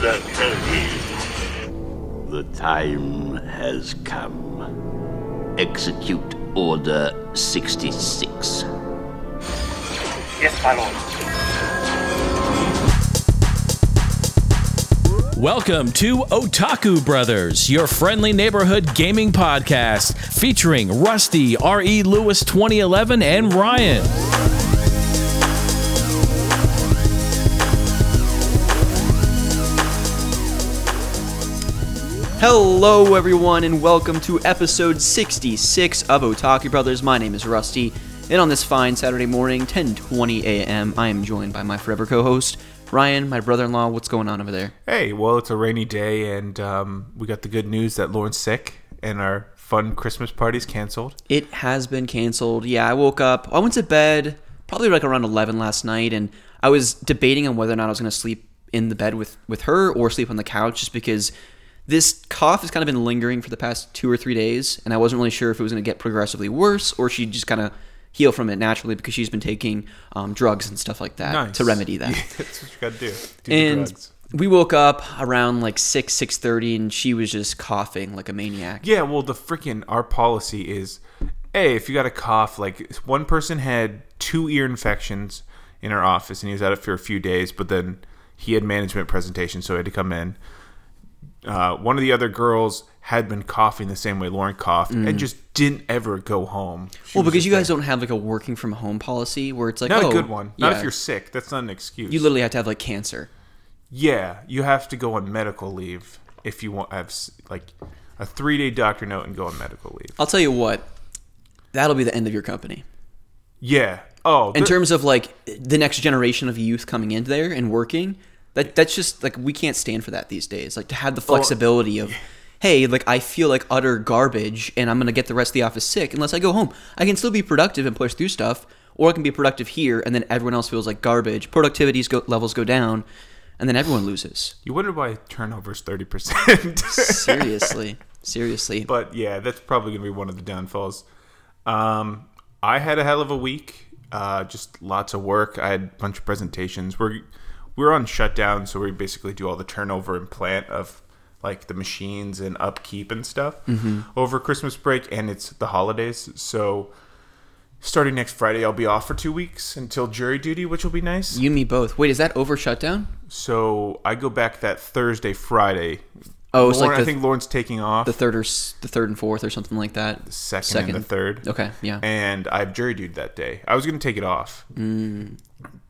that heavy. The time has come. Execute Order 66. Yes, my lord. Welcome to Otaku Brothers, your friendly neighborhood gaming podcast featuring Rusty, R.E. Lewis 2011, and Ryan. Hello, everyone, and welcome to episode 66 of Otaku Brothers. My name is Rusty, and on this fine Saturday morning, 10:20 a.m., I am joined by my forever co-host Ryan, my brother-in-law. What's going on over there? Hey, well, it's a rainy day, and um, we got the good news that Lauren's sick, and our fun Christmas party's canceled. It has been canceled. Yeah, I woke up. I went to bed probably like around 11 last night, and I was debating on whether or not I was going to sleep in the bed with with her or sleep on the couch, just because this cough has kind of been lingering for the past two or three days, and I wasn't really sure if it was going to get progressively worse or she'd just kind of heal from it naturally because she's been taking um, drugs and stuff like that Nice. to remedy that. That's what you got to do. Do and drugs. we woke up around like six six thirty, and she was just coughing like a maniac. Yeah, well, the freaking our policy is, hey, if you got a cough, like one person had two ear infections in our office, and he was out for a few days, but then he had management presentation, so he had to come in. Uh, one of the other girls had been coughing the same way Lauren coughed, and just didn't ever go home. She Mm. Well, because you guys like- don't have like a working from home policy where it's like not oh, a good one. Not yeah, if you're sick. That's not an excuse. you literally have to have like cancer. Yeah, you have to go on medical leave if you want have like a three day doctor note and go on medical leave. I'll tell you what, that'll be the end of your company. Yeah. Oh, in the- terms of like the next generation of youth coming in there and working that that's just like we can't stand for that these days like to have the flexibility of hey like i feel like utter garbage and i'm gonna get the rest of the office sick unless i go home i can still be productive and push through stuff or i can be productive here and then everyone else feels like garbage productivity's go- levels go down and then everyone loses you wonder why turnover's thirty percent. seriously seriously but yeah, that's probably gonna be one of the downfalls. Um, I had a hell of a week. Uh, just lots of work. I had a bunch of presentations. We're we're on shutdown, so we basically do all the turnover and plant of like the machines and upkeep and stuff over Christmas break, and it's the holidays. So starting next Friday, I'll be off for two weeks until jury duty, which will be nice. you and me both wait is that over shutdown So I go back that Thursday, Friday. Oh, it's like the- I think Lauren's taking off the third or the third and fourth or something like that second, and the third. okay yeah and I have jury duty that day. I was gonna take it off, Mm.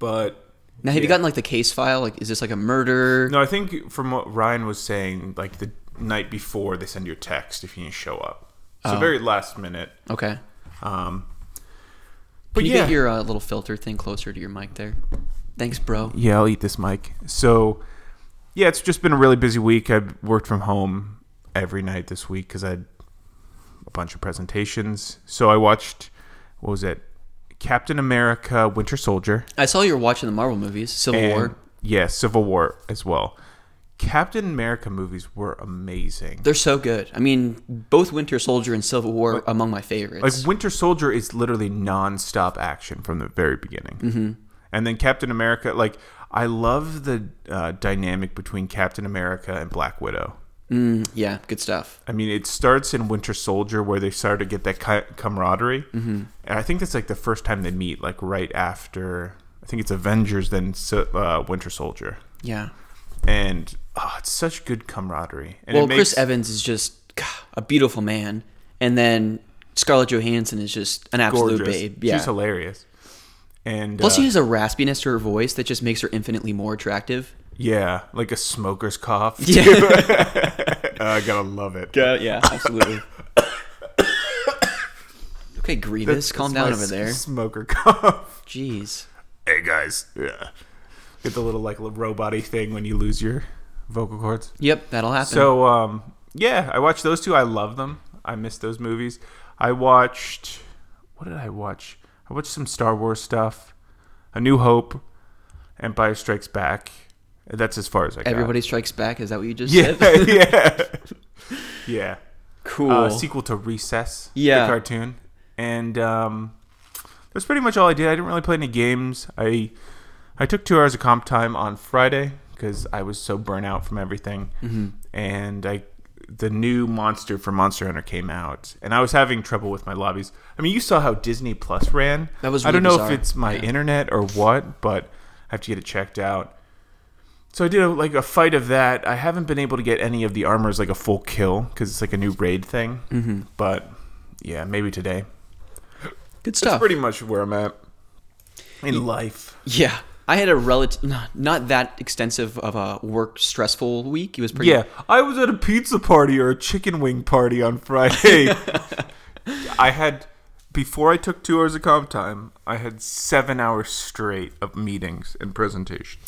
but Now, have you gotten like the case file? Like, is this like a murder? no. I think from what Ryan was saying, like the night before, they send you a text if you to show up. So Oh. very last minute. Okay. Um, but Can you yeah, get your uh, little filter thing closer to your mic there? Thanks, bro. yeah, I'll eat this mic. So yeah, it's just been a really busy week. I've worked from home every night this week because I had a bunch of presentations. So I watched what was it? Captain America: Winter Soldier. I saw you were watching the Marvel movies, Civil and- War. Yeah, Civil War as well. Captain America movies were amazing. They're so good. I mean, both Winter Soldier and Civil War are among my like favorites. Winter Soldier is literally non-stop action from the very beginning. Mm-hmm. And then Captain America, like I love the uh, dynamic between Captain America and Black Widow. Mm, yeah, good stuff. I mean, it starts in Winter Soldier where they start to get that camaraderie, mm-hmm. and I think that's like the first time they meet, like right after. I think it's Avengers, then uh, Winter Soldier, Yeah. and oh, it's such good camaraderie. And Well, makes, Chris Evans is just God, a beautiful man, and then Scarlett Johansson is just an absolute gorgeous. babe. Yeah. She's hilarious. And Plus, uh, she has a raspiness to her voice that just makes her infinitely more attractive. Yeah, like a smoker's cough. Yeah. I gotta love it. yeah, absolutely. okay, Grievous, calm That's down over there. Smoker cough. Jeez. hey guys. Yeah. Get the little like little robot thing when you lose your vocal cords. Yep, that'll happen. So um, yeah, I watched those two. I love them. I miss those movies. I watched. What did I watch? I watched some Star Wars stuff. A New Hope, Empire Strikes Back. That's as far as I got. Everybody Strikes Back. Is that what you just Yeah, said? yeah, yeah. cool. Uh, sequel to Recess, Yeah. the cartoon, and um, that's pretty much all I did. I didn't really play any games. I I took two hours of comp time on Friday because I was so burnt out from everything, Mm-hmm. and I the new monster for Monster Hunter came out, and I was having trouble with my lobbies. I mean, you saw how Disney Plus ran. That was I don't really know if it's my internet or what, but I have to get it checked out. So I did a, like a fight of that. I haven't been able to get any of the armors like a full kill because it's like a new raid thing. Mm-hmm. But yeah, maybe today. Good stuff. That's pretty much where I'm at in life. yeah. I had a relative, not, not that extensive of a work stressful week. It was pretty. Yeah, I was at a pizza party or a chicken wing party on Friday. I had before I took two hours of comp time. I had seven hours straight of meetings and presentation.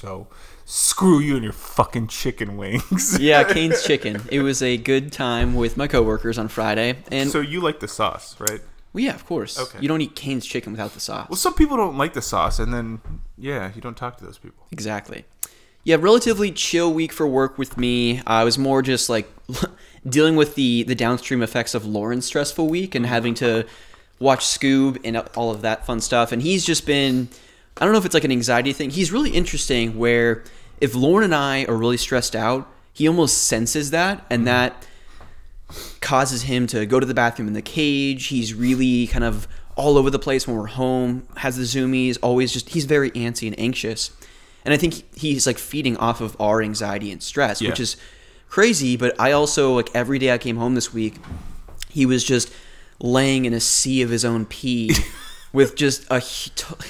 So screw you and your fucking chicken wings. Yeah, Cane's Chicken. It was a good time with my coworkers on Friday, and so you like the sauce, right? well, yeah, of course. Okay. You don't eat Cane's Chicken without the sauce. Well, some people don't like the sauce, and then yeah, you don't talk to those people. Exactly. Yeah, relatively chill week for work with me. I was more just like dealing with the the downstream effects of Lauren's stressful week and having to watch Scoob and all of that fun stuff. And he's just been I don't know if it's like an anxiety thing. He's really interesting where if Lauren and I are really stressed out, he almost senses that and mm-hmm. that causes him to go to the bathroom in the cage. He's really kind of all over the place when we're home, has the zoomies, always just, he's very antsy and anxious. And I think he's like feeding off of our anxiety and stress, which is crazy. But I also, like, every day I came home this week, he was just laying in a sea of his own pee with just a,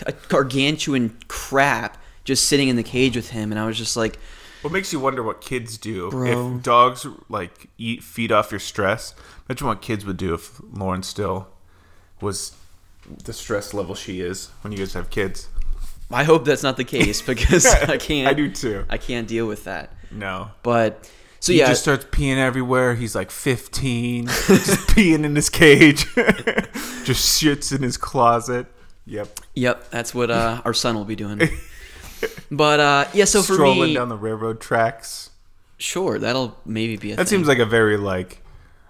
a gargantuan crap just sitting in the cage with him. And I was just like, What makes you wonder what kids do Bro. if dogs like eat feed off your stress? Imagine what kids would do if Lauren still was the stress level she is when you guys have kids. I hope that's not the case because I can't. I do too. I can't deal with that. No. But so He yeah, just starts peeing everywhere. He's like 15, just peeing in his cage, just shits in his closet. Yep. yep, that's what uh, our son will be doing. But uh, yeah, so for Strolling me, down the railroad tracks. sure, that'll maybe be a That thing. seems like a very like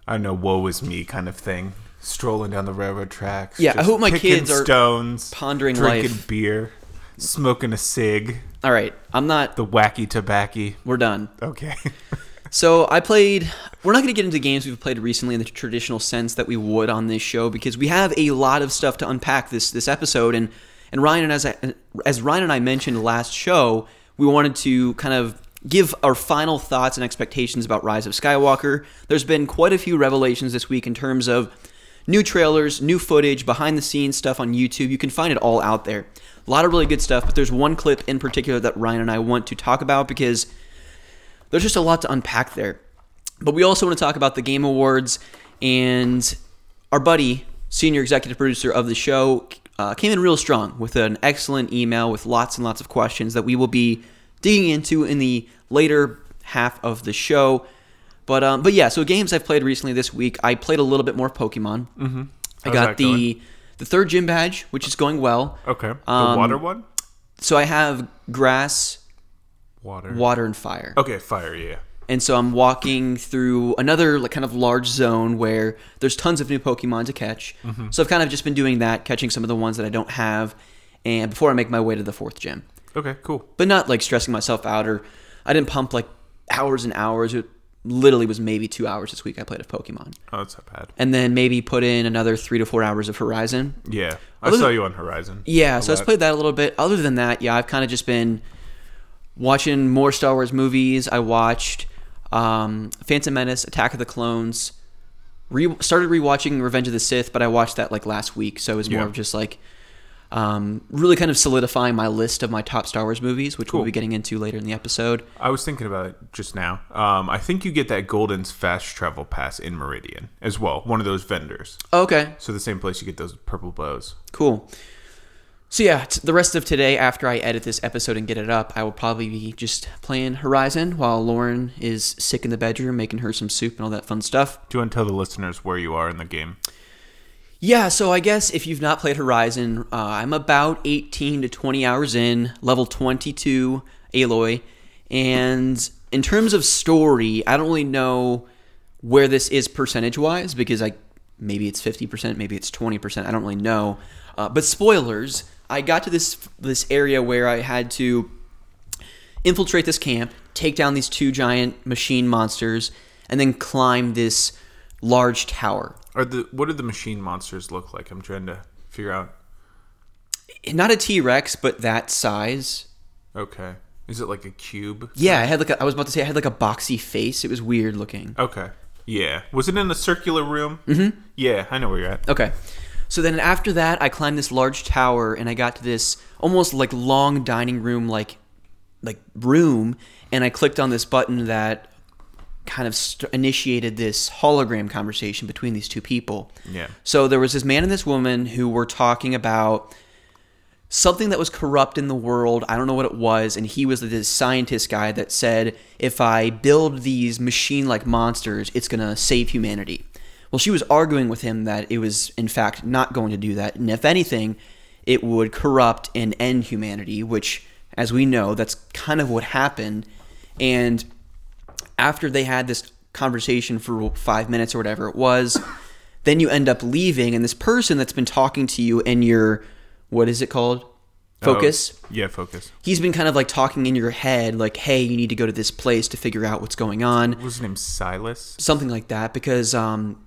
I don't know, woe is me kind of thing. Strolling down the railroad tracks. Yeah, I hope my kids are stones, pondering life drinking life. beer, smoking a cig, All right, I'm not. the wacky tobacco. We're done. Okay. So I played. We're not going to get into games we've played recently in the traditional sense that we would on this show because we have a lot of stuff to unpack this this episode. And and Ryan and as I, as Ryan and I mentioned last show, we wanted to kind of give our final thoughts and expectations about Rise of Skywalker. There's been quite a few revelations this week in terms of new trailers, new footage, behind the scenes stuff on YouTube. You can find it all out there. A lot of really good stuff, but there's one clip in particular that Ryan and I want to talk about because there's just a lot to unpack there. But we also want to talk about the Game Awards and our buddy, senior executive producer of the show, uh, came in real strong with an excellent email with lots and lots of questions that we will be digging into in the later half of the show. But um, but yeah, so games I've played recently this week, I played a little bit more Pokemon. Mm-hmm. I got the the third gym badge, which is going well. Okay. The Um, water one? So I have grass, Water. water, and fire. Okay, fire, yeah. And so I'm walking through another like kind of large zone where there's tons of new Pokemon to catch. Mm-hmm. So I've kind of just been doing that, catching some of the ones that I don't have, and before I make my way to the fourth gym. Okay, cool. But not like stressing myself out or I didn't pump like hours and hours. It literally was maybe two hours this week I played of Pokemon. Oh, that's not bad. And then maybe put in another three to four hours of Horizon. Yeah. I Other saw than- you on Horizon. Yeah, so I've played that a little bit. Other than that, yeah, I've kind of just been watching more Star Wars movies. I watched um, Phantom Menace, Attack of the Clones. Re- started rewatching Revenge of the Sith, but I watched that like last week, so it was more Yeah. of just like um, really kind of solidifying my list of my top Star Wars movies, which we'll be getting into later in the episode. I was thinking about it just now. Um, I think you get that Golden's fast travel pass in Meridian as well. One of those vendors. Okay, So the same place you get those purple bows. Cool. So yeah, t- the rest of today, after I edit this episode and get it up, I will probably be just playing Horizon while Lauren is sick in the bedroom, making her some soup and all that fun stuff. Do you want to tell the listeners where you are in the game? Yeah, so I guess if you've not played Horizon, uh, I'm about 18 to 20 hours in, level 22 Aloy, and in terms of story, I don't really know where this is percentage wise because I maybe it's 50%, maybe it's 20%, I don't really know. Uh, but spoilers, I got to this this area where I had to infiltrate this camp, take down these two giant machine monsters, and then climb this large tower. Are the what do the machine monsters look like? I'm trying to figure out. Not a T Rex, but that size. Okay, is it like a cube? Yeah, I had like a, I was about to say I had like a boxy face. It was weird looking. Okay. Yeah. Was it in a circular room? Mm-hmm. Yeah, I know where you're at. Okay. So then after that, I climbed this large tower and I got to this almost like long dining room like like room and I clicked on this button that kind of st- initiated this hologram conversation between these two people. Yeah. So there was this man and this woman who were talking about something that was corrupt in the world. I don't know what it was. And he was this scientist guy that said, if I build these machine like monsters, it's going to save humanity. Well, she was arguing with him that it was, in fact, not going to do that. And if anything, it would corrupt and end humanity, which, as we know, that's kind of what happened. And after they had this conversation for five minutes or whatever it was, then you end up leaving, and this person that's been talking to you in your what is it called? Focus. Oh, yeah, focus. He's been kind of like talking in your head, like, hey, you need to go to this place to figure out what's going on. What was his name Silas? Something like that, because um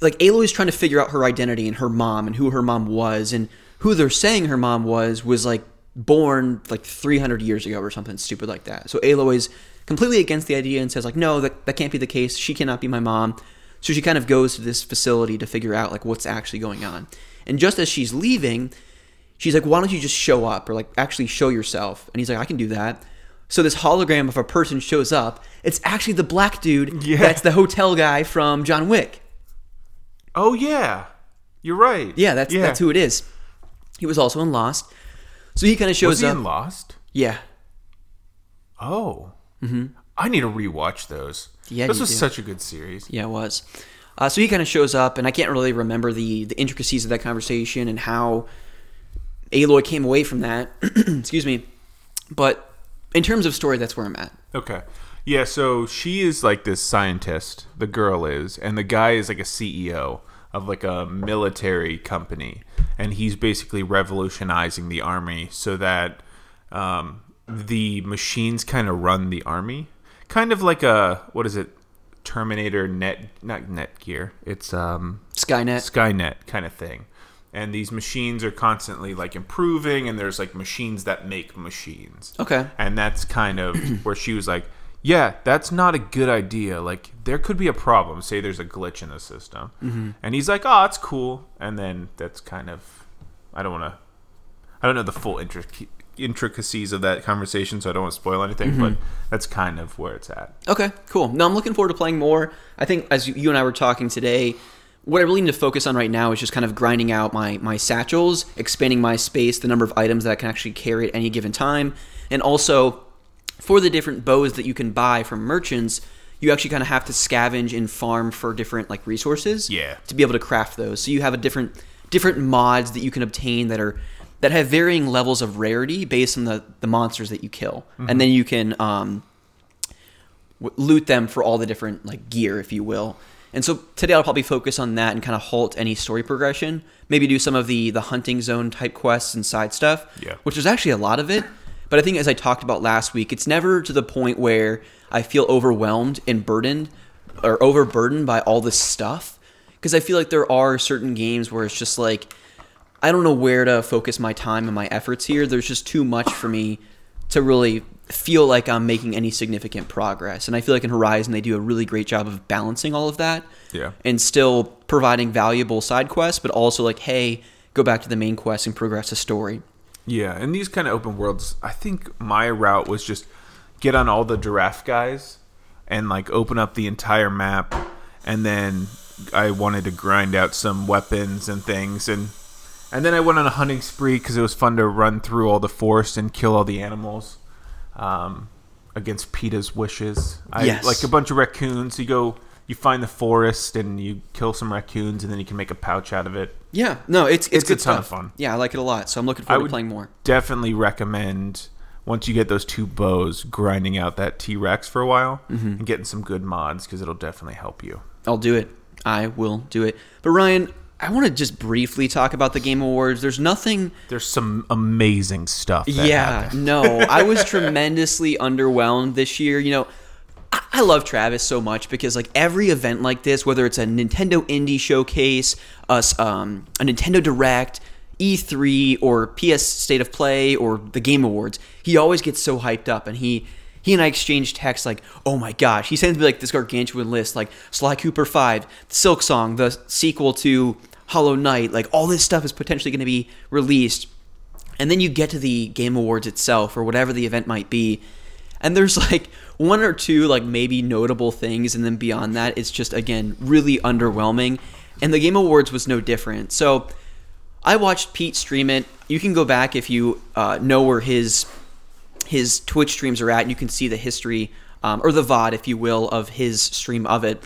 like Aloy's trying to figure out her identity and her mom and who her mom was and who they're saying her mom was was like born like 300 years ago or something stupid like that. So Aloy's completely against the idea and says like no that, that can't be the case. She cannot be my mom. So she kind of goes to this facility to figure out like what's actually going on. And just as she's leaving, she's like why don't you just show up or like actually show yourself? And he's like I can do that. So this hologram of a person shows up. It's actually the black dude Yeah. that's the hotel guy from John Wick. Oh yeah, you're right. Yeah, that's that's who it is. He was also in Lost. So he kind of shows Was he up. in Lost? yeah. Oh. Mm-hmm. I need to rewatch those. Yeah, this was do. such a good series. Yeah, it was. Uh, so he kind of shows up, and I can't really remember the the intricacies of that conversation and how Aloy came away from that. Excuse me. But in terms of story, that's where I'm at. Okay. Yeah, so she is like this scientist, the girl is, and the guy is like a CEO of like a military company, and he's basically revolutionizing the army so that um, the machines kind of run the army, kind of like a what is it, Terminator Net, not Netgear, it's um, Skynet. Skynet kind of thing. And these machines are constantly like improving, and there's like machines that make machines. Okay. And that's kind of where she was like, yeah, that's not a good idea. Like, there could be a problem. Say there's a glitch in the system. Mm-hmm. And he's like, oh, it's cool. And then that's kind of, I don't want to, I don't know the full intric- intricacies of that conversation, so I don't want to spoil anything, Mm-hmm. but that's kind of where it's at. Okay, cool. No, I'm looking forward to playing more. I think as you, you and I were talking today, what I really need to focus on right now is just kind of grinding out my my satchels, expanding my space, the number of items that I can actually carry at any given time, and also for the different bows that you can buy from merchants, you actually kind of have to scavenge and farm for different like resources Yeah. to be able to craft those. So you have a different different mods that you can obtain that are that have varying levels of rarity based on the the monsters that you kill, and then you can um, w- loot them for all the different like gear, if you will. And so today I'll probably focus on that and kind of halt any story progression. Maybe do some of the the hunting zone type quests and side stuff. Yeah. Which is actually a lot of it. But I think as I talked about last week, it's never to the point where I feel overwhelmed and burdened or overburdened by all this stuff. Because I feel like there are certain games where it's just like I don't know where to focus my time and my efforts here. There's just too much for me to really feel like I'm making any significant progress. And I feel like in Horizon they do a really great job of balancing all of that. Yeah. And still providing valuable side quests, but also like, hey, go back to the main quest and progress the story. Yeah, in these kind of open worlds, I think my route was just get on all the giraffe guys and like open up the entire map, and then I wanted to grind out some weapons and things, and and then I went on a hunting spree because it was fun to run through all the forest and kill all the animals, um, against PETA's wishes. I Yes. like a bunch of raccoons. You go, you find the forest and you kill some raccoons, and then you can make a pouch out of it. Yeah, no, it's it's, It's a good ton of fun. Yeah, I like it a lot. So I'm looking I forward to playing more. definitely recommend once you get those two bows, grinding out that T Rex for a while Mm-hmm. and getting some good mods because it'll definitely help you. I'll do it. I will do it. But Ryan, I want to just briefly talk about the Game Awards. There's nothing. There's some amazing stuff. That yeah, no, I was tremendously underwhelmed this year. You know, I, love Travis so much because like every event like this, whether it's a Nintendo Indie Showcase, us um, a Nintendo Direct, E3, or PS State of Play, or the Game Awards, he always gets so hyped up, and he. He and I exchange texts like, "Oh my gosh!" He sends me like this gargantuan list, like Sly Cooper Five, Silk Song, the sequel to Hollow Knight, like all this stuff is potentially going to be released. And then you get to the Game Awards itself or whatever the event might be. And there's like one or two like maybe notable things and then beyond that it's just again really underwhelming. And the Game Awards was no different. So I watched Pete stream it. You can go back if you uh, know where his his Twitch streams are at, and you can see the history um, or the VOD, if you will, of his stream of it.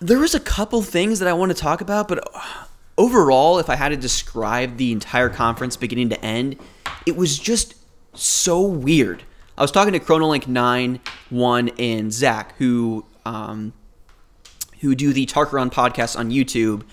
There was a couple things that I want to talk about, but uh, overall, if I had to describe the entire conference beginning to end, it was just so weird. I was talking to Chronolink Nine, One, and Zach, who um, who do the Tarkaron podcast on YouTube,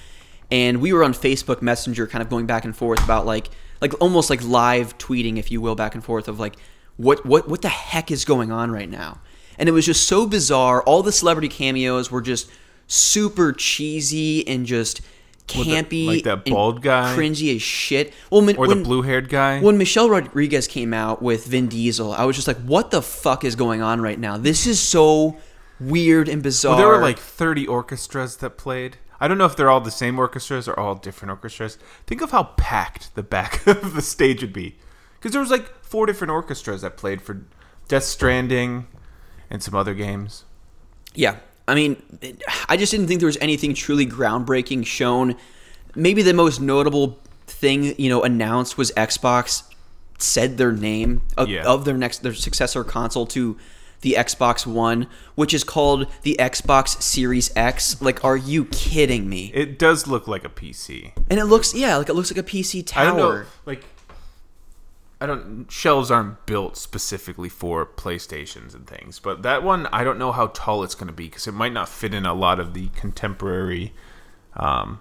and we were on Facebook Messenger, kind of going back and forth about like like almost like live tweeting, if you will, back and forth of like what what what the heck is going on right now. And it was just so bizarre. All the celebrity cameos were just super cheesy and just the- campy, like that bald guy? cringy as shit. Well, when, Or the blue-haired guy. when Michelle Rodriguez came out with Vin Diesel, I was just like, "What the fuck is going on right now? This is so weird and bizarre." Well, there were like 30 orchestras that played. I don't know if they're all the same orchestras or all different orchestras. Think of how packed the back of the stage would be. Because there was like four different orchestras that played for Death Stranding and some other games. Yeah. I mean, I just didn't think there was anything truly groundbreaking shown. Maybe the most notable thing, you know, announced was Xbox said their name of, Yeah. of their next their successor console to the Xbox One, which is called the Xbox Series X. Like, are you kidding me? It does look like a PC. And it looks, yeah, like it looks like a PC tower. I don't know, like I don't shelves aren't built specifically for PlayStations and things, but that one I don't know how tall it's going to be because it might not fit in a lot of the contemporary um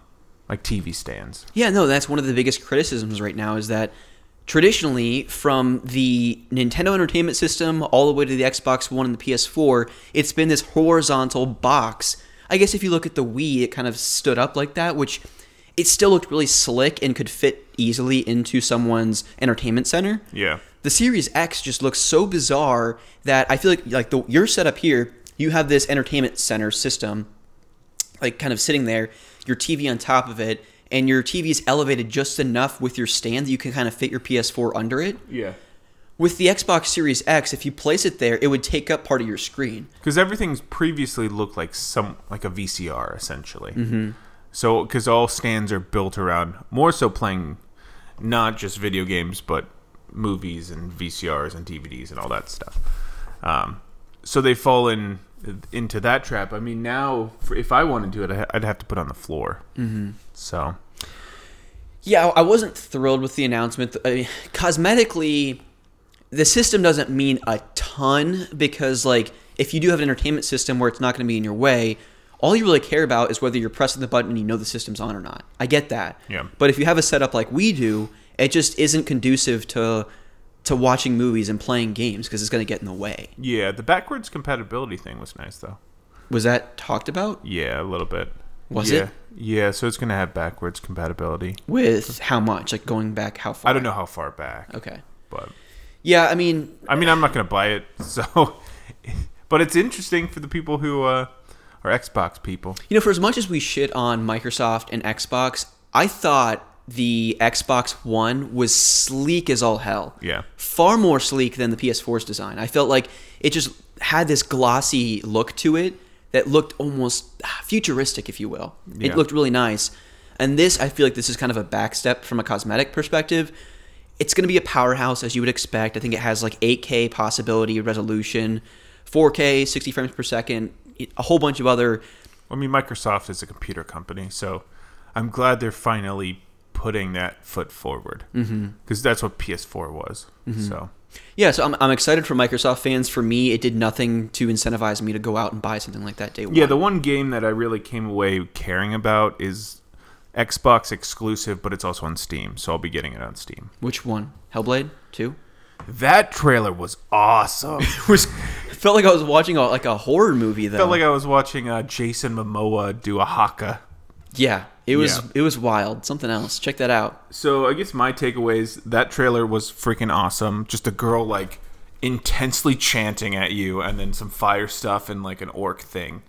like TV stands. Yeah, no, that's one of the biggest criticisms right now is that traditionally from the Nintendo Entertainment System all the way to the Xbox One and the PS4, it's been this horizontal box. I guess if you look at the Wii, it kind of stood up like that, which it still looked really slick and could fit easily into someone's entertainment center. Yeah. The Series X just looks so bizarre that I feel like like the your setup here, you have this entertainment center system like kind of sitting there, your TV on top of it, and your TV is elevated just enough with your stand that you can kind of fit your PS4 under it. Yeah. With the Xbox Series X, if you place it there, it would take up part of your screen. Because everything's previously looked like some like a VCR essentially. Mm-hmm. So because all stands are built around more so playing not just video games but movies and VCRs and DVDs and all that stuff. Um, so they fall in into that trap. I mean, now for, if I wanted to do it, I'd have to put it on the floor. Mm-hmm. So Yeah, I wasn't thrilled with the announcement. I mean, cosmetically, the system doesn't mean a ton because, like, if you do have an entertainment system where it's not going to be in your way, all you really care about is whether you're pressing the button and you know the system's on or not. I get that. Yeah. But if you have a setup like we do, it just isn't conducive to to watching movies and playing games because it's going to get in the way. yeah, the backwards compatibility thing was nice though. Was that talked about Yeah, a little bit. Was yeah. it? Yeah, so it's gonna have backwards compatibility. with how much? Like going back how far? I don't know how far back. Okay. But Yeah, I mean, I mean, I'm not gonna buy it. So, but it's interesting for the people who uh, are Xbox people. You know, for as much as we shit on Microsoft and Xbox, I thought the Xbox One was sleek as all hell. Yeah. Far more sleek than the PS4's design. I felt like it just had this glossy look to it that looked almost futuristic, if you will. Yeah. It looked really nice. And this, I feel like this is kind of a backstep from a cosmetic perspective. It's going to be a powerhouse as you would expect. I think it has like 8K possibility resolution, 4K, 60 frames per second, a whole bunch of other I mean, Microsoft is a computer company, so I'm glad they're finally putting that foot forward mm-hmm. because that's what PS4 was. Mm-hmm. So Yeah, so I'm, I'm excited for Microsoft fans. For me, it did nothing to incentivize me to go out and buy something like that day one. Yeah, the one game that I really came away caring about is Xbox exclusive, but it's also on Steam, so I'll be getting it on Steam. Which one? Hellblade 2? That trailer was awesome. It was felt like I was watching a, like a horror movie though. felt like I was watching uh, Jason Momoa do a haka. yeah, it was Yeah. it was wild. Something else. Check that out. So I guess my takeaways that trailer was freaking awesome. Just a girl like intensely chanting at you, and then some fire stuff and like an orc thing.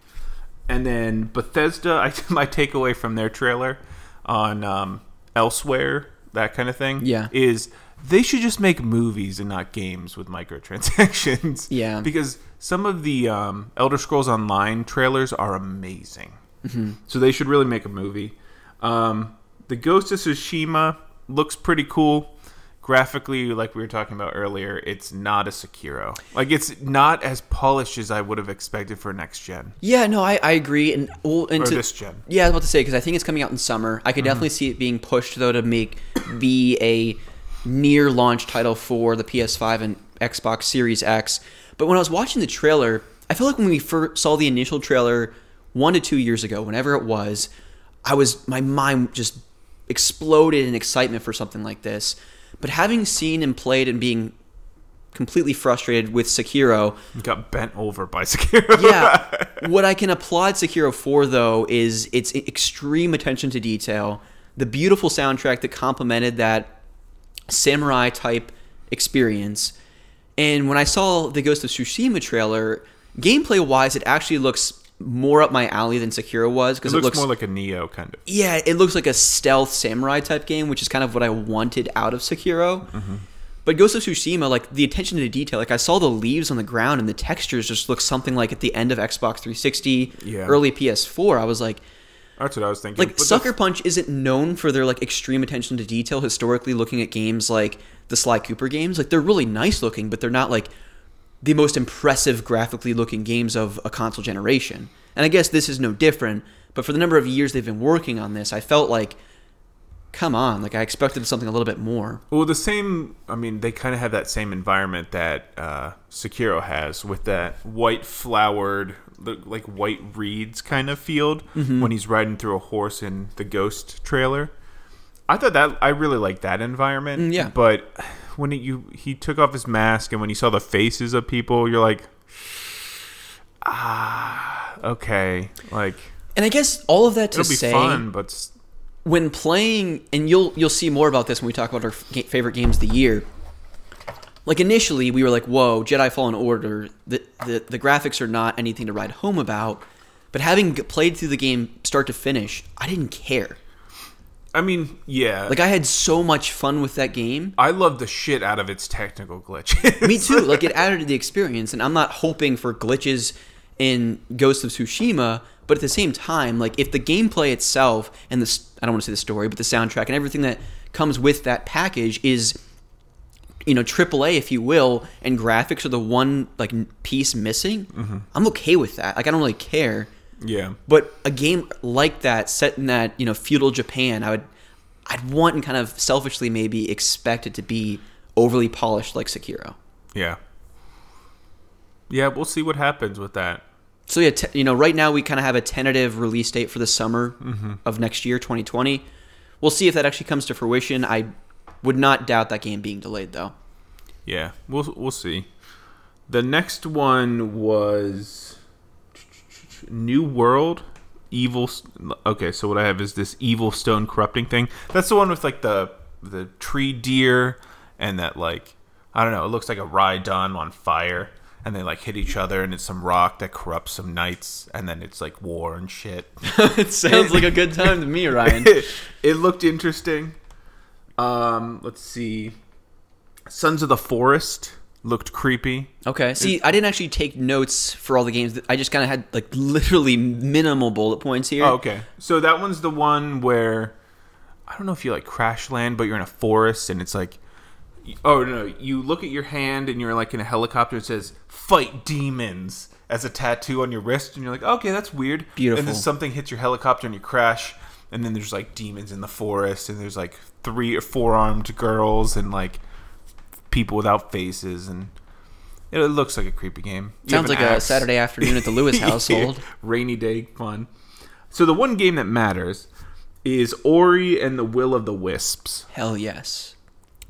And then Bethesda, I, my takeaway from their trailer on um, Elsewhere, that kind of thing, Yeah. is they should just make movies and not games with microtransactions. Yeah. because some of the um, Elder Scrolls Online trailers are amazing. Mm-hmm. So they should really make a movie. Um, the Ghost of Tsushima looks pretty cool. Graphically, like we were talking about earlier, it's not a Sekiro. Like it's not as polished as I would have expected for next gen. Yeah, no, I, I agree. And, well, and Or to- this gen. Yeah, I was about to say because I think it's coming out in summer. I could definitely see it being pushed though to make be a near launch title for the PS5 and Xbox Series X. But when I was watching the trailer, I felt like when we first saw the initial trailer one to two years ago, whenever it was, I was my mind just exploded in excitement for something like this. But having seen and played and being completely frustrated with Sekiro, Got bent over by Sekiro. yeah. what I can applaud Sekiro for, though, is its extreme attention to detail, the beautiful soundtrack that complemented that samurai type experience. And when I saw the Ghost of Tsushima trailer, gameplay wise, it actually looks more up my alley than Sekiro was because looks, it looks more like a Nioh kind of. yeah, it looks like a stealth samurai type game, which is kind of what I wanted out of Sekiro. Mm-hmm. But Ghost of Tsushima, like the attention to detail, like I saw the leaves on the ground and the textures just look something like at the end of Xbox 360, Yeah. early PS4. I was like, That's what I was thinking. like But Sucker that's- Punch isn't known for their like extreme attention to detail historically. Looking at games like the Sly Cooper games, like they're really nice looking, but they're not like the most impressive graphically looking games of a console generation. And I guess this is no different. But for the number of years they've been working on this, I felt like, come on, like I expected something a little bit more. Well, the same. I mean, they kind of have that same environment that uh, Sekiro has with that white flowered, the- like white reeds kind of field Mm-hmm. when he's riding through a horse in the Ghost trailer. I thought that I really liked that environment. Mm, yeah. But when he, you he took off his mask and when you saw the faces of people, you're like, ah, okay, like And I guess all of that to it'll be say, fun, but when playing, and you'll you'll see more about this when we talk about our f- favorite games of the year. Like initially, we were like, "Whoa, Jedi Fallen Order." The the, the graphics are not anything to write home about. But having played through the game start to finish, I didn't care. I mean, yeah, Like I had so much fun with that game. I love the shit out of its technical glitches. Me too. Like it added to the experience, and I'm not hoping for glitches in Ghost of Tsushima. But at the same time, like if the gameplay itself and the I don't want to say the story, but the soundtrack and everything that comes with that package is, you know, AAA, if you will, and graphics are the one like piece missing. Mm-hmm. I'm okay with that. Like I don't really care. yeah. But a game like that, set in that you know feudal Japan, I would, I'd want and kind of selfishly maybe expect it to be overly polished like Sekiro. Yeah. Yeah, we'll see what happens with that. So yeah, you know, right now we kind of have a tentative release date for the summer mm-hmm. of next year, 2020. We'll see if that actually comes to fruition. I would not doubt that game being delayed though. Yeah, we'll we'll see. The next one was New World Evil. Okay, so what I have is this evil stone corrupting thing. That's the one with like the the tree deer and that like I don't know. It looks like a Rhydon on fire, and they like hit each other, and it's some rock that corrupts some knights, and then it's like war and shit. it sounds like a good time to me, Ryan. it looked interesting. Um, let's see. Sons of the Forest looked creepy. Okay. See, I didn't actually take notes for all the games. I just kind of had like literally minimal bullet points here. Oh, okay. So that one's the one where I don't know if you like crash land, but you're in a forest and it's like oh no, you look at your hand and you're like in a helicopter. It says "fight demons" as a tattoo on your wrist, and you're like, okay, that's weird. Beautiful. And then something hits your helicopter and you crash, and then there's like demons in the forest, and there's like three or four armed girls and like people without faces, and it looks like a creepy game. You Sounds like an a. Saturday afternoon at the Lewis household. rainy day fun. So the one game that matters is Ori and the Will of the Wisps. Hell yes.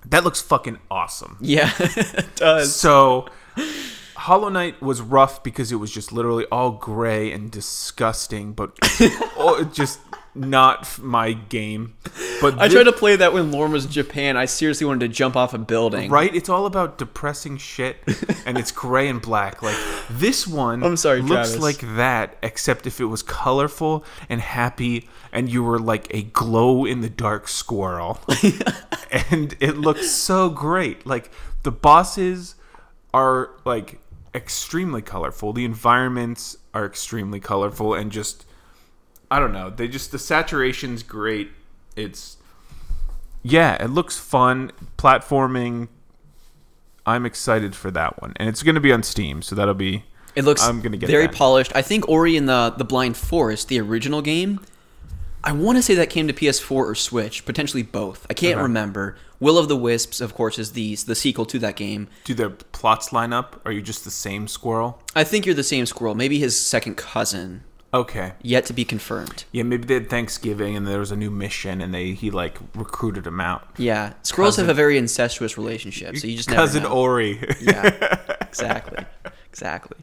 That looks fucking awesome. Yeah, it does. So Hollow Knight was rough because it was just literally all gray and disgusting, but just not my game. But I tried to play that when Lauren was in Japan. I seriously wanted to jump off a building. Right? It's all about depressing shit, and it's gray and black. Like this one, I'm sorry, looks Travis. like that, except if it was colorful and happy, and you were like a glow in the dark squirrel, and it looks so great. Like the bosses are like extremely colorful. The environments are extremely colorful, and just I don't know. They just the saturation's great. It's yeah, it looks fun. Platforming. I'm excited for that one, and it's going to be on Steam, so that'll be. It looks I'm gonna get very that. polished. I think Ori and the the Blind Forest, the original game, I want to say that came to PS4 or Switch, potentially both. I can't Okay. remember. Will of the Wisps, of course, is the the sequel to that game. Do their plots line up? Are you just the same squirrel? I think you're the same squirrel, maybe his second cousin, Okay. yet to be confirmed. Yeah, maybe they had Thanksgiving and there was a new mission, and they he like recruited him out. Yeah, squirrels Cousin- have a very incestuous relationship, so you just never cousin know. Ori. Yeah, exactly. Exactly.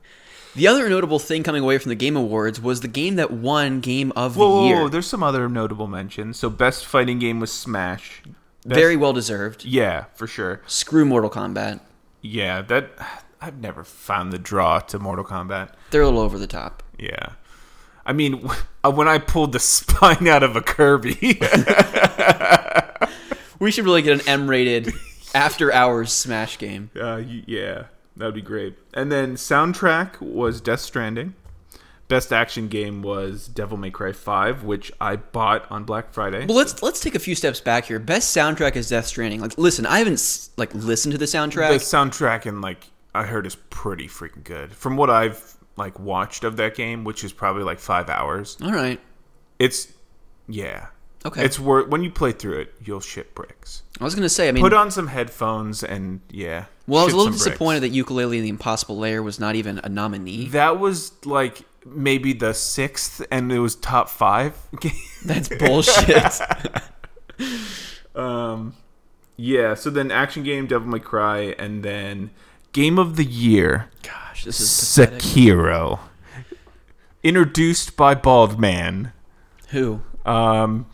The other notable thing coming away from the Game Awards was the game that won Game of Whoa, the Year. whoa, there's some other notable mentions. So, best fighting game was Smash. Best- Very well deserved. Yeah, for sure. Screw Mortal Kombat. Yeah, that I've never found the draw to Mortal Kombat. They're a little over the top. Yeah. I mean, when I pulled the spine out of a Kirby, We should really get an M-rated after hours Smash game. uh, yeah, that would be great. And then soundtrack was Death Stranding. Best action game was Devil May Cry 5, which I bought on Black Friday. Well, let's let's take a few steps back here. Best soundtrack is Death Stranding. Like, listen, I haven't like listened to the soundtrack. the soundtrack. soundtrack and like I heard is pretty freaking good. From what I've like watched of that game, which is probably like 5 hours. All right. It's yeah. Okay. It's worth when you play through it, you'll shit bricks. I was gonna say. I mean, Put on some headphones and yeah. well, I was a little some bricks. disappointed that Yooka-Laylee and the Impossible Lair was not even a nominee. That was like maybe the sixth, and it was top five. That's bullshit. um, yeah. So then, action game, Devil May Cry, and then game of the year, Gosh, this is pathetic. Sekiro. Introduced by Bald Man, Who? um,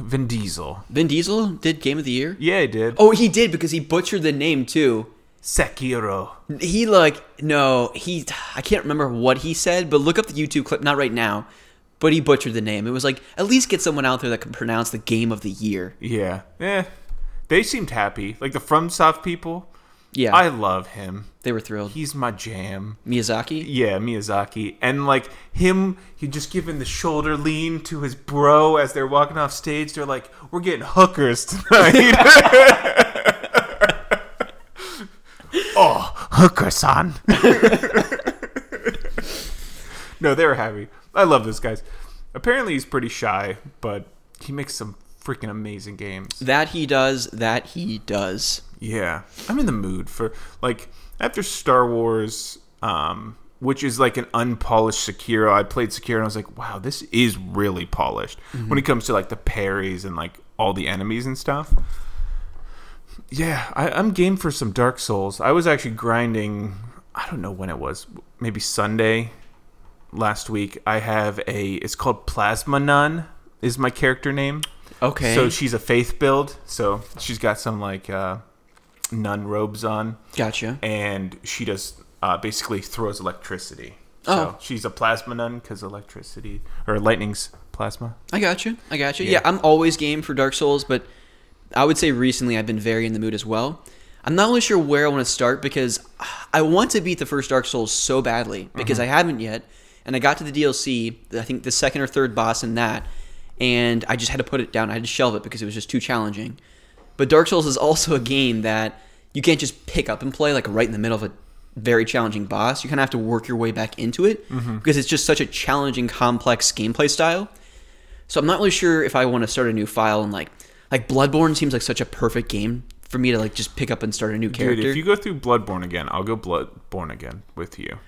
Vin Diesel. Vin Diesel did Game of the Year. Yeah, he did. Oh, he did because he butchered the name too. Sekiro. He like no, he I can't remember what he said, but look up the YouTube clip. Not right now, but he butchered the name. It was like at least get someone out there that can pronounce the Game of the Year. Yeah. Eh. They seemed happy. Like the FromSoft people. Yeah, I love him. they were thrilled. He's my jam. Miyazaki. Yeah, Miyazaki. And like him, he just giving the shoulder lean to his bro as they're walking off stage. They're like, "We're getting hookers tonight." oh, hooker son. no, they were happy. I love those guys. Apparently, he's pretty shy, but he makes some freaking amazing games. That he does. That he does. Yeah, I'm in the mood for like after Star Wars, um, which is like an unpolished Sekiro. I played Sekiro and I was like, wow, this is really polished when it comes to like the parries and like all the enemies and stuff. Yeah, I, I'm game for some Dark Souls. I was actually grinding. I don't know when it was, maybe Sunday last week. I have a. It's called Plasma Nun. Is my character name. Okay. So she's a faith build. So she's got some like uh, nun robes on, gotcha. and she just uh, basically throws electricity. Oh. So she's a plasma nun because electricity or lightning's plasma. I got you. I got you. Yeah. Yeah. I'm always game for Dark Souls, but I would say recently I've been very in the mood as well. I'm not really sure where I want to start because I want to beat the first Dark Souls so badly because I haven't yet, and I got to the DLC. I think the second or third boss in that, and I just had to put it down. I had to shelve it because it was just too challenging. But Dark Souls is also a game that you can't just pick up and play like right in the middle of a very challenging boss. You kind of have to work your way back into it because it's just such a challenging, complex gameplay style. So I'm not really sure if I want to start a new file and like like Bloodborne seems like such a perfect game for me to like just pick up and start a new Dude, character. if you go through Bloodborne again, I'll go Bloodborne again with you.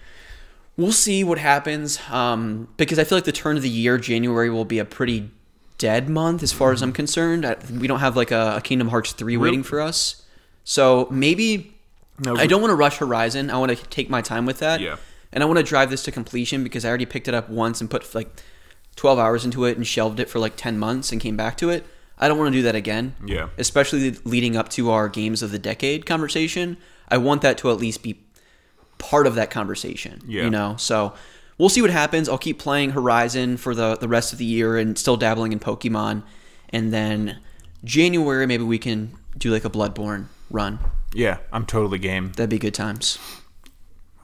we'll see what happens um, because I feel like the turn of the year, January, will be a pretty dead month as far as I'm mm-hmm. concerned. I, we don't have like a, a Kingdom Hearts 3 waiting for us. So maybe No, I don't want to rush Horizon. I want to take my time with that. Yeah. And I want to drive this to completion because I already picked it up once and put like 12 hours into it and shelved it for like 10 months and came back to it. I don't want to do that again. Yeah. Especially leading up to our games of the decade conversation. I want that to at least be part of that conversation. Yeah. You know, so we'll see what happens. I'll keep playing Horizon for the the rest of the year and still dabbling in Pokemon, and then January maybe we can do like a Bloodborne run. Yeah, I'm totally game. That'd be good times.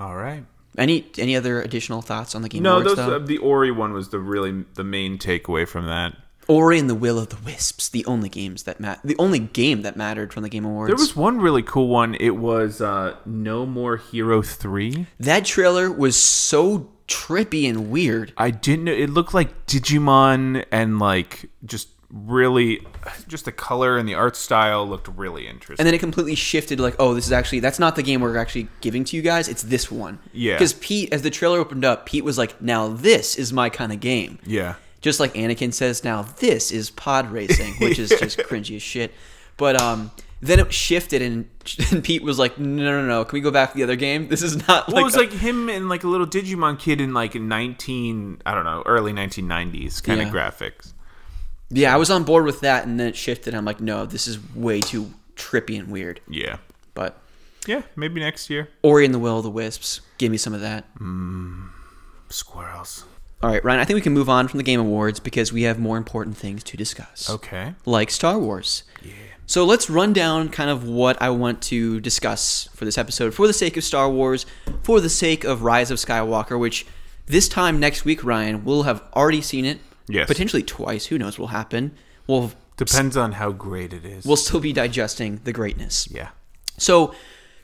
All right. Any any other additional thoughts on the Game No, Awards those though? uh, the Ori one was the really the main takeaway from that. Ori and the Will of the Wisps, the only games that mat- the only game that mattered from the Game Awards. There was one really cool one. It was uh, No More Hero Three. that trailer was so trippy and weird. I didn't know. It looked like Digimon and like just really, just the color and the art style looked really interesting. And then it completely shifted like, oh, this is actually that's not the game we're actually giving to you guys. It's this one. Yeah. Because Pete, as the trailer opened up, Pete was like, now this is my kind of game. yeah. Just like Anakin says, now this is pod racing, which is just cringy as shit. But um, then it shifted, and, and Pete was like, no, no, no, can we go back to the other game? This is not Well, like it was a- like him and like a little Digimon kid in like 19, I don't know, early 1990s kind Yeah. of graphics. yeah, I was on board with that, and then it shifted. I'm like, no, this is way too trippy and weird. Yeah. But Yeah, maybe next year. Ori and the Will of the Wisps, give me some of that. Mm, squirrels. All right, Ryan, I think we can move on from the Game Awards because we have more important things to discuss. Okay. Like Star Wars. So let's run down kind of what I want to discuss for this episode for the sake of Star Wars, for the sake of Rise of Skywalker, which this time next week, Ryan, we'll have already seen it. Yes. Potentially twice. Who knows what will happen? We'll Depends on how great it is. we'll still be digesting the greatness. yeah. So,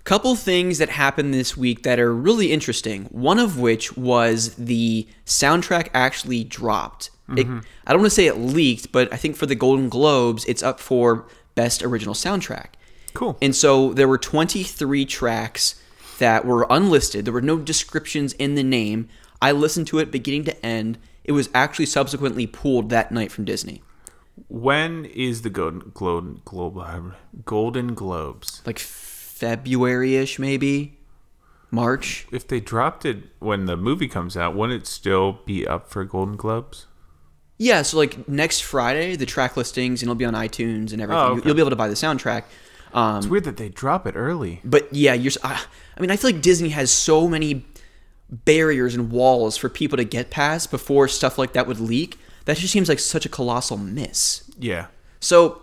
couple things that happened this week that are really interesting. One of which was the soundtrack actually dropped. It, mm-hmm. I don't want to say it leaked, but I think for the Golden Globes, it's up for best original soundtrack. Cool. And so there were 23 tracks that were unlisted. There were no descriptions in the name. I listened to it beginning to end. It was actually subsequently pulled that night from Disney. When is the Golden Globe, Globe, Golden Globes? Like February ish, maybe? March? If they dropped it when the movie comes out, wouldn't it still be up for Golden Globes? Yeah, so like next Friday, the track listings and it'll be on iTunes and everything. Oh, okay. You'll be able to buy the soundtrack. Um, It's weird that they drop it early. but yeah, you're. I mean, I feel like Disney has so many barriers and walls for people to get past before stuff like that would leak. That just seems like such a colossal miss. Yeah. So,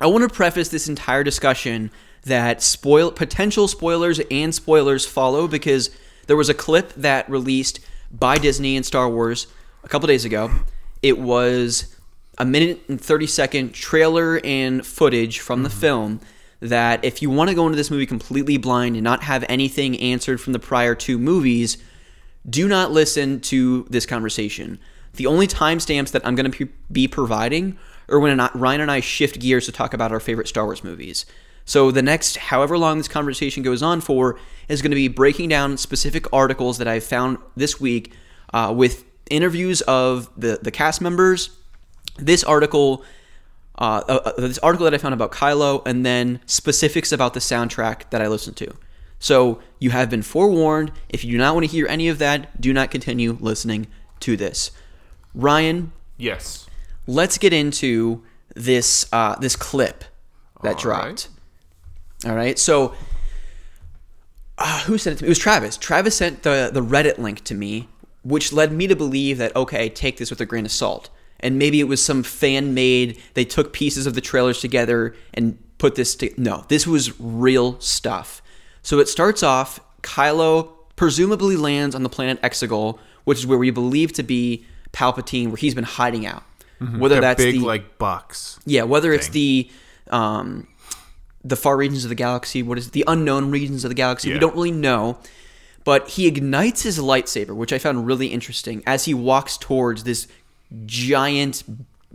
I want to preface this entire discussion that spoil potential spoilers and spoilers follow because there was a clip that released by Disney and Star Wars a couple days ago. It was a minute and 30 second trailer and footage from the film that if you want to go into this movie completely blind and not have anything answered from the prior two movies, do not listen to this conversation. The only timestamps that I'm going to be providing are when Ryan and I shift gears to talk about our favorite Star Wars movies. So the next, however long this conversation goes on for, is going to be breaking down specific articles that I found this week uh, with interviews of the the cast members. This article, uh, uh, uh, this article that I found about Kylo, and then specifics about the soundtrack that I listened to. So you have been forewarned. If you do not want to hear any of that, do not continue listening to this. Ryan, Yes. let's get into this uh, this clip that All dropped. All right, so uh, who sent it to me? It was Travis. Travis sent the the Reddit link to me, which led me to believe that okay, take this with a grain of salt, and maybe it was some fan made. They took pieces of the trailers together and put this to. No, this was real stuff. So it starts off. Kylo presumably lands on the planet Exegol, which is where we believe to be Palpatine, where he's been hiding out. Whether That that's big the like box. yeah, whether it's the um, the far regions of the galaxy, what is it? the unknown regions of the galaxy, we don't really know. But he ignites his lightsaber, which I found really interesting, as he walks towards this giant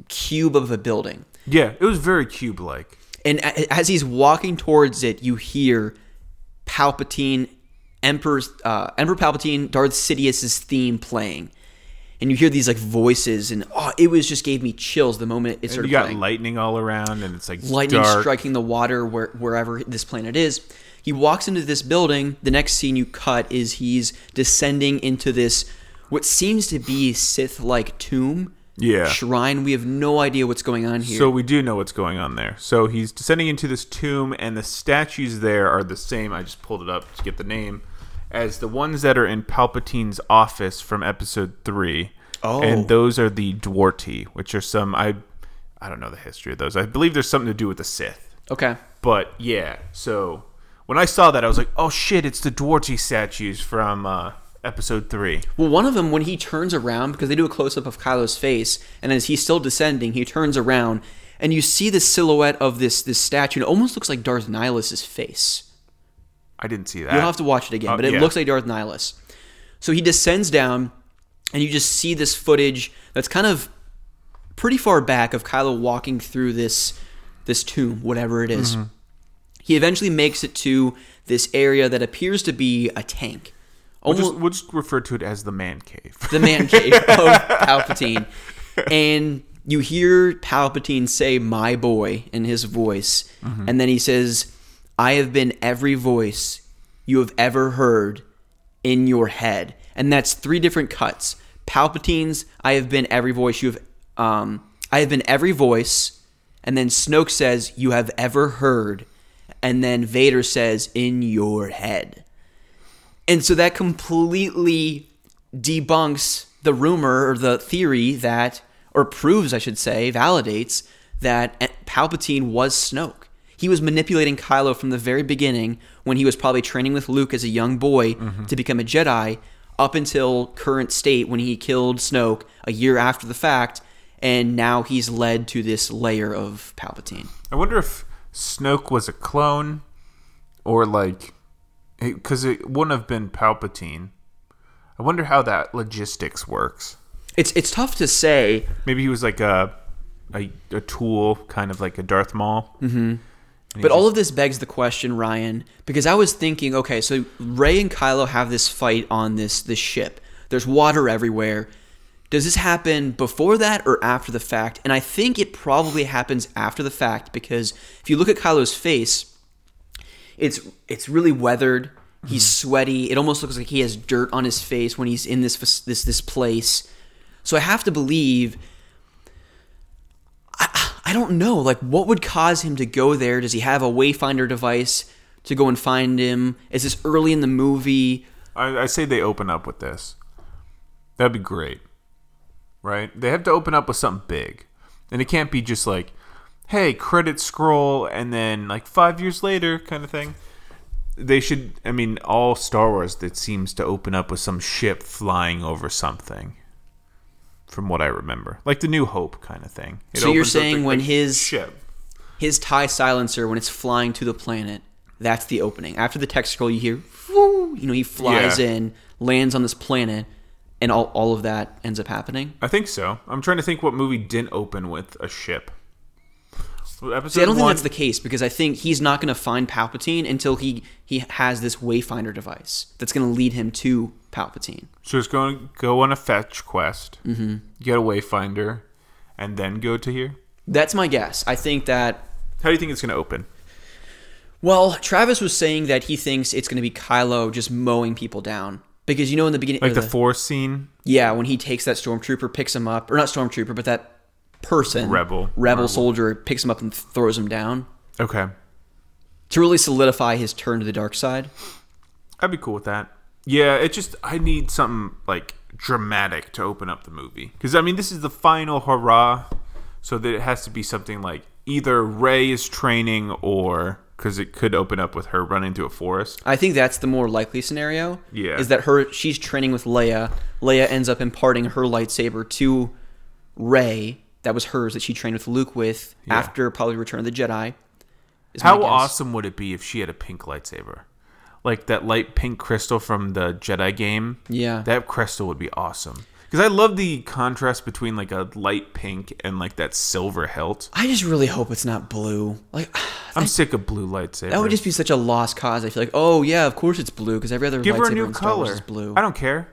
cube of a building. Yeah, it was very cube like. And as he's walking towards it, you hear Palpatine, Emperor, uh, Emperor Palpatine, Darth Sidious's theme playing, and you hear these like voices, and oh, it was just gave me chills the moment it And started you got playing. lightning all around, and it's like Lightning dark. striking the water where, wherever this planet is. He walks into this building. The next scene you cut is he's descending into this what seems to be Sith-like tomb. Yeah. Shrine. We have no idea what's going on here. So we do know what's going on there. So he's descending into this tomb, and the statues there are the same. I just pulled it up to get the name as the ones that are in Palpatine's office from Episode Three. Oh. and those are the Dwartii, which are some I I don't know the history of those. I believe there's something to do with the Sith. okay. But yeah, so when I saw that, I was like, oh shit, it's the Dwartii statues from uh, Episode Three. Well, one of them, when he turns around, because they do a close up of Kylo's face, and as he's still descending, he turns around, and you see the silhouette of this this statue. And it almost looks like Darth Nihilus' face. I didn't see that. You'll have to watch it again, Oh, but it yeah. looks like Darth Nihilus. So he descends down, and you just see this footage that's kind of pretty far back of Kylo walking through this this tomb, whatever it is. Mm-hmm. He eventually makes it to this area that appears to be a tank. We'll just, we'll just refer to it as the man cave. the man cave of Palpatine. And you hear Palpatine say, My boy, in his voice. And then he says, I have been every voice you have ever heard in your head. And that's three different cuts. Palpatine's, I have been every voice you have, um, I have been every voice. And then Snoke says, You have ever heard. And then Vader says, In your head. And so that completely debunks the rumor or the theory that, or proves, I should say, validates that eh, Palpatine was Snoke. He was manipulating Kylo from the very beginning when he was probably training with Luke as a young boy mm-hmm. to become a Jedi up until current state when he killed Snoke a year after the fact. And now he's led to this layer of Palpatine. I wonder if Snoke was a clone, or like, because it wouldn't have been Palpatine. I wonder how that logistics works. It's it's tough to say Maybe he was like a a, a tool, kind of like a Darth Maul. Mm-hmm. But all of this begs the question, Ryan, because I was thinking, okay, so Rey and Kylo have this fight on this this ship. There's water everywhere. Does this happen before that or after the fact? And I think it probably happens after the fact because if you look at Kylo's face, it's it's really weathered. He's mm-hmm. sweaty. It almost looks like he has dirt on his face when he's in this this this place. So I have to believe I, I don't know. Like, what would cause him to go there? Does he have a Wayfinder device to go and find him? Is this early in the movie? I, I say they open up with this. That'd be great, right? They have to open up with something big, and it can't be just like, "Hey, credit scroll," and then like five years later, kind of thing. They should. I mean, all Star Wars that seems to open up with some ship flying over something. From what I remember, like the New Hope kind of thing. It So you're saying when his- ship His tie silencer, when it's flying to the planet, that's the opening. After the text scroll, you hear, "Whoo," you know, he flies Yeah. in, lands on this planet, and all, all of that ends up happening. I think so. I'm trying to think what movie didn't open with a ship. Episode See, I don't think that's the case because I think he's not going to find Palpatine until he he has this Wayfinder device that's going to lead him to Palpatine. So he's going to go on a fetch quest, mm-hmm. get a wayfinder, and then go to here. That's my guess. I think that How do you think it's going to open? Well, Travis was saying that he thinks it's going to be Kylo just mowing people down because you know in the beginning, Like or the force scene? yeah, when he takes that stormtrooper, picks him up, or not stormtrooper, but that person, Rebel. rebel Rebel. soldier, picks him up and throws him down Okay, to really solidify his turn to the dark side. I'd be cool with that. Yeah, it just I need something like dramatic to open up the movie because I mean this is the final hurrah, so that it has to be something like either Rey is training or because it could open up with her running through a forest. I think that's the more likely scenario. Yeah. is that her? She's training with Leia. Leia ends up imparting her lightsaber to Rey. That was hers that she trained with Luke with after probably Return of the Jedi. How awesome would it be if she had a pink lightsaber? Like that light pink crystal from the Jedi game. Yeah. That crystal would be awesome. Because I love the contrast between like a light pink and like that silver hilt. I just really hope it's not blue. Like I'm sick of blue lightsabers. that would just be such a lost cause. I feel like, oh yeah, of course it's blue because every other give her a lightsaber new in Star Wars color. is blue. I don't care.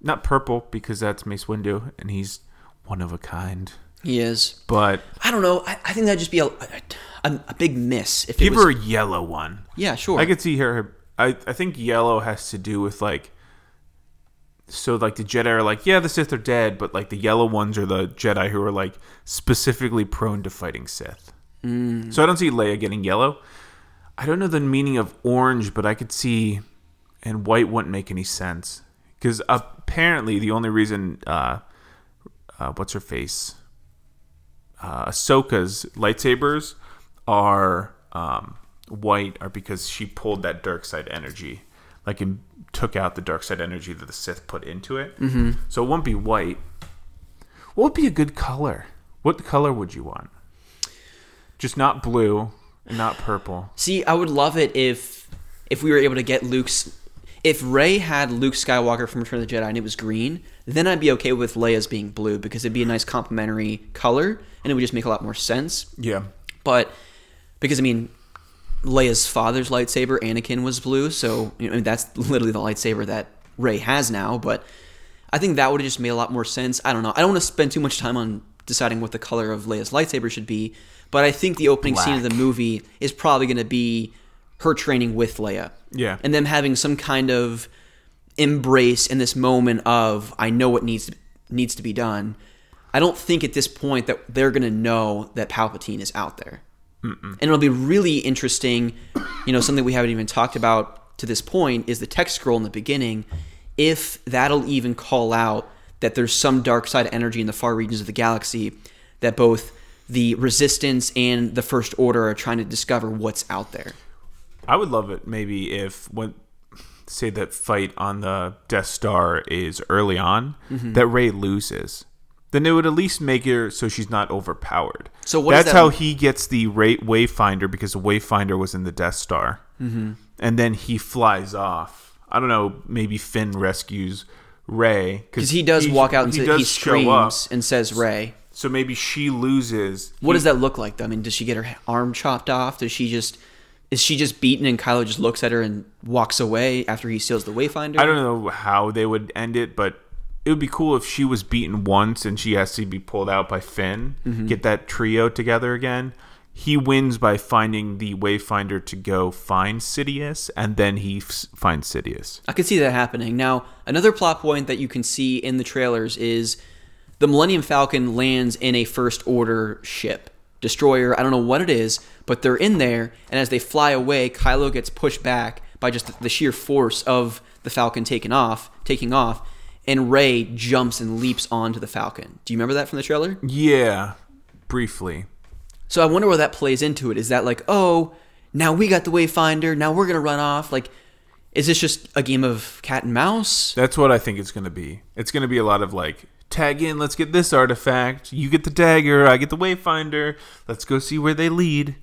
Not purple because that's Mace Windu and he's one of a kind. He is. But I don't know. I, I think that'd just be a, a, a big miss if give it was. her a yellow one. yeah, sure. I could see her. I I think yellow has to do with like. So like the Jedi are like, yeah, the Sith are dead, but like the yellow ones are the Jedi who are like specifically prone to fighting Sith. Mm. So I don't see Leia getting yellow. I don't know the meaning of orange, but I could see, and white wouldn't make any sense because apparently the only reason, uh, uh, what's her face, uh, Ahsoka's lightsabers are um, white are because she pulled that dark side energy, like and took out the dark side energy that the Sith put into it. Mm-hmm. So it won't be white. What would be a good color? What color would you want? Just not blue, and not purple. See, I would love it if if we were able to get Luke's. If Rey had Luke Skywalker from Return of the Jedi and it was green, then I'd be okay with Leia's being blue because it'd be a nice complementary color and it would just make a lot more sense. Yeah. But because I mean, Leia's father's lightsaber, Anakin, was blue, so you know, I mean, that's literally the lightsaber that Rey has now. But I think that would have just made a lot more sense. I don't know. I don't want to spend too much time on deciding what the color of Leia's lightsaber should be, but I think the opening scene of the movie is probably going to be her training with Leia. Yeah. And them having some kind of embrace in this moment of I know what needs to, needs to be done. I don't think at this point that they're going to know that Palpatine is out there. And it'll be really interesting, you know, something we haven't even talked about to this point is the text scroll in the beginning. If that'll even call out that there's some dark side energy in the far regions of the galaxy that both the resistance and the first order are trying to discover what's out there. I would love it maybe if when say that fight on the Death Star is early on, Mm-hmm. that Rey loses. Then it would at least make her so she's not overpowered. So what that's that- how he gets the Ray Wayfinder because the Wayfinder was in the Death Star, mm-hmm. and then he flies off. I don't know. Maybe Finn rescues Rey Because he does walk out and he, he does show up. screams and says Rey. So maybe she loses. What He- does that look like? though? I mean, does she get her arm chopped off? Does she just is she just beaten and Kylo just looks at her and walks away after he steals the Wayfinder? I don't know how they would end it, but it would be cool if she was beaten once and she has to be pulled out by Finn, Mm-hmm. get that trio together again. He wins by finding the Wayfinder to go find Sidious, and then he f- finds Sidious. I could see that happening. Now, another plot point that you can see in the trailers is the Millennium Falcon lands in a First Order ship. Destroyer, I don't know what it is, but they're in there, and as they fly away, Kylo gets pushed back by just the sheer force of the Falcon taking off, taking off, and Rey jumps and leaps onto the Falcon. Do you remember that from the trailer? Yeah, briefly. So I wonder where that plays into it. Is that like, oh, now we got the Wayfinder, now we're gonna run off? Like, is this just a game of cat and mouse? That's what I think it's going to be. It's going to be a lot of like, tag in, let's get this artifact. You get the dagger, I get the Wayfinder. Let's go see where they lead.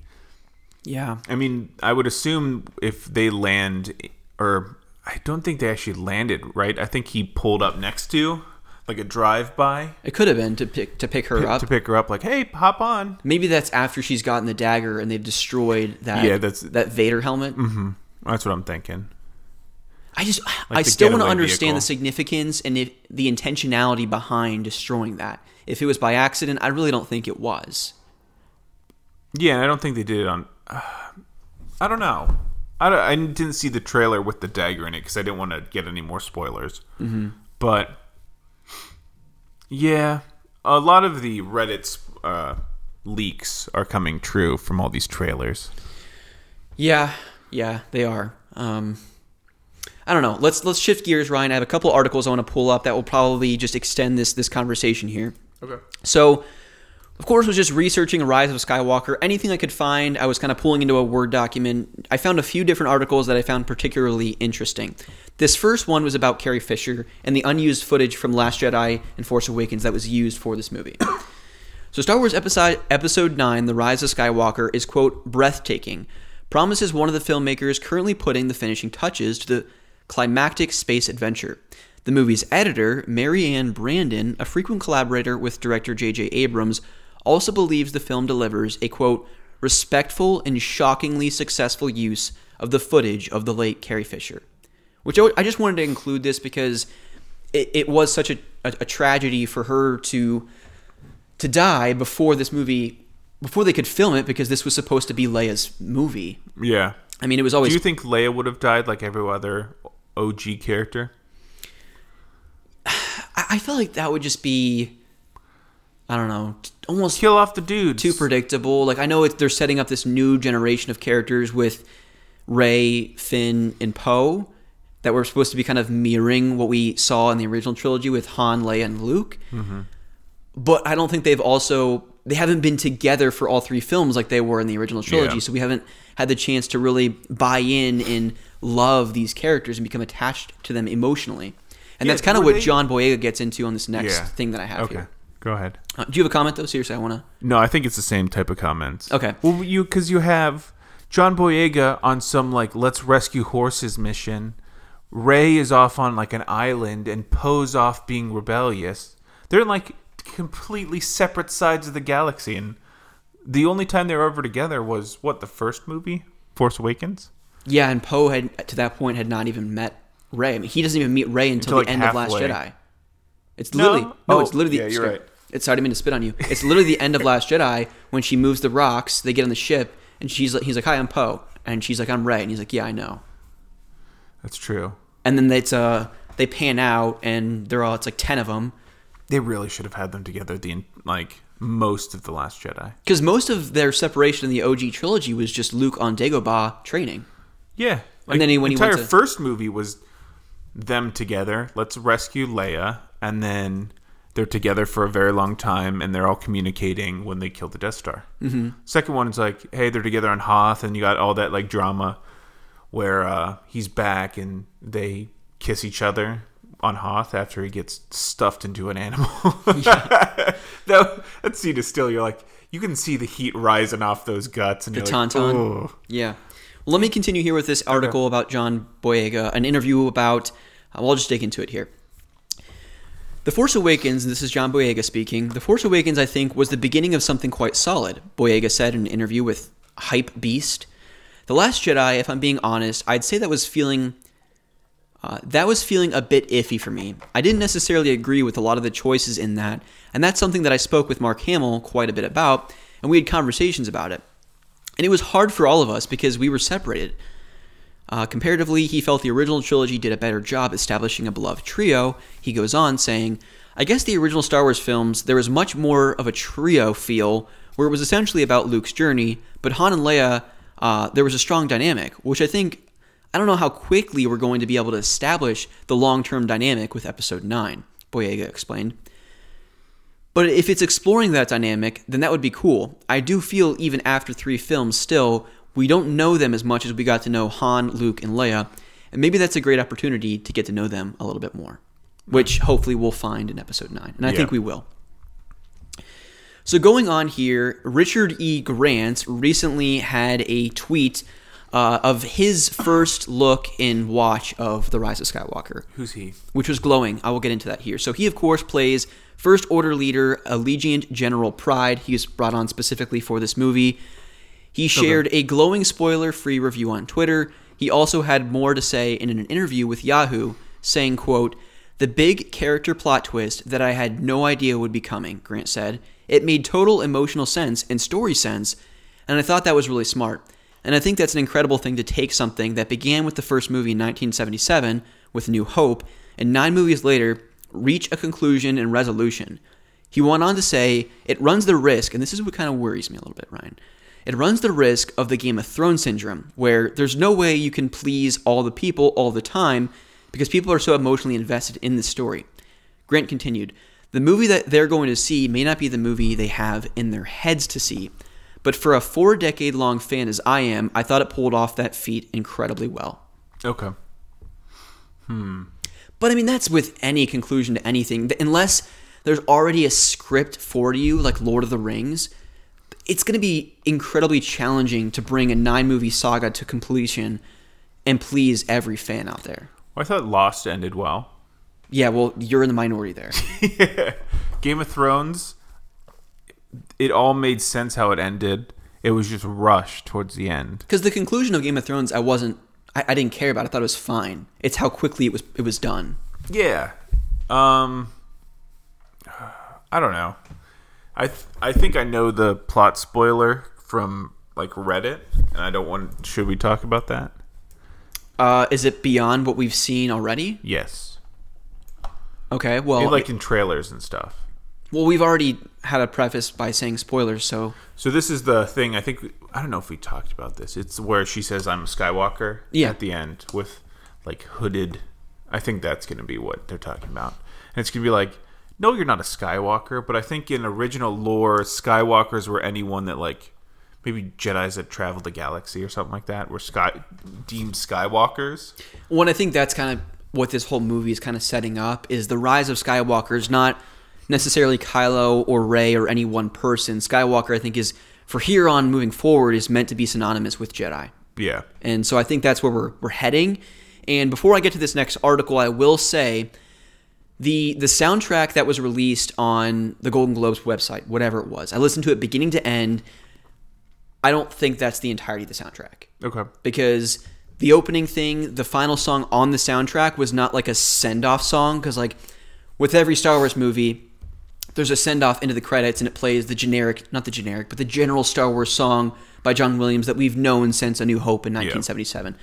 Yeah. I mean, I would assume if they land, or I don't think they actually landed, right? I think he pulled up next to, like a drive by, It could have been to pick to pick her up. to pick her up, like, hey, hop on. Maybe that's after she's gotten the dagger and they've destroyed that Yeah, that's- that Vader helmet. Mm-hmm. That's what I'm thinking. I just I still want to understand vehicle. the significance and if the intentionality behind destroying that. If it was by accident, I really don't think it was. Yeah, and I don't think they did it on. I don't know. I, I didn't see the trailer with the dagger in it because I didn't want to get any more spoilers. Mm-hmm. But yeah, a lot of the Reddit's uh, leaks are coming true from all these trailers. Yeah, yeah, they are. Um, I don't know. Let's let's shift gears, Ryan. I have a couple articles I want to pull up that will probably just extend this this conversation here. Okay. So, of course, was just researching Rise of Skywalker. Anything I could find, I was kind of pulling into a Word document. I found a few different articles that I found particularly interesting. This first one was about Carrie Fisher and the unused footage from Last Jedi and Force Awakens that was used for this movie. So Star Wars episode episode 9, The Rise of Skywalker is quote breathtaking. Promises one of the filmmakers currently putting the finishing touches to the climactic space adventure. The movie's editor, Maryann Brandon, a frequent collaborator with director J.J. Abrams, also believes the film delivers a quote, respectful and shockingly successful use of the footage of the late Carrie Fisher. Which I I just wanted to include this because it, it was such a, a, a tragedy for her to to die before this movie before they could film it because this was supposed to be Leia's movie. Yeah. I mean, it was always Do you think Leia would have died like every other OG character? I, I feel like that would just be, I don't know, almost Kill off the dudes. too predictable. Like I know they're setting up this new generation of characters with Rey, Finn, and Poe that were supposed to be kind of mirroring what we saw in the original trilogy with Han, Leia, and Luke. Mm-hmm. But I don't think they've also they haven't been together for all three films like they were in the original trilogy. Yeah. So we haven't had the chance to really buy in and love these characters and become attached to them emotionally. And Yeah, that's kind of what they- John Boyega gets into on this next Yeah. thing that I have Okay. here. Go ahead. Uh, do you have a comment though? Seriously, I want to. No, I think it's the same type of comments. Okay. Well, you because you have John Boyega on some like let's rescue horses mission. Rey is off on like an island, and Poe's off being rebellious. They're in like completely separate sides of the galaxy, and the only time they were ever together was what the first movie, Force Awakens. Yeah, and Poe had to that point had not even met Rey. I mean, he doesn't even meet Rey until, Until, the like, end of Last. Jedi. It's No? literally no, Oh, it's literally yeah, you're right. It's sorry, I didn't mean to spit on you. It's literally the end of Last Jedi when she moves the rocks. They get on the ship, and she's like, he's like, "Hi, I'm Poe," and she's like, "I'm Rey," and he's like, "Yeah, I know." That's true. And then it's uh they pan out, and they're all it's like ten of them They really should have had them together the like most of the Last Jedi. because most of their separation in the OG trilogy was just Luke on Dagobah training. Yeah. And then he- when he entire went to- first movie was them together. Let's rescue Leia, and then they're together for a very long time, and they're all communicating when they kill the Death Star. Mm-hmm. Second one is like, hey, they're together on Hoth, and you got all that like drama where uh, he's back and they kiss each other on Hoth after he gets stuffed into an animal. that, that scene is still you're like you can see the heat rising off those guts and The you're like, tauntaun. Yeah. Well, let me continue here with this article about John Boyega, an interview about. Uh, well, I'll just dig into it here. The Force Awakens, and this is John Boyega speaking. The Force Awakens, I think, was the beginning of something quite solid. Boyega said in an interview with Hypebeast. The Last Jedi, if I'm being honest, I'd say that was feeling uh, that was feeling a bit iffy for me. I didn't necessarily agree with a lot of the choices in that, and that's something that I spoke with Mark Hamill quite a bit about, and we had conversations about it. And it was hard for all of us because we were separated. Uh, comparatively, he felt the original trilogy did a better job establishing a beloved trio. He goes on saying, I guess the original Star Wars films, there was much more of a trio feel, where it was essentially about Luke's journey, but Han and Leia, uh, there was a strong dynamic, which I think, I don't know how quickly we're going to be able to establish the long term dynamic with Episode 9, Boyega explained. But if it's exploring that dynamic, then that would be cool. I do feel even after three films, still, we don't know them as much as we got to know Han, Luke, and Leia, and maybe that's a great opportunity to get to know them a little bit more, which hopefully we'll find in episode 9, and I think we will. So, going on here, Richard E. Grant recently had a tweet uh, of his first look in watch of The Rise of Skywalker Who's he? which was glowing. I will get into that here. So he, of course, plays First Order leader Allegiant General Pryde. He was brought on specifically for this movie. He shared a glowing spoiler-free review on Twitter. He also had more to say in an interview with Yahoo, saying, quote, the big character plot twist that I had no idea would be coming, Grant said. It made total emotional sense and story sense, and I thought that was really smart. And I think that's an incredible thing to take something that began with the first movie in 1977 with New Hope, and nine movies later, reach a conclusion and resolution. He went on to say, it runs the risk, and this is what kind of worries me a little bit, Ryan. It runs the risk of the Game of Thrones syndrome, where there's no way you can please all the people all the time because people are so emotionally invested in the story. Grant continued, the movie that they're going to see may not be the movie they have in their heads to see, but for a four decade long fan as I am, I thought it pulled off that feat incredibly well. Okay. Hmm. But I mean, that's with any conclusion to anything. Unless there's already a script for you, like Lord of the Rings, it's going to be incredibly challenging to bring a nine movie saga to completion and please every fan out there. Well, I thought Lost ended well. Yeah, well, you're in the minority there. Game of Thrones, it all made sense how it ended. It was just rushed towards the end. Because the conclusion of Game of Thrones, I wasn't, I, I didn't care about. I thought it was fine. It's how quickly it was, it was done. Yeah. Um I don't know. I th- I think I know the plot spoiler from like Reddit and I don't want should we talk about that? Uh, is it beyond what we've seen already? Yes. Okay, well, like in trailers and stuff. well, we've already had a preface by saying spoilers, so So this is the thing. I think I don't know if we talked about this. It's where she says I'm a Skywalker Yeah. at the end with like hooded. I think that's going to be what they're talking about, and it's going to be like, no, you're not a Skywalker. But I think in original lore, Skywalkers were anyone that like maybe Jedi's that traveled the galaxy or something like that were sky deemed Skywalkers. Well, I think that's kind of what this whole movie is kind of setting up is the rise of Skywalker is not necessarily Kylo or Rey or any one person. Skywalker, I think, is for here on moving forward is meant to be synonymous with Jedi, Yeah. and so I think that's where we're we're heading. And before I get to this next article, I will say the the soundtrack that was released on the Golden Globes website, whatever it was, I listened to it beginning to end. I don't think that's the entirety of the soundtrack Okay. because the opening thing, the final song on the soundtrack was not like a send off song because like with every Star Wars movie, there's a send off into the credits and it plays the generic, not the generic, but the general Star Wars song by John Williams that we've known since A New Hope in 1977.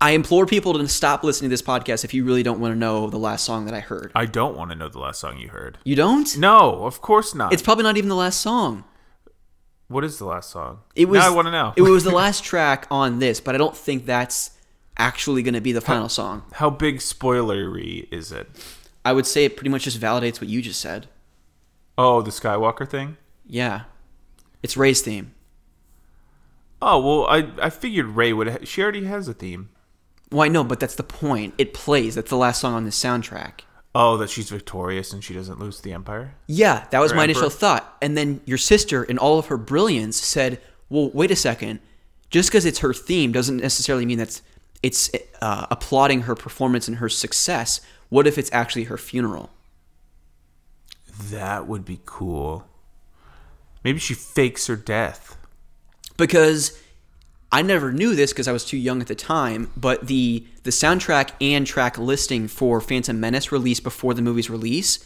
I implore people to stop listening to this podcast if you really don't want to know the last song that I heard. I don't want to know the last song you heard. You don't? No, of course not. It's probably not even the last song. what is the last song? It was. Now I want to know. it was the last track on this, but I don't think that's actually going to be the final song. How big spoilery is it? I would say it pretty much just validates what you just said. Oh, the Skywalker thing. Yeah, it's Rey's theme. Oh well, I I figured Rey would. Ha- she already has a theme. Well, I know, but that's the point. It plays. That's the last song on this soundtrack. Oh, that she's victorious and she doesn't lose the Empire. Yeah, that was Or my Emperor. initial thought. And then your sister, in all of her brilliance, said, "Well, wait a second. Just because it's her theme doesn't necessarily mean that's it's uh, applauding her performance and her success. What if it's actually her funeral?" That would be cool. Maybe she fakes her death. because I never knew this because I was too young at the time, but the the soundtrack and track listing for Phantom Menace released before the movie's release,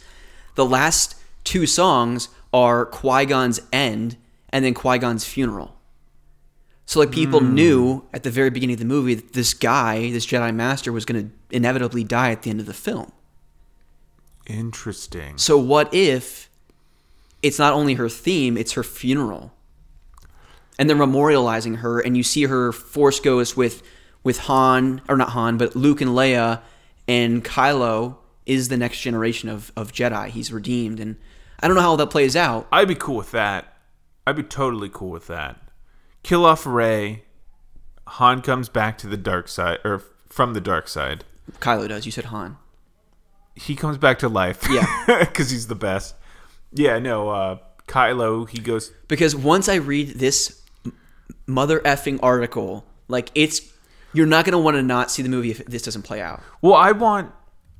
the last two songs are Qui Gon's End and then Qui Gon's Funeral. So like people hmm. knew at the very beginning of the movie that this guy, this Jedi Master, was going to inevitably die at the end of the film. Interesting. So what if it's not only her theme, it's her funeral? And they're memorializing her and you see her force ghost with with Han or not Han, but Luke and Leia and Kylo is the next generation of, of Jedi. He's redeemed and I don't know how that plays out. I'd be cool with that. I'd be totally cool with that. Kill off Rey. Han comes back to the dark side, or from the dark side. Kylo does. You said Han. He comes back to life. Yeah. because he's the best. Yeah, no. Uh, Kylo, he goes. Because once I read this mother effing article, like it's you're not going to want to not see the movie if this doesn't play out. Well, I want.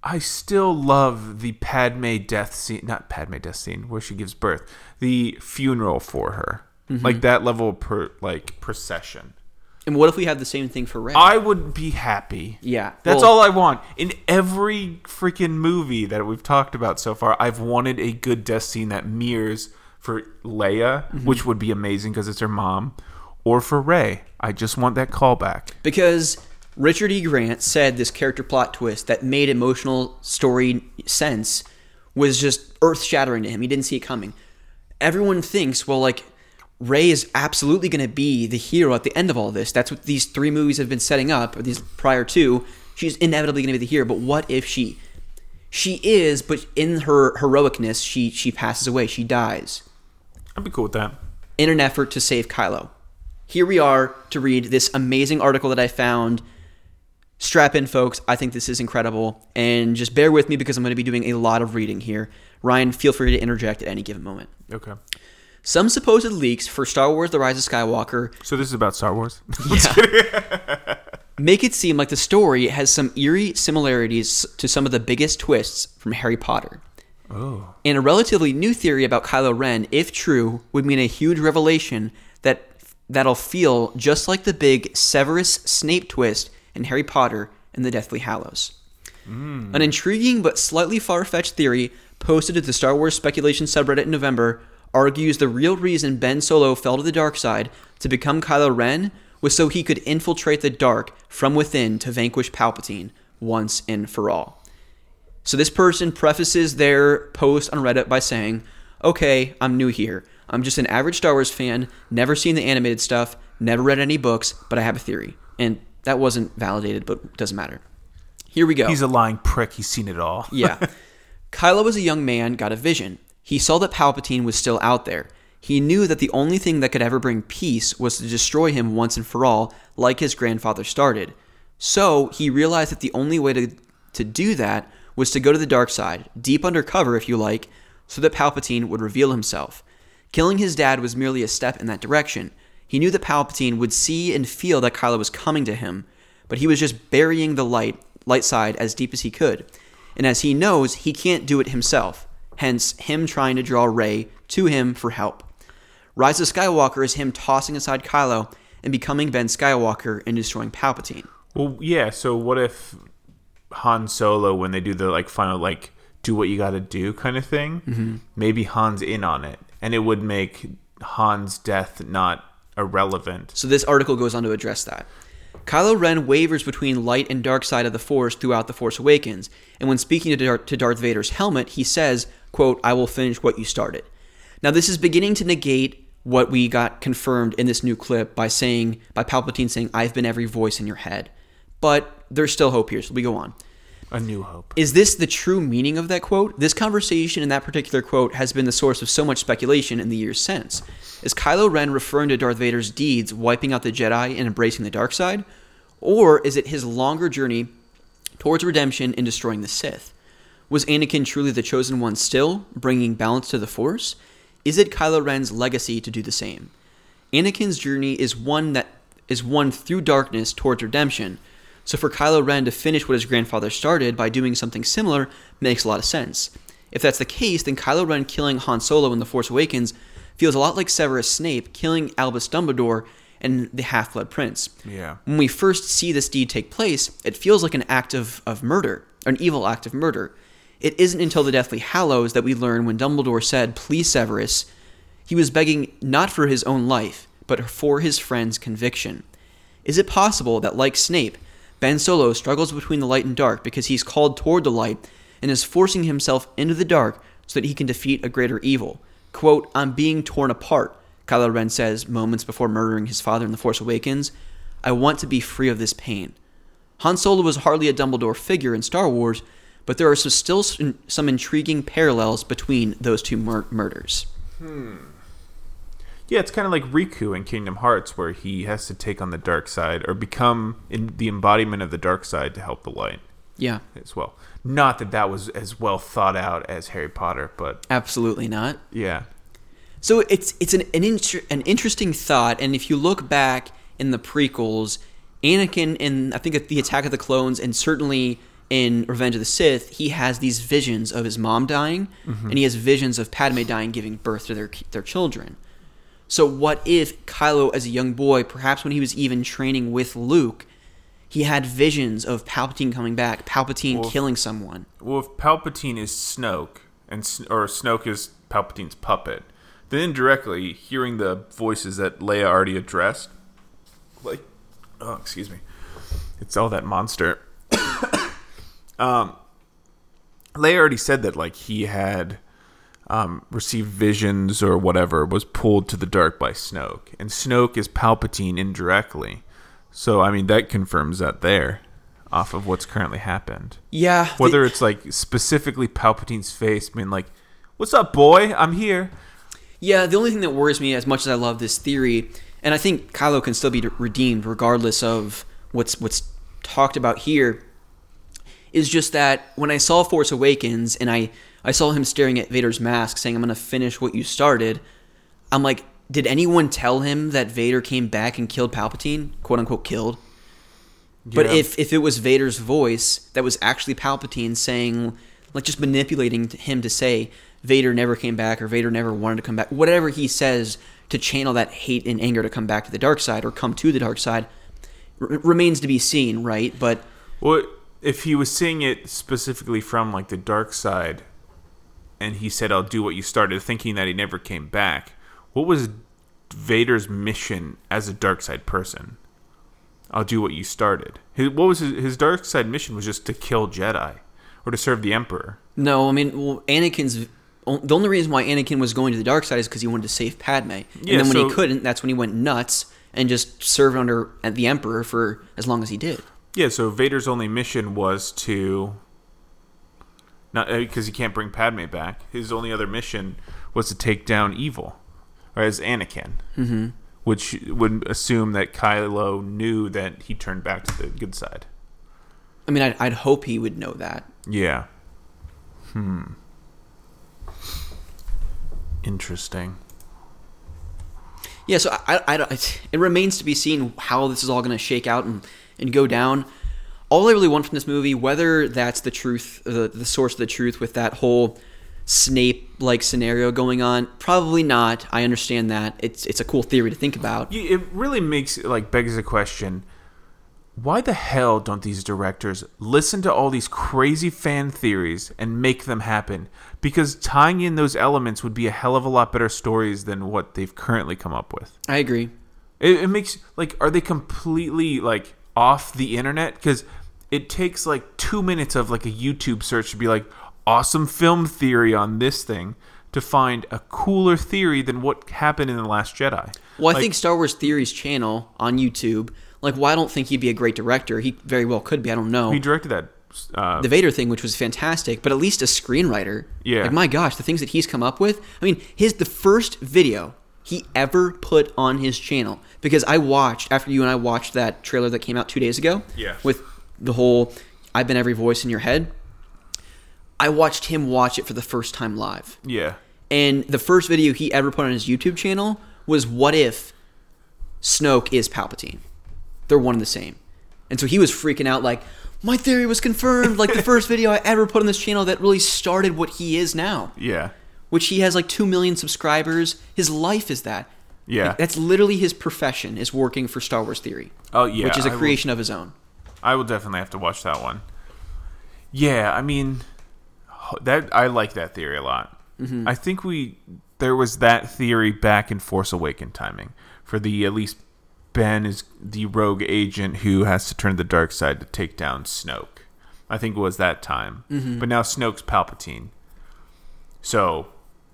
I still love the Padme death scene, not Padme death scene, where she gives birth. The funeral for her, Mm-hmm. like that level of per, like procession. And what if we have the same thing for Rey? I would be happy. Yeah, That's well- all I want. In every freaking movie that we've talked about so far, I've wanted a good death scene that mirrors for Leia, Mm-hmm. which would be amazing because it's her mom, or for Rey. I just want that callback. because Richard E. Grant said this character plot twist that made emotional story sense was just earth shattering to him. He didn't see it coming. Everyone thinks, well, like, Rey is absolutely going to be the hero at the end of all this. That's what these three movies have been setting up, or these prior two. She's inevitably going to be the hero. But what if she. She is, but in her heroicness, she she passes away. She dies I'd be cool with that. in an effort to save Kylo. Here we are to read this amazing article that I found. Strap in, folks. I think this is incredible. And just bear with me because I'm going to be doing a lot of reading here. Ryan, feel free to interject at any given moment. Okay. Some supposed leaks for Star Wars The Rise of Skywalker. So this is about Star Wars. yeah. make it seem like the story has some eerie similarities to some of the biggest twists from Harry Potter. Oh. And a relatively new theory about Kylo Ren, if true, would mean a huge revelation that that'll feel just like the big Severus Snape twist in Harry Potter and the Deathly Hallows. Hmm. An intriguing but slightly far fetched theory posted to the Star Wars speculation subreddit in November argues the real reason Ben Solo fell to the dark side to become Kylo Ren was so he could infiltrate the dark from within to vanquish Palpatine once and for all. So this person prefaces their post on Reddit by saying, Okay, I'm new here. I'm just an average Star Wars fan, never seen the animated stuff, never read any books, but I have a theory. And that wasn't validated, but doesn't matter. Here we go. He's a lying prick. He's seen it all. yeah. Kylo, as a young man, got a vision. He saw that Palpatine was still out there. He knew that the only thing that could ever bring peace was to destroy him once and for all, like his grandfather started. So he realized that the only way to, to do that was to go to the dark side, deep undercover, if you like, so that Palpatine would reveal himself. Killing his dad was merely a step in that direction. He knew that Palpatine would see and feel that Kylo was coming to him, but he was just burying the light light side as deep as he could. And as he knows, he can't do it himself. Hence, him trying to draw Rey to him for help. Rise of Skywalker is him tossing aside Kylo and becoming Ben Skywalker and destroying Palpatine. Well, yeah. So what if Han Solo, when they do the like final like do what you got to do kind of thing, Mm-hmm. maybe Han's in on it, and it would make Han's death not irrelevant. So this article goes on to address that. Kylo Ren wavers between light and dark side of the Force throughout The Force Awakens, and when speaking to, Dar- to Darth Vader's helmet, he says, quote, I will finish what you started. Now this is beginning to negate what we got confirmed in this new clip by saying by Palpatine saying, I've been every voice in your head. But there's still hope here, so we go on. A new hope. Is this the true meaning of that quote? This conversation and that particular quote has been the source of so much speculation in the years since. Is Kylo Ren referring to Darth Vader's deeds, wiping out the Jedi and embracing the dark side? Or is it his longer journey towards redemption and destroying the Sith? Was Anakin truly the chosen one still, bringing balance to the Force? Is it Kylo Ren's legacy to do the same? Anakin's journey is one that is one through darkness towards redemption. So for Kylo Ren to finish what his grandfather started by doing something similar makes a lot of sense. If that's the case, then Kylo Ren killing Han Solo in The Force Awakens feels a lot like Severus Snape killing Albus Dumbledore and the Half-Blood Prince. Yeah. When we first see this deed take place, it feels like an act of, of murder, an evil act of murder. It isn't until the Deathly Hallows that we learn when Dumbledore said, Please, Severus, he was begging not for his own life, but for his friend's conviction. Is it possible that, like Snape, Ben Solo struggles between the light and dark because he's called toward the light and is forcing himself into the dark so that he can defeat a greater evil? Quote, I'm being torn apart, Kylo Ren says moments before murdering his father in The Force Awakens. I want to be free of this pain. Han Solo was hardly a Dumbledore figure in Star Wars, but there are still some intriguing parallels between those two mur- murders. Hmm. Yeah, it's kind of like Riku in Kingdom Hearts, where he has to take on the dark side or become in the embodiment of the dark side to help the light Yeah, as well. Not that that was as well thought out as Harry Potter, but absolutely not. yeah. So it's it's an an, inter- an interesting thought, and if you look back in the prequels, Anakin in I think at the Attack of the Clones, and certainly in Revenge of the Sith, he has these visions of his mom dying, mm-hmm. and he has visions of Padme dying, giving birth to their their children. So what if Kylo, as a young boy, perhaps when he was even training with Luke, he had visions of Palpatine coming back, Palpatine Well, killing someone? Well, if Palpatine is Snoke, and or Snoke is Palpatine's puppet, then indirectly hearing the voices that Leia already addressed, like, oh, excuse me, it's all that monster. um, Leia already said that like he had um, received visions or whatever, was pulled to the dark by Snoke, and Snoke is Palpatine indirectly. So I mean that confirms that there, off of what's currently happened Yeah, the- whether it's like specifically Palpatine's face, being like, "What's up, boy? I'm here." Yeah, the only thing that worries me, as much as I love this theory, and I think Kylo can still be redeemed regardless of what's what's talked about here, is just that when I saw Force Awakens and I I saw him staring at Vader's mask, saying, "I'm gonna finish what you started," I'm like, did anyone tell him that Vader came back and killed Palpatine, quote unquote killed? But if if it was Vader's voice that was actually Palpatine saying, like just manipulating him to say Vader never came back or Vader never wanted to come back, whatever he says to channel that hate and anger to come back to the dark side or come to the dark side, r- remains to be seen, right? But What if he was seeing it specifically from like the dark side, and he said, "I'll do what you started," thinking that he never came back? What was Vader's mission as a dark side person? I'll do what you started. His, what was his, his dark side mission? Was just to kill Jedi or to serve the Emperor. no, I mean, well, Anakin's the only reason why Anakin was going to the dark side is because he wanted to save Padme, and Yeah, then when so- he couldn't, that's when he went nuts and just served under the Emperor for as long as he did. Yeah, so Vader's only mission was to not because he can't bring Padme back. His only other mission was to take down evil, or as Anakin, mm-hmm. which would assume that Kylo knew that he turned back to the good side. I mean, I'd, I'd hope he would know that. Yeah. Hmm. Interesting. Yeah, so I, I, I- it remains to be seen how this is all going to shake out and, and go down. All I really want from this movie, whether that's the truth, the, the source of the truth with that whole Snape like scenario going on, probably not. I understand that. It's it's a cool theory to think about. It really makes like begs the question: Why the hell don't these directors listen to all these crazy fan theories and make them happen? Because tying in those elements would be a hell of a lot better stories than what they've currently come up with. I agree. It, it makes like, are they completely like off the internet? Because it takes like two minutes of like a YouTube search to be like awesome film theory on this thing to find a cooler theory than what happened in the Last Jedi. Well, I Like- think Star Wars Theories channel on YouTube, like, well, I don't think he'd be a great director. He very well could be. I don't know. He directed that. Uh, the Vader thing, which was fantastic, but at least a screenwriter. Yeah. Like my gosh, the things that he's come up with. I mean, his the first video he ever put on his channel because I watched after you and I watched that trailer that came out two days ago. Yeah. With the whole "I've been every voice in your head." I watched him watch it for the first time live. yeah. And the first video he ever put on his YouTube channel was what if Snoke is Palpatine? They're one and the same. And so he was freaking out like, my theory was confirmed. Like the first video I ever put on this channel that really started what he is now, Yeah. which he has like 2 million subscribers. His life is that. Yeah. Like, that's literally his profession is working for Star Wars Theory. Oh, yeah, Which is a creation of his own. I will definitely have to watch that one. Yeah, I mean, that I like that theory a lot. Mm-hmm. I think we there was that theory back in Force Awaken timing for the at least Ben is the rogue agent who has to turn to the dark side to take down Snoke. I think it was that time. Mm-hmm. But now Snoke's Palpatine. So,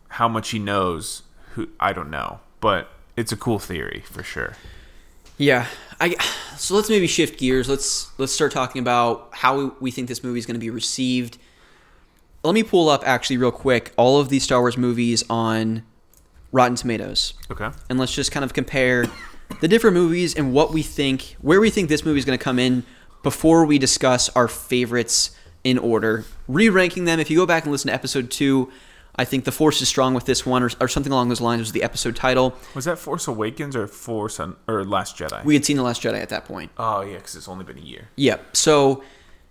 how much he knows, who I don't know, but it's a cool theory for sure. Yeah, I so let's maybe shift gears. Let's let's start talking about how we think this movie is going to be received. Let me pull up actually real quick all of these Star Wars movies on Rotten Tomatoes, Okay. and let's just kind of compare the different movies and what we think, where we think this movie is going to come in before we discuss our favorites in order, re-ranking them. If you go back and listen to episode two, I think the Force is strong with this one, or, or something along those lines was the episode title. Was that Force Awakens or Force Un- or Last Jedi? We had seen the Last Jedi at that point. Oh yeah, because it's only been a year. Yep. So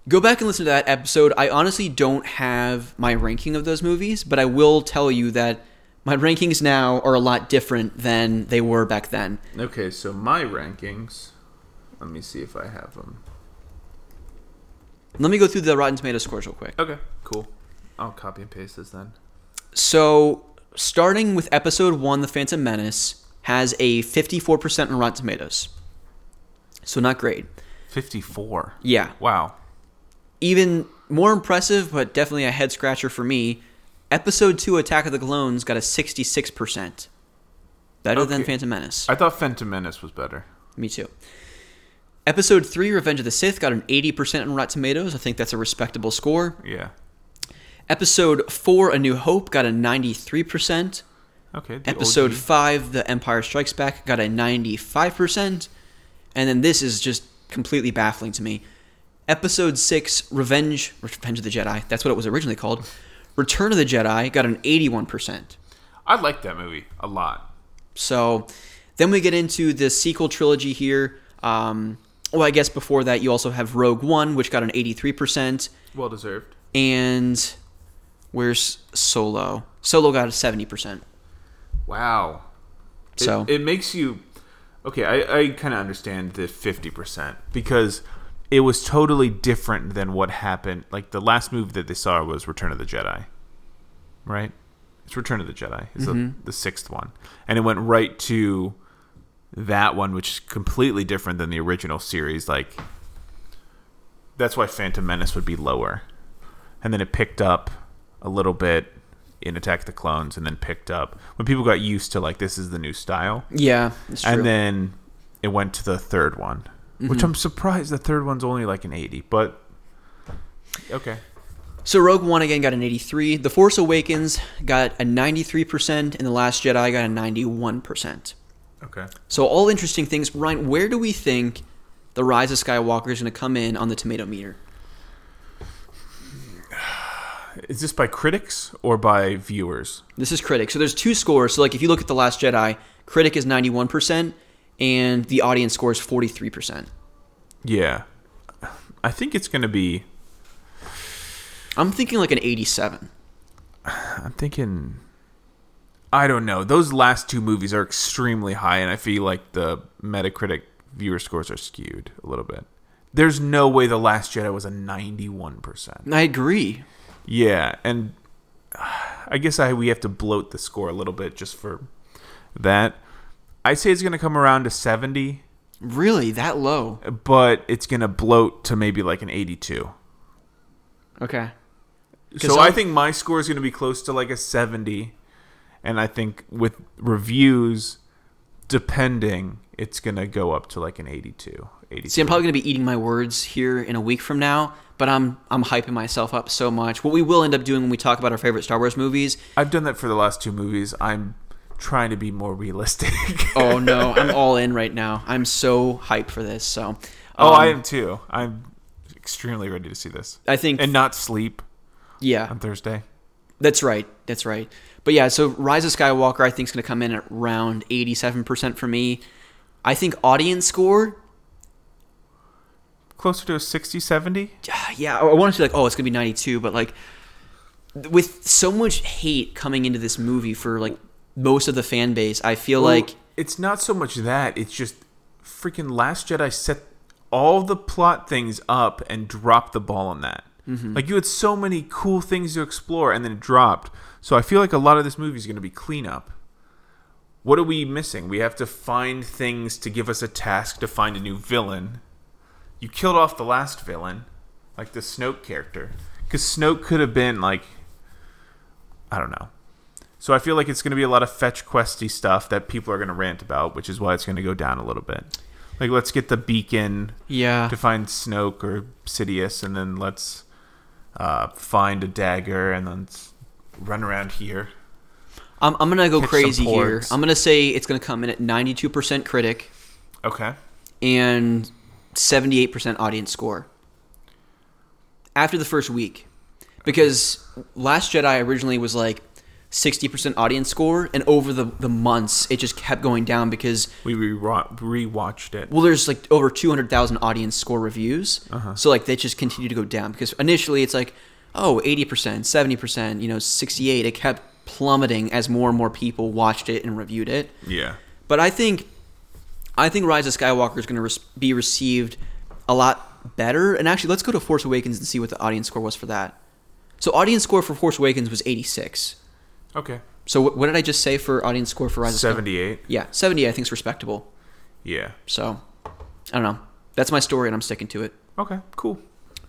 go back and listen to that episode. I honestly don't have my ranking of those movies, but I will tell you that my rankings now are a lot different than they were back then. Okay, so my rankings. Let me see if I have them. Let me go through the Rotten Tomato scores real quick. Okay, cool. I'll copy and paste this then. So, starting with episode one, The Phantom Menace has a 54% on Rotten Tomatoes. So, not great. Fifty-four. Yeah. Wow. Even more impressive, but definitely a head scratcher for me. Episode two, Attack of the Clones, got a 66%. Better than Phantom Menace. I thought Phantom Menace was better. Me too. Episode 3, Revenge of the Sith, got an 80% on Rotten Tomatoes. I think that's a respectable score. Yeah. Episode 4, A New Hope, got a 93%. Okay. the Episode OG. 5, The Empire Strikes Back, got a 95%. And then this is just completely baffling to me. Episode 6, Revenge, Revenge of the Jedi, that's what it was originally called. Return of the Jedi, got an 81%. I like that movie a lot. So then we get into the sequel trilogy here. Um, well, I guess before that, you also have Rogue One, which got an 83%. Well deserved. And where's Solo? Solo got a 70%. Wow. It- So- it, makes you okay. I, I kind of understand the fifty percent because it was totally different than what happened. Like the last movie that they saw was Return of the Jedi, right? It's Return of the Jedi. It's the, mm-hmm. the sixth one, and it went right to that one, which is completely different than the original series. Like that's why Phantom Menace would be lower, and then it picked up a little bit in Attack of the Clones, and then picked up when people got used to like this is the new style, Yeah, it's true. and then it went to the third one, which mm-hmm. I'm surprised the third one's only like an eighty, but okay, So Rogue One again got an 83. The Force Awakens got a 93%, and The Last Jedi got a 91%. okay. So all interesting things. Ryan, where do we think The Rise of Skywalker is going to come in on the tomato meter? Is this by critics or by viewers? This is critic. So there's two scores. So like if you look at The Last Jedi, critic is 91% and the audience score is 43%. Yeah, I think it's gonna be. I'm thinking like an 87. I'm thinking. I don't know. Those last two movies are extremely high, and I feel like the Metacritic viewer scores are skewed a little bit. There's no way The Last Jedi was a 91%. I agree. Yeah, and I guess I we have to bloat the score a little bit just for that. I say it's going to come around to 70, Really? That low? but it's going to bloat to maybe like an 82. Okay. So I I'm- think my score is going to be close to like a 70, and I think with reviews depending, it's going to go up to like an 82. 83. See, I'm probably going to be eating my words here in a week from now, but I'm I'm hyping myself up so much. What we will end up doing when we talk about our favorite Star Wars movies. I've done that for the last two movies. I'm trying to be more realistic. Oh no, I'm all in right now. I'm so hyped for this. So, oh, um, I am too. I'm extremely ready to see this. I think and not sleep yeah, on Thursday. that's right. That's right. But yeah, so Rise of Skywalker, I think is going to come in at around 87% for me. I think audience score, Closer to a 60, 70? yeah, I want to say like, oh, it's going to be 92, but like with so much hate coming into this movie for like most of the fan base, I feel like it's not so much that, it's just freaking Last Jedi set all the plot things up and dropped the ball on that. Mm-hmm. Like you had so many cool things to explore and then it dropped. So I feel like a lot of this movie is going to be cleanup. What are we missing? We have to find things to give us a task to find a new villain. You killed off the last villain, like the Snoke character, because Snoke could have been like, I don't know. So I feel like it's going to be a lot of fetch questy stuff that people are going to rant about, which is why it's going to go down a little bit. Like let's get the beacon yeah, to find Snoke or Sidious, and then let's uh, find a dagger, and then run around here. I'm, I'm going to go crazy here. I'm going to say it's going to come in at 92% critic Okay. and 78% audience score after the first week. Because Last Jedi originally was like 60% audience score, and over the, the months, it just kept going down because, We re- rewatched it. well, there's like over 200,000 audience score reviews. Uh-huh. So, like, they just continue to go down because initially it's like, oh, 80%, 70%, you know, 68. It kept plummeting as more and more people watched it and reviewed it. Yeah. But I think, I think Rise of Skywalker is going to res- be received a lot better. And actually, let's go to Force Awakens and see what the audience score was for that. So, audience score for Force Awakens was 86. Okay. So, what, what did I just say for audience score for Rise of Skywalker? 78. Yeah, 70 I think is respectable. Yeah. So, I don't know. That's my story, and I'm sticking to it. Okay. Cool.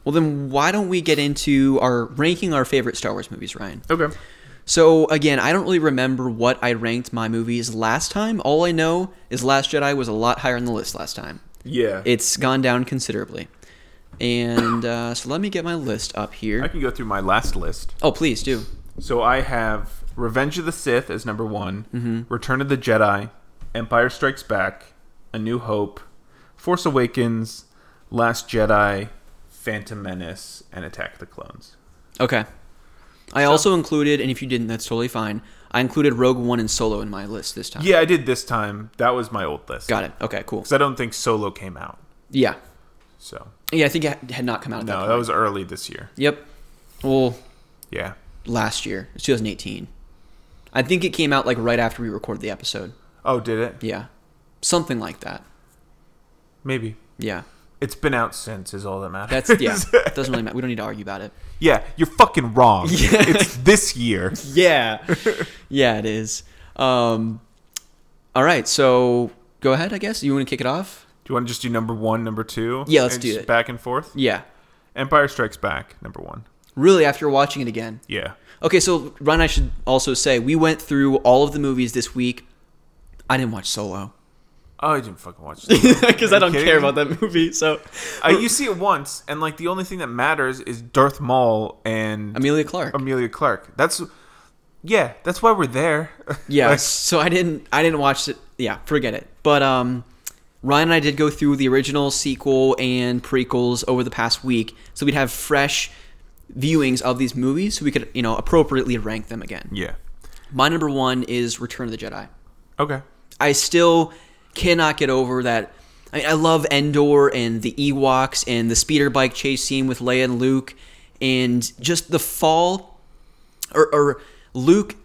Well, then why don't we get into our ranking our favorite Star Wars movies, Ryan? Okay. So again, I don't really remember what I ranked my movies last time. All I know is Last Jedi was a lot higher on the list last time. Yeah. It's gone down considerably. And uh, so let me get my list up here. I can go through my last list. Oh, please do. So I have Revenge of the Sith as number one, Mm-hmm. Return of the Jedi, Empire Strikes Back, A New Hope, Force Awakens, Last Jedi, Phantom Menace, and Attack of the Clones. Okay. I also included, and if you didn't, that's totally fine. I included Rogue One and Solo in my list this time. Yeah, I did this time. That was my old list. Got it. Okay, cool. Because I don't think Solo came out. Yeah, So Yeah, I think it had not come out. That no, point. that was early this year. Yep. Well, Yeah. last year, it's 2018. I think it came out like right after we recorded the episode. Oh, did it? Yeah, something like that. Maybe. Yeah, It's been out since is all that matters. that's yeah. it doesn't really matter. We don't need to argue about it. yeah, you're fucking wrong. Yeah. It's this year. Yeah, yeah, it is. Um, all right, so go ahead. I guess you want to kick it off. Do you want to just do number one, number two? Yeah, let's and do just it. Back and forth. Yeah, Empire Strikes Back, number one. really. After watching it again. Yeah. Okay, so Ryan, I should also say we went through all of the movies this week. I didn't watch Solo Oh, I didn't fucking watch it. because I don't care about that movie. So Uh, you see it once, and like the only thing that matters is Darth Maul and Emilia Clarke. Emilia Clarke. That's yeah, that's why we're there. Yeah, Like, so I didn't I didn't watch it. Yeah, forget it. But um Ryan and I did go through the original sequel and prequels over the past week, so we'd have fresh viewings of these movies so we could, you know, appropriately rank them again. yeah. My number 1 is Return of the Jedi. Okay. I still cannot get over that. I, mean, I love Endor and the Ewoks and the speeder bike chase scene with Leia and Luke, and just the fall, or, or Luke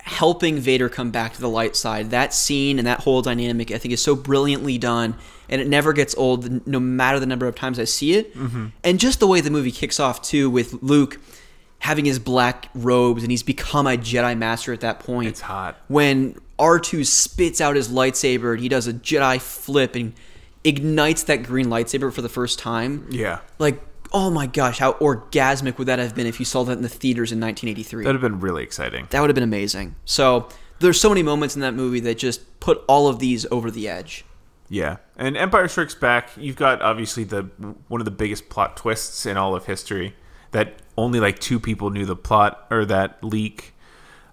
helping Vader come back to the light side. That scene and that whole dynamic, I think, is so brilliantly done, and it never gets old, no matter the number of times I see it. Mm-hmm. And just the way the movie kicks off too, with Luke having his black robes and he's become a Jedi Master at that point It's hot. when R2 spits out his lightsaber and he does a Jedi flip and ignites that green lightsaber for the first time. Yeah. Like, oh my gosh, how orgasmic would that have been if you saw that in the theaters in 1983? That'd have been really exciting. that would have been amazing. So, there's so many moments in that movie that just put all of these over the edge. Yeah, and Empire Strikes Back, you've got obviously the one of the biggest plot twists in all of history that only like two people knew the plot or that leak.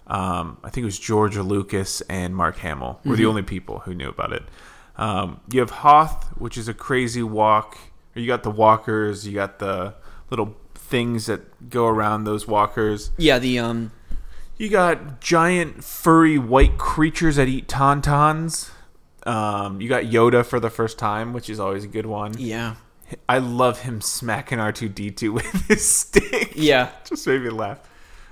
Um, I think it was George Lucas and Mark Hamill were the only people who knew about it. Um, you have Hoth, which is a crazy walk. Or you got the walkers. You got the little things that go around those walkers. Yeah, the um You got giant furry white creatures that eat tauntauns. Um, you got Yoda for the first time, which is always a good one. yeah. I love him smacking R two D two with his stick. Yeah. just made me laugh.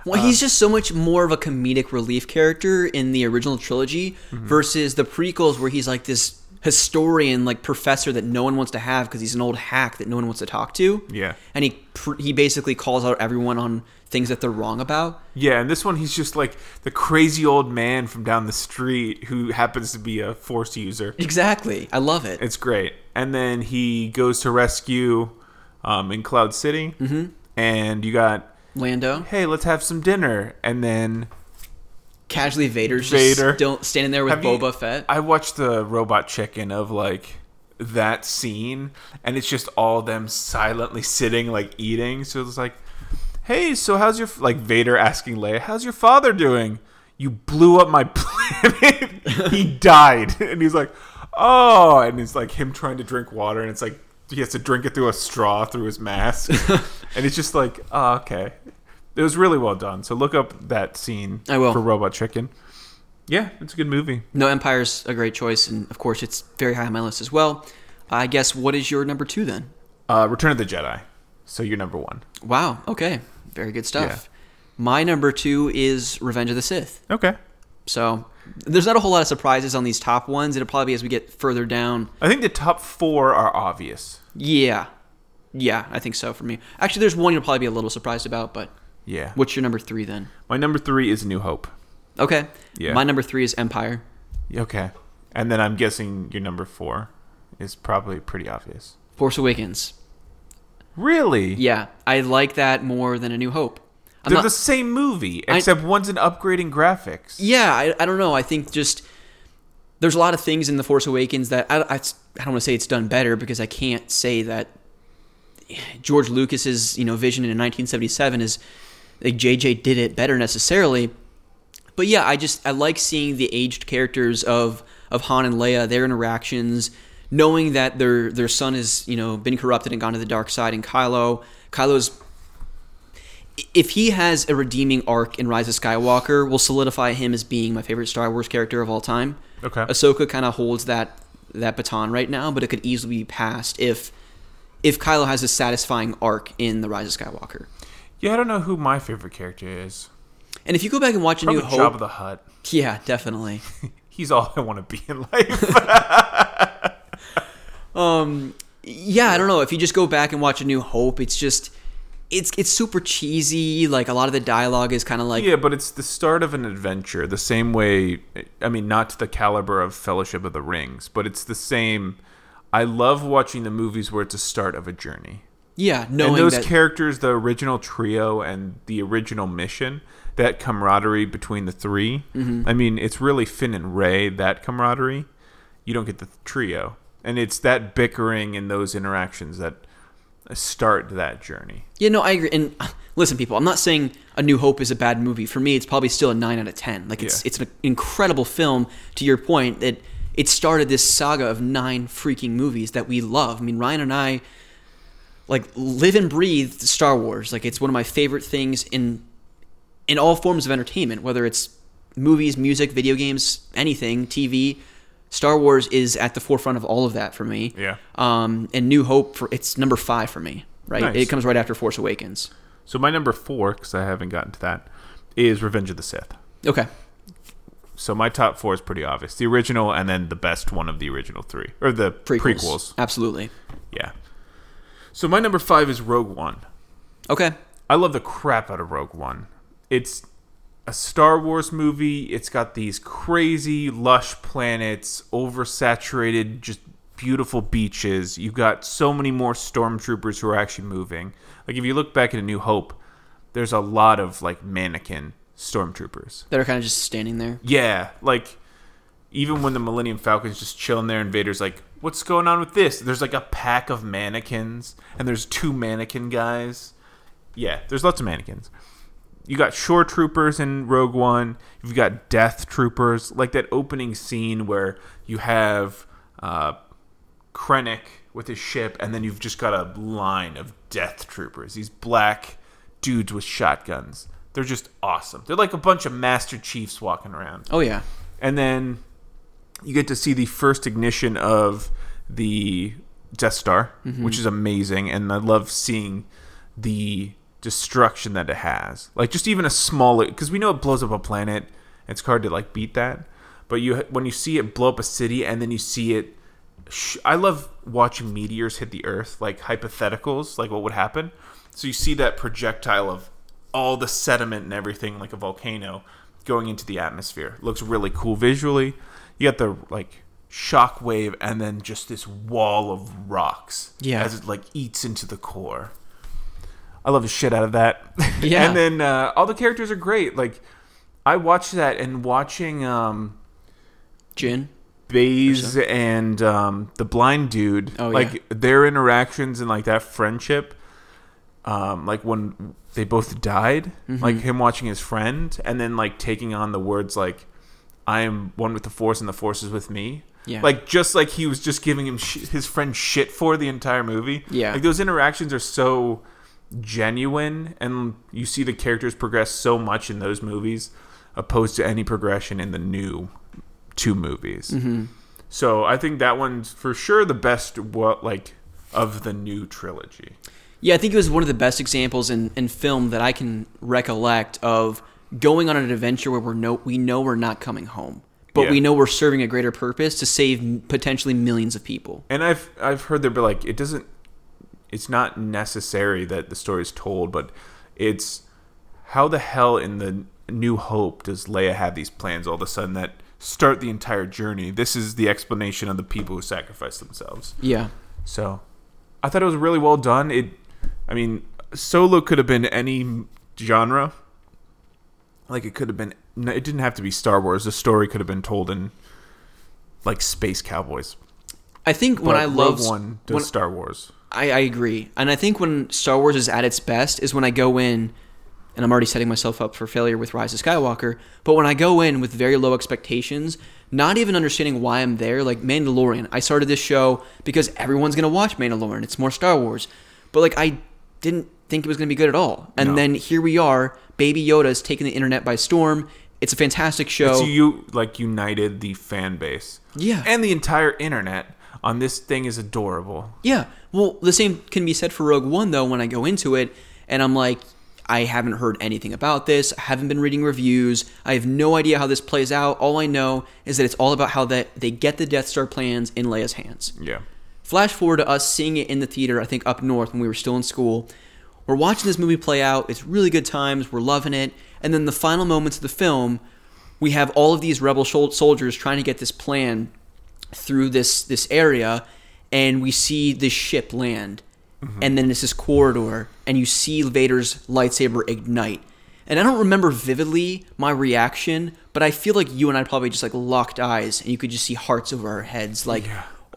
Well, he's just so much more of a comedic relief character in the original trilogy versus the prequels, where he's like this historian, like professor that no one wants to have because he's an old hack that no one wants to talk to. Yeah. and he pr- he basically calls out everyone on things that they're wrong about. Yeah, and this one he's just like the crazy old man from down the street who happens to be a force user. Exactly, I love it. It's great. And then he goes to rescue um, in Cloud City, mm-hmm. and you got Lando, hey, let's have some dinner, and then casually Vader's Vader. just still standing there with Have you- Boba Fett. I watched the Robot Chicken of like that scene, and it's just all them silently sitting, like eating. So it's like, hey, so how's your like Vader asking Leia, how's your father doing? You blew up my planet. he died, and he's like, oh, and it's like him trying to drink water, and it's like he has to drink it through a straw through his mask, and it's just like, oh, okay. It was really well done. So look up that scene I will. for Robot Chicken. Yeah, it's a good movie. no, Empire's a great choice, and of course, it's very high on my list as well. I guess what is your number two then? Uh, Return of the Jedi. So you're number one. Wow. Okay. Very good stuff. Yeah. My number two is Revenge of the Sith. Okay. So there's not a whole lot of surprises on these top ones. It'll probably be as we get further down. I think the top four are obvious. Yeah. Yeah, I think so for me. Actually, there's one you'll probably be a little surprised about, but Yeah. what's your number three then? My number three is New Hope. Okay. Yeah. My number three is Empire. Okay. And then I'm guessing your number four is probably pretty obvious. Force Awakens. Really? Yeah, I like that more than A New Hope. I'm They're not- the same movie, except one's an upgrading graphics. Yeah, I, I don't know. I think just there's a lot of things in the Force Awakens that I, I, I don't want to say it's done better because I can't say that George Lucas's you know vision in 1977 is like JJ did it better necessarily. But yeah, I just I like seeing the aged characters of of Han and Leia, their interactions, knowing that their their son has you know been corrupted and gone to the dark side, and Kylo Kylo's if he has a redeeming arc in Rise of Skywalker, will solidify him as being my favorite Star Wars character of all time. Okay. Ahsoka kind of holds that that baton right now, but it could easily be passed if if Kylo has a satisfying arc in the Rise of Skywalker. Yeah, I don't know who my favorite character is. And if you go back and watch A Probably New Jabba Hope, the Hutt. yeah, definitely. He's all I want to be in life. Um, yeah, I don't know. If you just go back and watch A New Hope, it's just it's it's super cheesy. Like a lot of the dialogue is kind of like yeah, but it's the start of an adventure. The same way, I mean, not to the caliber of Fellowship of the Rings, but it's the same. I love watching the movies where it's a start of a journey. yeah, knowing and those that characters, the original trio and the original mission, that camaraderie between the 3 Mm-hmm. I mean, it's really Finn and Rey. That camaraderie, you don't get the trio, and it's that bickering and those interactions that start that journey. Yeah, no, I agree. And uh, listen, people, I'm not saying A New Hope is a bad movie. For me, it's probably still a nine out of ten. Like it's Yeah. it's an incredible film. To your point, that it started this saga of nine freaking movies that we love. I mean, Ryan and I like live and breathe Star Wars. Like it's one of my favorite things in in all forms of entertainment, whether it's movies, music, video games, anything, TV. Star Wars is at the forefront of all of that for me. Yeah. Um, and New Hope for it's number five for me. Right. Nice. It comes right after Force Awakens. So my number four, because I haven't gotten to that, is Revenge of the Sith. Okay. So my top four is pretty obvious: the original, and then the best one of the original three, or the Prequels. prequels. Absolutely. Yeah. So my number five is Rogue One. Okay. I love the crap out of Rogue One. It's a Star Wars movie. It's got these crazy, lush planets, oversaturated, just beautiful beaches. You've got so many more stormtroopers who are actually moving. Like if you look back at A New Hope, there's a lot of like mannequin stormtroopers. That are kind of just standing there. Yeah, like even when the Millennium Falcon's just chilling there, and Vader's like, "What's going on with this?" There's like a pack of mannequins, and there's two mannequin guys. Yeah, there's lots of mannequins. You got shore troopers in Rogue One. You've got Death Troopers, like that opening scene where you have uh, Krennic with his ship, and then you've just got a line of Death Troopers. These black dudes with shotguns. They're just awesome. They're like a bunch of Master Chiefs walking around Oh yeah. and then you get to see the first ignition of the Death Star, which is amazing, and I love seeing the destruction that it has. Like just even a small, because we know it blows up a planet. It's hard to like beat that, but you when you see it blow up a city, and then you see it. Sh- I love watching meteors hit the Earth, like hypotheticals, like what would happen. So you see that projectile of all the sediment and everything, like a volcano, going into the atmosphere. looks really cool visually. You got the like shock wave and then just this wall of rocks Yeah. as it like eats into the core. I love the shit out of that. Yeah. and then uh, all the characters are great. Like I watched that and watching um Jyn. Baze and um, the blind dude, Oh, like yeah. their interactions and like that friendship, um, like when they both died, Mm-hmm. like him watching his friend and then like taking on the words like, "I am one with the force and the force is with me." Yeah. Like just like he was just giving him sh- his friend shit for the entire movie. Yeah. Like those interactions are so genuine, and you see the characters progress so much in those movies, opposed to any progression in the new two movies. Mm-hmm. So I think that one's for sure the best. What like of the new trilogy? Yeah, I think it was one of the best examples in, in film that I can recollect of going on an adventure where we're no, we know we're not coming home, but Yeah. we know we're serving a greater purpose to save potentially millions of people. And I've I've heard there be like it doesn't. It's not necessary that the story is told, but it's how the hell in the New Hope does Leia have these plans all of a sudden that start the entire journey? This is the explanation of the people who sacrifice themselves. Yeah. So I thought it was really well done. It, I mean, Solo could have been any genre. Like it could have been. It didn't have to be Star Wars. The story could have been told in like Space Cowboys. I think when But I love One does when- Star Wars. I, I agree. And I think when Star Wars is at its best is when I go in, and I'm already setting myself up for failure with Rise of Skywalker, but when I go in with very low expectations, not even understanding why I'm there, like Mandalorian. I started this show because everyone's going to watch Mandalorian. It's more Star Wars. But like I didn't think it was going to be good at all. And No. then here we are, Baby Yoda is taking the internet by storm. It's a fantastic show. So you like united the fan base. Yeah. And the entire internet on this thing is adorable. Yeah. Well, the same can be said for Rogue One, though, when I go into it and I'm like, I haven't heard anything about this. I haven't been reading reviews. I have no idea how this plays out. All I know is that it's all about how that they get the Death Star plans in Leia's hands. Yeah. Flash forward to us seeing it in the theater, I think up north when we were still in school. We're watching this movie play out. It's really good times. We're loving it. And then the final moments of the film, we have all of these rebel soldiers trying to get this plan through this this area, and we see this ship land, and then it's this corridor, and you see Vader's lightsaber ignite. And I don't remember vividly my reaction, but I feel like you and I probably just like locked eyes, and you could just see hearts over our heads, like.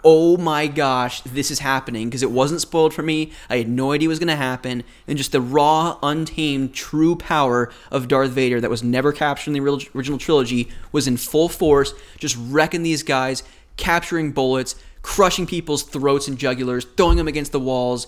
Oh my gosh, this is happening because it wasn't spoiled for me. I had no idea it was going to happen. And just the raw, untamed, true power of Darth Vader that was never captured in the original trilogy was in full force, just wrecking these guys, capturing bullets, crushing people's throats and jugulars, throwing them against the walls,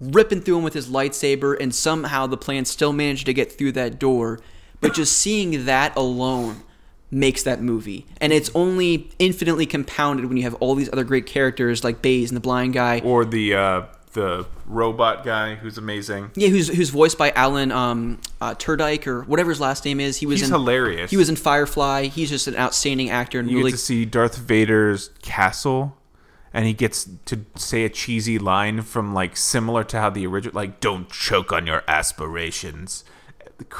ripping through them with his lightsaber, and somehow the plan still managed to get through that door. But just seeing that alone makes that movie. And it's only infinitely compounded when you have all these other great characters like Baze and the blind guy. Or the uh, the robot guy who's amazing. Yeah, who's who's voiced by Alan um, uh, Tudyk or whatever his last name is. He was He's in, hilarious. He was in Firefly. He's just an outstanding actor and You really get to see Darth Vader's castle, and he gets to say a cheesy line from like similar to how the original, like "Don't choke on your aspirations,"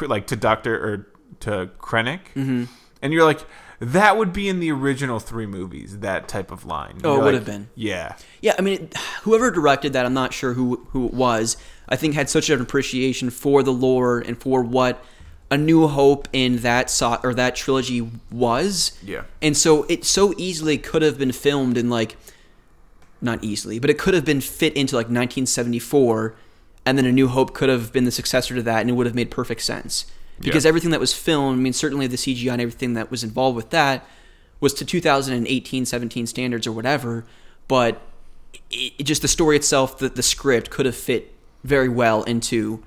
like to Doctor or to Krennic, mm-hmm. and you're like, that would be in the original three movies. That type of line. Oh, it You're would like, have been. Yeah, Yeah, I mean, whoever directed that, I'm not sure who who it was. I think had such an appreciation for the lore and for what A New Hope in that so- or that trilogy was. Yeah. And so it so easily could have been filmed in like not easily, but it could have been fit into like 1974 and then A New Hope could have been the successor to that and it would have made perfect sense. Because Yeah. everything that was filmed, I mean certainly the CGI and everything that was involved with that was to 2018 17 standards or whatever, but it, it just the story itself, the, the script could have fit very well into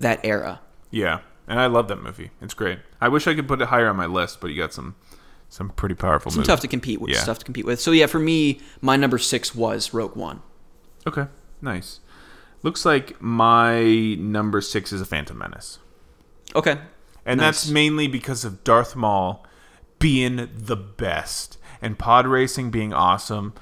that era. yeah, and I love that movie. It's great. I wish I could put it higher on my list, but you got some some pretty powerful Some tough to compete with, Yeah. stuff to compete with. So yeah, for me, my number six was Rogue One. Okay, nice. Looks like my number six is a Phantom Menace. Okay, And Nice. that's mainly because of Darth Maul being the best and pod racing being awesome.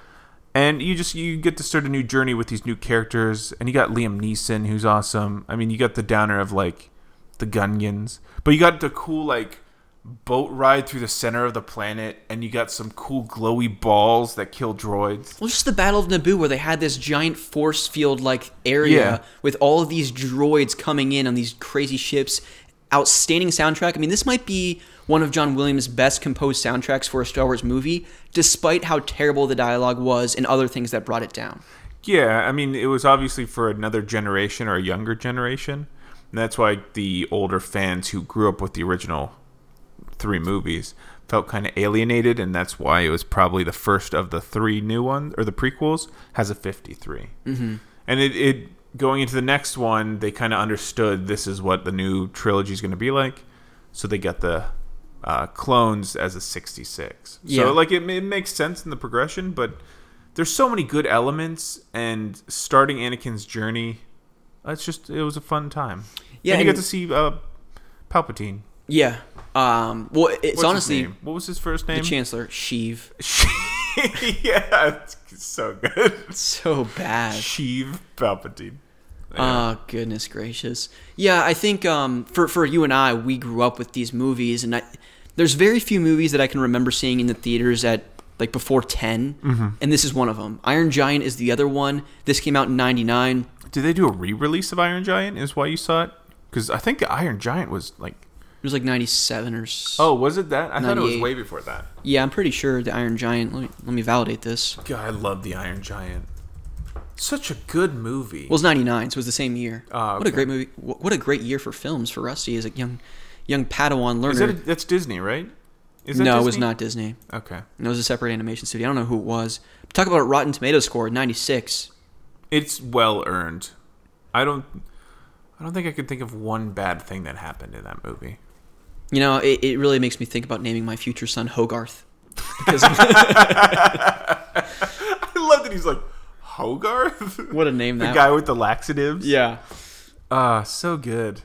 And you just you get to start a new journey with these new characters and you got Liam Neeson who's awesome. I mean, you got the downer of like the Gungans, but you got the cool like boat ride through the center of the planet and you got some cool glowy balls that kill droids. well, just the Battle of Naboo, where they had this giant force field like area Yeah. with all of these droids coming in on these crazy ships. Outstanding soundtrack. I mean, this might be one of John Williams' best composed soundtracks for a Star Wars movie, despite how terrible the dialogue was and other things that brought it down. Yeah, I mean, it was obviously for another generation or a younger generation. And that's why the older fans who grew up with the original three movies felt kind of alienated, and that's why it was probably the first of the three new ones, or the prequels, has a 53. Mm-hmm. And it, it going into the next one, they kind of understood this is what the new trilogy is going to be like. So they got the uh, clones as a 66. Yeah. So, like, it, it makes sense in the progression, but there's so many good elements and starting Anakin's journey. It's just it was a fun time. Yeah, and you and- get to see uh, Palpatine. Yeah. Um, well, it's What's honestly what was his first name? the? Chancellor Sheev. yeah, it's so good. So bad. Sheev Palpatine. Oh goodness gracious. Yeah, I think um, for for you and I, we grew up with these movies, and I, there's very few movies that I can remember seeing in the theaters at like before 10 Mm-hmm. and this is one of them. Iron Giant is the other one. This came out in '99. Did they do a re-release of Iron Giant? Is why you saw it? Because I think the Iron Giant was like. It was like '97 or. Oh, was it that? I thought it was way before that. yeah, I'm pretty sure the Iron Giant. Let me let me validate this. God, I love the Iron Giant. Such a good movie. Well, it's '99, so it was the same year. Ah, What a great movie! What a great year for films for Rusty as a young young Padawan learner. Is that a, that's Disney, right? No, it was not Disney. Okay. It was a separate animation studio. I don't know who it was. Talk about a Rotten Tomato score, 96. It's well earned. I don't. I don't think I could think of one bad thing that happened in that movie. You know, it, it really makes me think about naming my future son Hogarth. Because I love that he's like Hogarth. What a name the that- guy with the laxatives. Yeah. Ah, so good.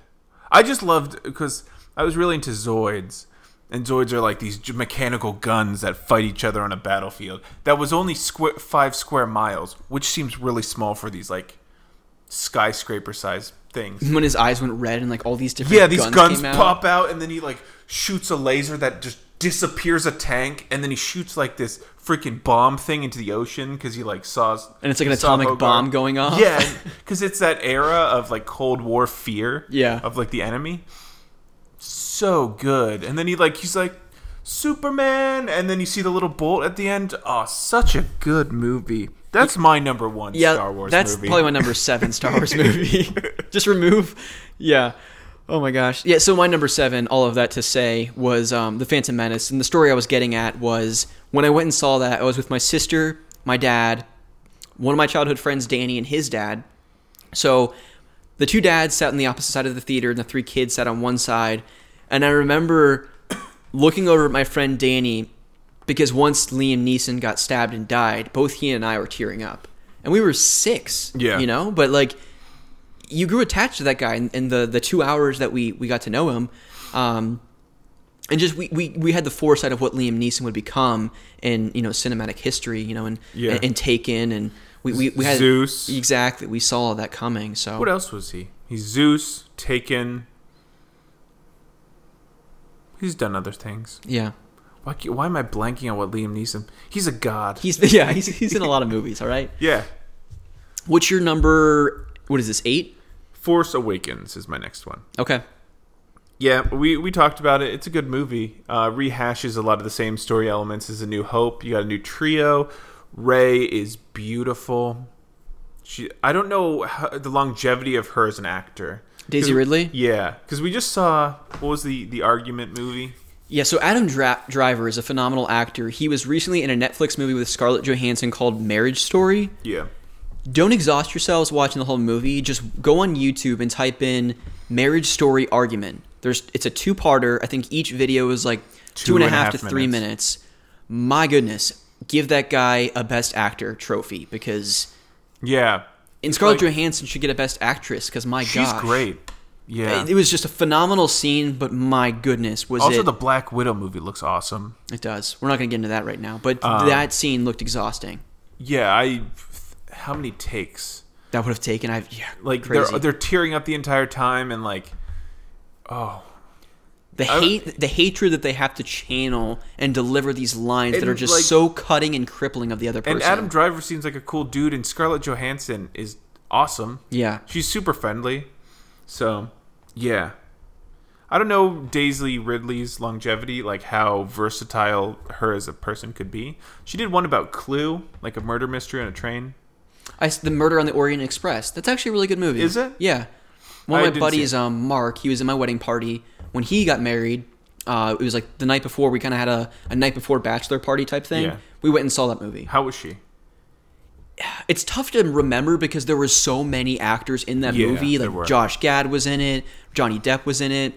I just loved because I was really into Zoids, and Zoids are like these mechanical guns that fight each other on a battlefield. That was only squ- five square miles, which seems really small for these like skyscraper size things. When his eyes went red and like all these different Yeah, these guns, guns, came out. pop out, and then he like shoots a laser that just disappears a tank, and then he shoots like this freaking bomb thing into the ocean because he like saw And it's like an atomic bomb going off. Yeah, because it's that era of like Cold War fear. Yeah. of like the enemy. So good, and then he like he's like Superman, and then you see the little bolt at the end. Oh, such a good movie. That's my number one yeah, Star Wars movie. that's movie. probably my number seven Star Wars movie. Just remove, yeah. Oh my gosh, yeah. So my number seven, all of that to say, was um, the Phantom Menace, and the story I was getting at was when I went and saw that, I was with my sister, my dad, one of my childhood friends, Danny, and his dad. So the two dads sat on the opposite side of the theater, and the three kids sat on one side. And I remember looking over at my friend Danny because once Liam Neeson got stabbed and died, both he and I were tearing up. And we were six, Yeah. you know? But like, you grew attached to that guy in, in the, the two hours that we, we got to know him. Um, and just we, we, we had the foresight of what Liam Neeson would become in you know cinematic history, you know, and Yeah. and, and Taken, and we, we, we had Zeus. exactly we saw that coming. So What else was he? He's Zeus, Taken. He's done other things. yeah, Why, why am I blanking on what Liam Neeson? He's a god. he's yeah he's he's in a lot of movies. All right, yeah. what's your number? What is this eight? Force Awakens is my next one. Okay, Yeah, we, we talked about it. It's a good movie. Uh, rehashes a lot of the same story elements as A New Hope. You got a new trio. Rey is beautiful. She I don't know how, the longevity of her as an actor. Daisy Ridley? Yeah, because we just saw what was the the argument movie? Yeah. So Adam Dra- Driver is a phenomenal actor. He was recently in a Netflix movie with Scarlett Johansson called Marriage Story. Yeah, don't exhaust yourselves watching the whole movie. Just go on YouTube and type in "marriage story argument." There's it's a two-parter. I think each video is like two and a half to three minutes. My goodness, give that guy a Best Actor trophy because yeah. and Scarlett like- Johansson should get a Best Actress because my god, She's gosh, great. Yeah. It, it was just a phenomenal scene, but my goodness, was also, it? the Black Widow movie looks awesome. it does. We're not going to get into that right now, but Um, that scene looked exhausting. Yeah, I. How many takes? That would have taken. I've yeah, Like crazy. they're they're tearing up the entire time and like, oh, the I- hate the hatred that they have to channel and deliver these lines that are just like- so cutting and crippling of the other person. and Adam Driver seems like a cool dude, and Scarlett Johansson is awesome. yeah, She's super friendly. So, yeah. I don't know Daisy Ridley's longevity, like how versatile her as a person could be. She did one about Clue, like a murder mystery on a train. I the Murder on the Orient Express. That's actually a really good movie. Is it? Yeah. One I of my buddies, um, Mark, he was in my wedding party when he got married. Uh, it was like the night before. We kind of had a, a night before bachelor party type thing. Yeah. We went and saw that movie. How was she? It's tough to remember because there were so many actors in that Yeah, movie. there Like were. Josh Gad was in it, Johnny Depp was in it.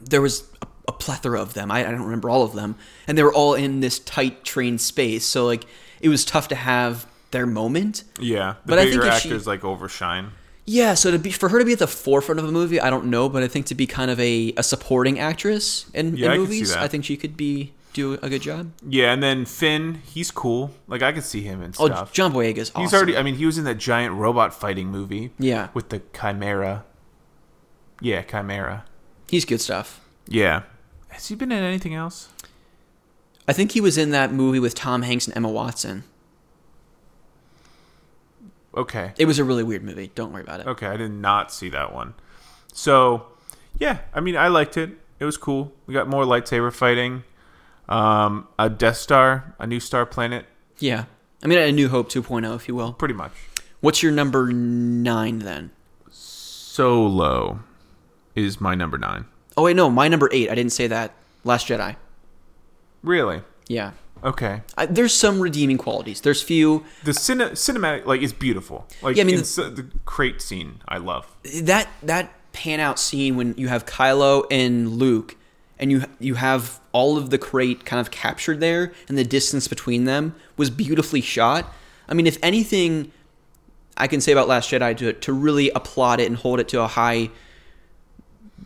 There was a, a plethora of them. I, I don't remember all of them, and they were all in this tight train space. So like, it was tough to have their moment. Yeah, the But I think if she- actors like overshine. Yeah, so to be for her to be at the forefront of a movie, I don't know, but I think to be kind of a, a supporting actress in, Yeah, in movies. I think she could be do a good job. Yeah, and then Finn, he's cool. Like I could see him and Oh, stuff. John Boyega's awesome. He's already. I mean, he was in that giant robot fighting movie. Yeah. With the Chimera. Yeah, Chimera. He's good stuff. Yeah. Has he been in anything else? I think he was in that movie with Tom Hanks and Emma Watson. Okay. It was a really weird movie. Don't worry about it. Okay, I did not see that one. So, yeah, I mean, I liked it. It was cool. We got more lightsaber fighting. Um, a Death Star, a new star planet, Yeah. I mean, a New Hope 2.0, if you will. pretty much. What's your number nine then? Solo is my number nine. Oh, wait, no, my number eight. I didn't say that. Last Jedi. Really? Yeah. Okay. I, there's some redeeming qualities. There's few. The cine- cinematic like is beautiful. Like Yeah, I mean, the- the crate scene, I love. that that pan out scene when you have Kylo and Luke, and you you have all of the crate kind of captured there, and the distance between them was beautifully shot. I mean, if anything, I can say about Last Jedi to to really applaud it and hold it to a high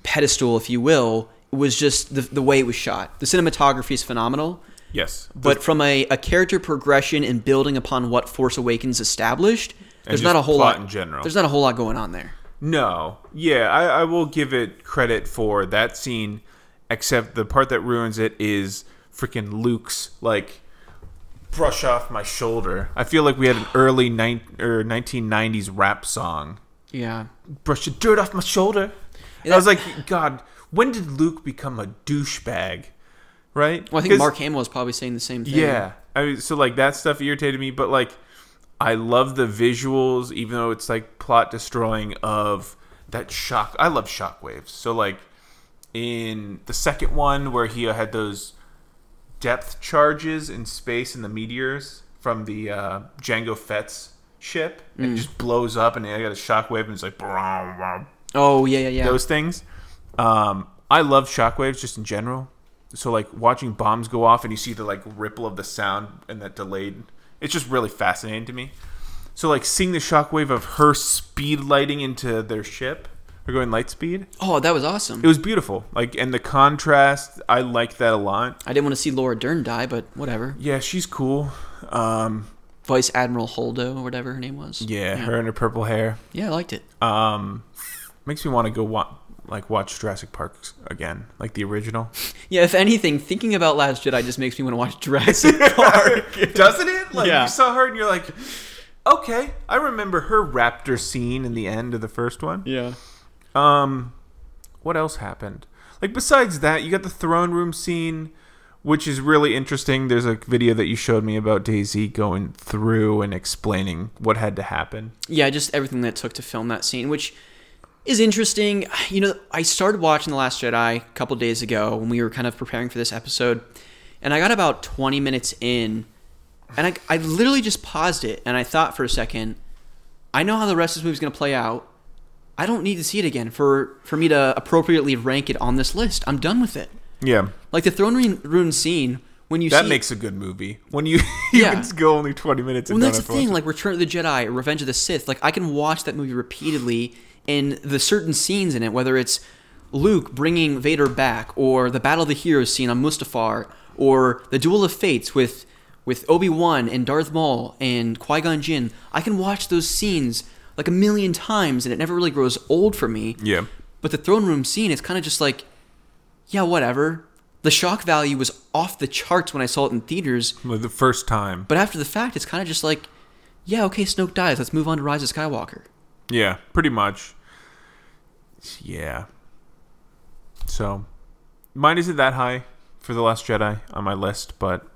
pedestal, if you will, was just the the way it was shot. The cinematography is phenomenal. Yes, But from a, a character progression and building upon what Force Awakens established, there's not a whole lot in general. There's not a whole lot going on there. No, yeah, I, I will give it credit for that scene, except the part that ruins it is freaking Luke's like brush off my shoulder. I feel like we had an early nine or 1990s rap song. Yeah. Brush the dirt off my shoulder. And I was like, God, when did Luke become a douchebag? Right? Well, I think Mark Hamill was probably saying the same thing. yeah. I mean, so like that stuff irritated me, but like I love the visuals, even though it's like plot destroying of that shock. I love shockwaves. So like in the second one where he had those depth charges in space and the meteors from the uh, Jango Fett's ship, and it just blows up, and I got a shockwave, and it's like. Oh yeah, yeah, yeah. those things. Um, I love shockwaves just in general. So like watching bombs go off and you see the like ripple of the sound and that delayed. It's just really fascinating to me. So like seeing the shockwave of her speed lighting into their ship or going light speed, oh, that was awesome. it was beautiful. Like and the contrast, I like that a lot. I didn't want to see Laura Dern die, but whatever. Yeah, she's cool. Um, Vice Admiral Holdo or whatever her name was. yeah, her and her purple hair. Yeah, I liked it. Um, makes me want to go wa- like watch Jurassic Park again, like the original. Yeah, if anything, thinking about Last Jedi just makes me want to watch Jurassic Park. Doesn't it? Like Yeah. you saw her and you're like, okay, I remember her raptor scene in the end of the first one. yeah. Um, what else happened? Like besides that, you got the throne room scene, which is really interesting. There's a video that you showed me about Daisy going through and explaining what had to happen. Yeah, just everything that took to film that scene, which is interesting. You know, I started watching The Last Jedi a couple days ago when we were kind of preparing for this episode, and I got about 20 minutes in, and I, I literally just paused it, and I thought for a second, I know how the rest of this movie's going to play out. I don't need to see it again for, for me to appropriately rank it on this list. I'm done with it. Yeah, Like the throne room, room scene, when you that see makes a good movie. When you you Yeah. can go only 20 minutes. and Well, that's the thing. Like Return of the Jedi, Revenge of the Sith. Like I can watch that movie repeatedly, and the certain scenes in it, whether it's Luke bringing Vader back, or the Battle of the Heroes scene on Mustafar, or the Duel of Fates with with Obi Wan and Darth Maul and Qui Gon Jinn, I can watch those scenes like a million times, and it never really grows old for me. Yeah. But the throne room scene, it's kind of just like, yeah, whatever. The shock value was off the charts when I saw it in theaters. The first time. But after the fact, it's kind of just like, yeah, okay, Snoke dies. Let's move on to Rise of Skywalker. Yeah, pretty much. Yeah. So, mine isn't that high for The Last Jedi on my list, but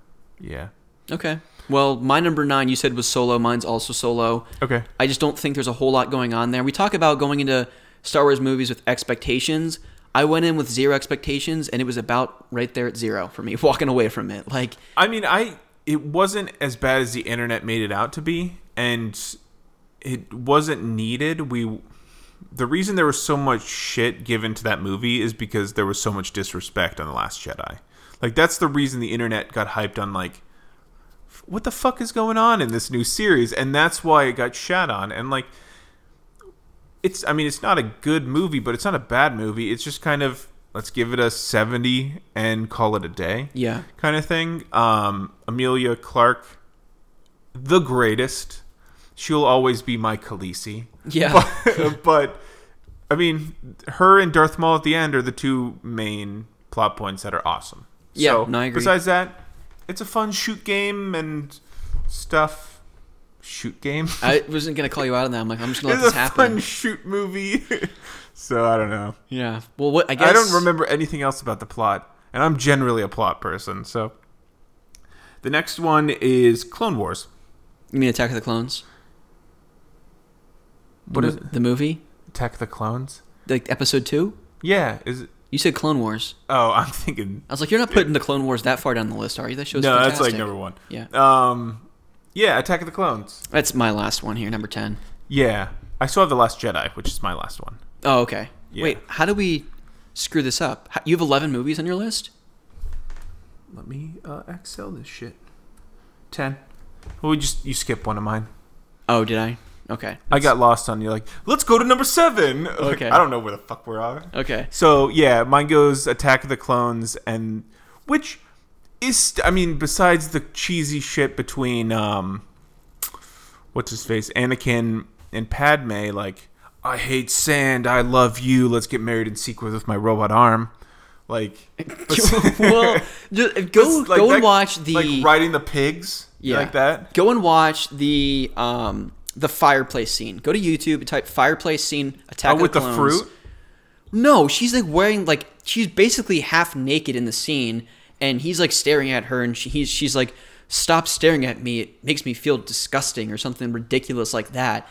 yeah. Okay. Well, my number nine you said was Solo. Mine's also Solo. Okay. I just don't think there's a whole lot going on there. We talk about going into Star Wars movies with expectations. I went in with zero expectations, and it was about right there at zero for me, walking away from it. Like, I mean, I it wasn't as bad as the internet made it out to be, and it wasn't needed. We the reason there was so much shit given to that movie is because there was so much disrespect on the Last Jedi. Like that's the reason the internet got hyped on like what the fuck is going on in this new series and that's why it got shat on and like it's I mean it's not a good movie but it's not a bad movie it's just kind of let's give it a 70 and call it a day yeah. kind of thing. Um, Emilia Clarke, the greatest. She'll always be my Khaleesi. Yeah. But, but, I mean, her and Darth Maul at the end are the two main plot points that are awesome. Yeah, So, no, I agree. Besides that, it's a fun shoot game and stuff. Shoot game. I wasn't going to call you out on that. I'm like, I'm just it's let this happen. It's a fun shoot movie. so I don't know. Yeah. Well, what I guess. I don't remember anything else about the plot, and I'm generally a plot person. So the next one is Clone Wars. You mean Attack of the Clones? What the, is it? The movie? Attack of the Clones? Like episode two? Yeah. Is it? You said Clone Wars. Oh, I'm thinking. I was like, you're not putting the Clone Wars that far down the list, are you? That show's no, fantastic. that's like number one. Yeah. Um, yeah, Attack of the Clones. That's my last one here, number 10. Yeah, I still have the Last Jedi, which is my last one. Oh, okay. Yeah. Wait, how do we screw this up? You have 11 movies on your list? Let me uh, excel this shit. Ten. Well, we just you skip one of mine. Oh, did I? Okay. I got lost on you. Like, let's go to number seven. Like, Okay. I don't know where the fuck we're on. Okay. So yeah, mine goes Attack of the Clones, and which is, I mean, besides the cheesy shit between um, what's his face, Anakin and Padme, like, I hate sand, I love you, let's get married in secret with my robot arm, like, well, just, go like go that- and watch the like riding the pigs, yeah like that. Go and watch the um the fireplace scene. Go to YouTube, and type fireplace scene attack Oh, of with the Clones. fruit. No, she's like wearing like she's basically half naked in the scene, and he's like staring at her, and she, he's she's like, "Stop staring at me! It makes me feel disgusting," or something ridiculous like that.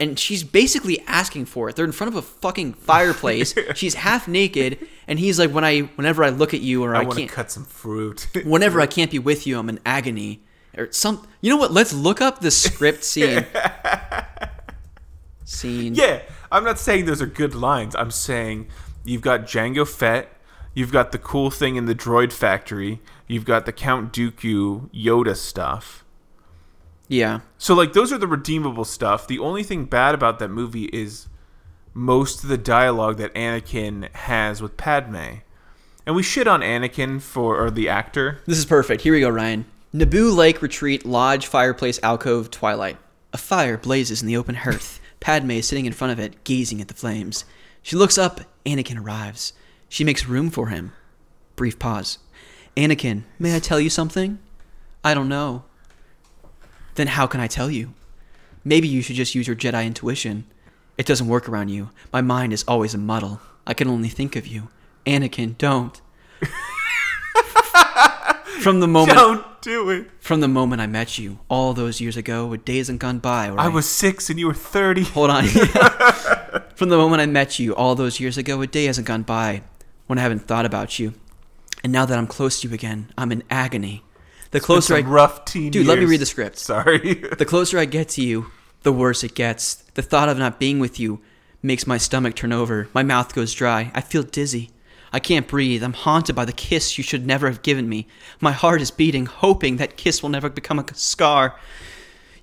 And she's basically asking for it. They're in front of a fucking fireplace. she's half naked, and he's like, "When I, whenever I look at you, or I, I want to can't, cut some fruit. whenever I can't be with you, I'm in agony." Or some, you know what? Let's look up the script scene. scene. Yeah, I'm not saying those are good lines. I'm saying you've got Jango Fett, you've got the cool thing in the droid factory, you've got the Count Dooku Yoda stuff. Yeah. So like those are the redeemable stuff. The only thing bad about that movie is most of the dialogue that Anakin has with Padme. And we shit on Anakin for or the actor. This is perfect. Here we go, Ryan. Naboo Lake Retreat, Lodge, Fireplace, Alcove, Twilight. A fire blazes in the open hearth. Padme is sitting in front of it, gazing at the flames. She looks up. Anakin arrives. She makes room for him. Brief pause. Anakin, may I tell you something? I don't know. Then how can I tell you? Maybe you should just use your Jedi intuition. It doesn't work around you. My mind is always a muddle. I can only think of you. Anakin, don't. From the moment Don't do it. from the moment I met you, all those years ago, a day hasn't gone by. Where I was 6 and you were 30. Hold on. from the moment I met you, all those years ago, a day hasn't gone by when I haven't thought about you. And now that I'm close to you again, I'm in agony. The closer I rough teen Dude, let me read the script. Sorry. the closer I get to you, the worse it gets. The thought of not being with you makes my stomach turn over. My mouth goes dry. I feel dizzy. I can't breathe. I'm haunted by the kiss you should never have given me. My heart is beating, hoping that kiss will never become a scar.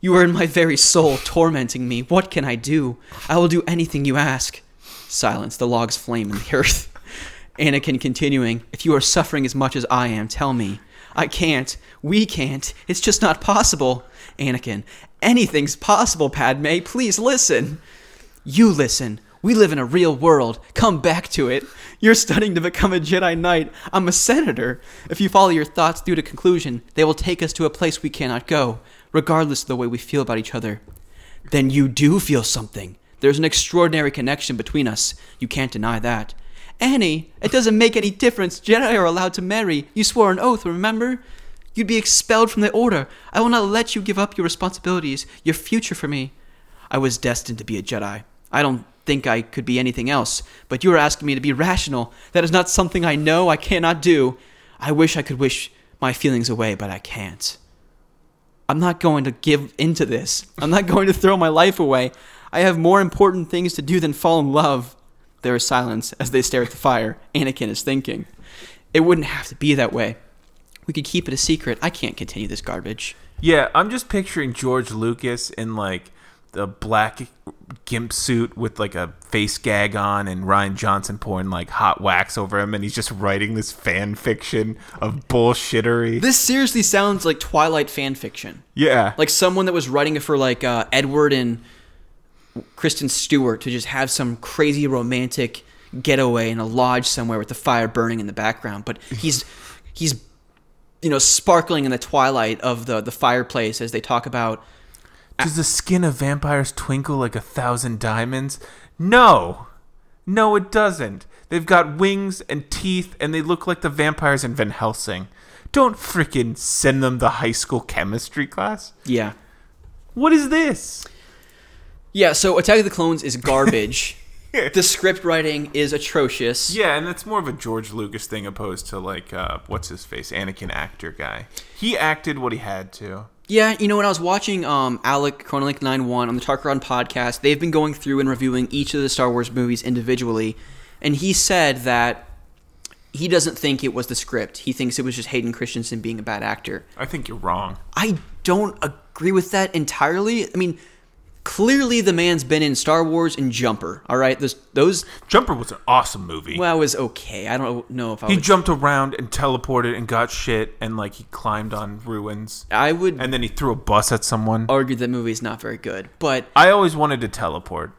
You are in my very soul, tormenting me. What can I do? I will do anything you ask. Silence. The logs flame in the earth. Anakin continuing, If you are suffering as much as I am, tell me. I can't. We can't. It's just not possible. Anakin, anything's possible, Padme. Please listen. You listen. We live in a real world. Come back to it. You're studying to become a Jedi Knight. I'm a senator. If you follow your thoughts through to conclusion, they will take us to a place we cannot go, regardless of the way we feel about each other. Then you do feel something. There's an extraordinary connection between us. You can't deny that. Annie, it doesn't make any difference. Jedi are allowed to marry. You swore an oath, remember? You'd be expelled from the Order. I will not let you give up your responsibilities, your future for me. I was destined to be a Jedi. I don't think I could be anything else, but you are asking me to be rational. That is not something I know I cannot do. I wish I could wish my feelings away, but I can't. I'm not going to give into this. I'm not going to throw my life away. I have more important things to do than fall in love. There is silence as they stare at the fire. Anakin is thinking. It wouldn't have to be that way. We could keep it a secret. I can't continue this garbage. Yeah, I'm just picturing George Lucas in like the black gimp suit with like a face gag on and Rian Johnson pouring like hot wax over him and he's just writing this fan fiction of bullshittery. This seriously sounds like Twilight fan fiction. yeah. Like someone that was writing it for like uh, Edward and Kristen Stewart to just have some crazy romantic getaway in a lodge somewhere with the fire burning in the background. But he's he's you know sparkling in the twilight of the the fireplace as they talk about Does the skin of vampires twinkle like a thousand diamonds? No. No, it doesn't. They've got wings and teeth and they look like the vampires in Van Helsing. Don't frickin' send them the high school chemistry class. yeah What is this? yeah. So Attack of the Clones is garbage. the script writing is atrocious. Yeah, and it's more of a George Lucas thing opposed to like uh, what's his face, Anakin actor guy. He acted what he had to. Yeah, you know, when I was watching um, Alec Chronolink 91 on the Tarkaron podcast, they've been going through and reviewing each of the Star Wars movies individually, and he said that he doesn't think it was the script. He thinks it was just Hayden Christensen being a bad actor. I think you're wrong. I don't agree with that entirely. I mean, clearly the man's been in Star Wars and Jumper. All right, those those Jumper was an awesome movie. well it was okay. I don't know if I he would, jumped around and teleported and got shit and like he climbed on ruins I would and then he threw a bus at someone. argue that movie is not very good, but I always wanted to teleport,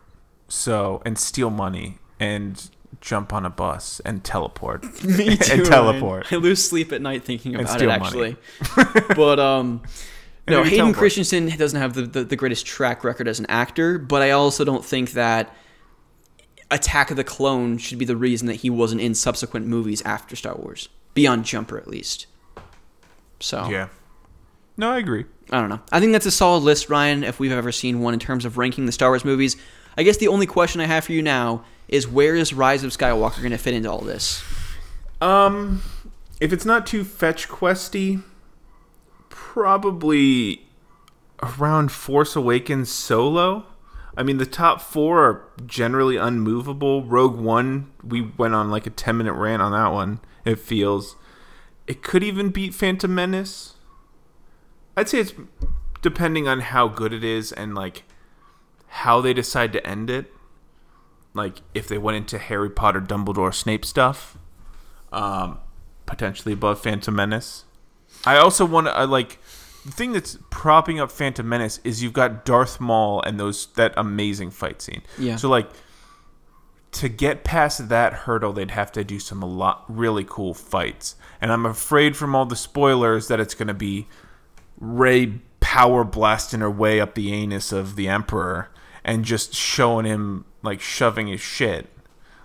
so and steal money and jump on a bus and teleport Me too, and man. teleport. I lose sleep at night thinking about it, steal actually. but um, no, Hayden. Christensen doesn't have the, the, the greatest track record as an actor, but I also don't think that Attack of the Clone should be the reason that he wasn't in subsequent movies after Star Wars, beyond Jumper at least. So Yeah. No, I agree. I don't know. I think that's a solid list, Ryan, if we've ever seen one in terms of ranking the Star Wars movies. I guess the only question I have for you now is where is Rise of Skywalker going to fit into all this? Um, if it's not too fetch questy, probably around Force Awakens solo. I mean, the top four are generally unmovable. Rogue One, we went on like a 10 minute rant on that one. It feels. It could even beat Phantom Menace. I'd say it's depending on how good it is and like how they decide to end it. Like if they went into Harry Potter, Dumbledore, Snape stuff, um, potentially above Phantom Menace. I also want to uh, I like the thing that's propping up Phantom Menace is you've got Darth Maul and those that amazing fight scene. Yeah. So like to get past that hurdle, they'd have to do some a lot really cool fights, and I'm afraid from all the spoilers that it's going to be Rey power blasting her way up the anus of the Emperor and just showing him like shoving his shit.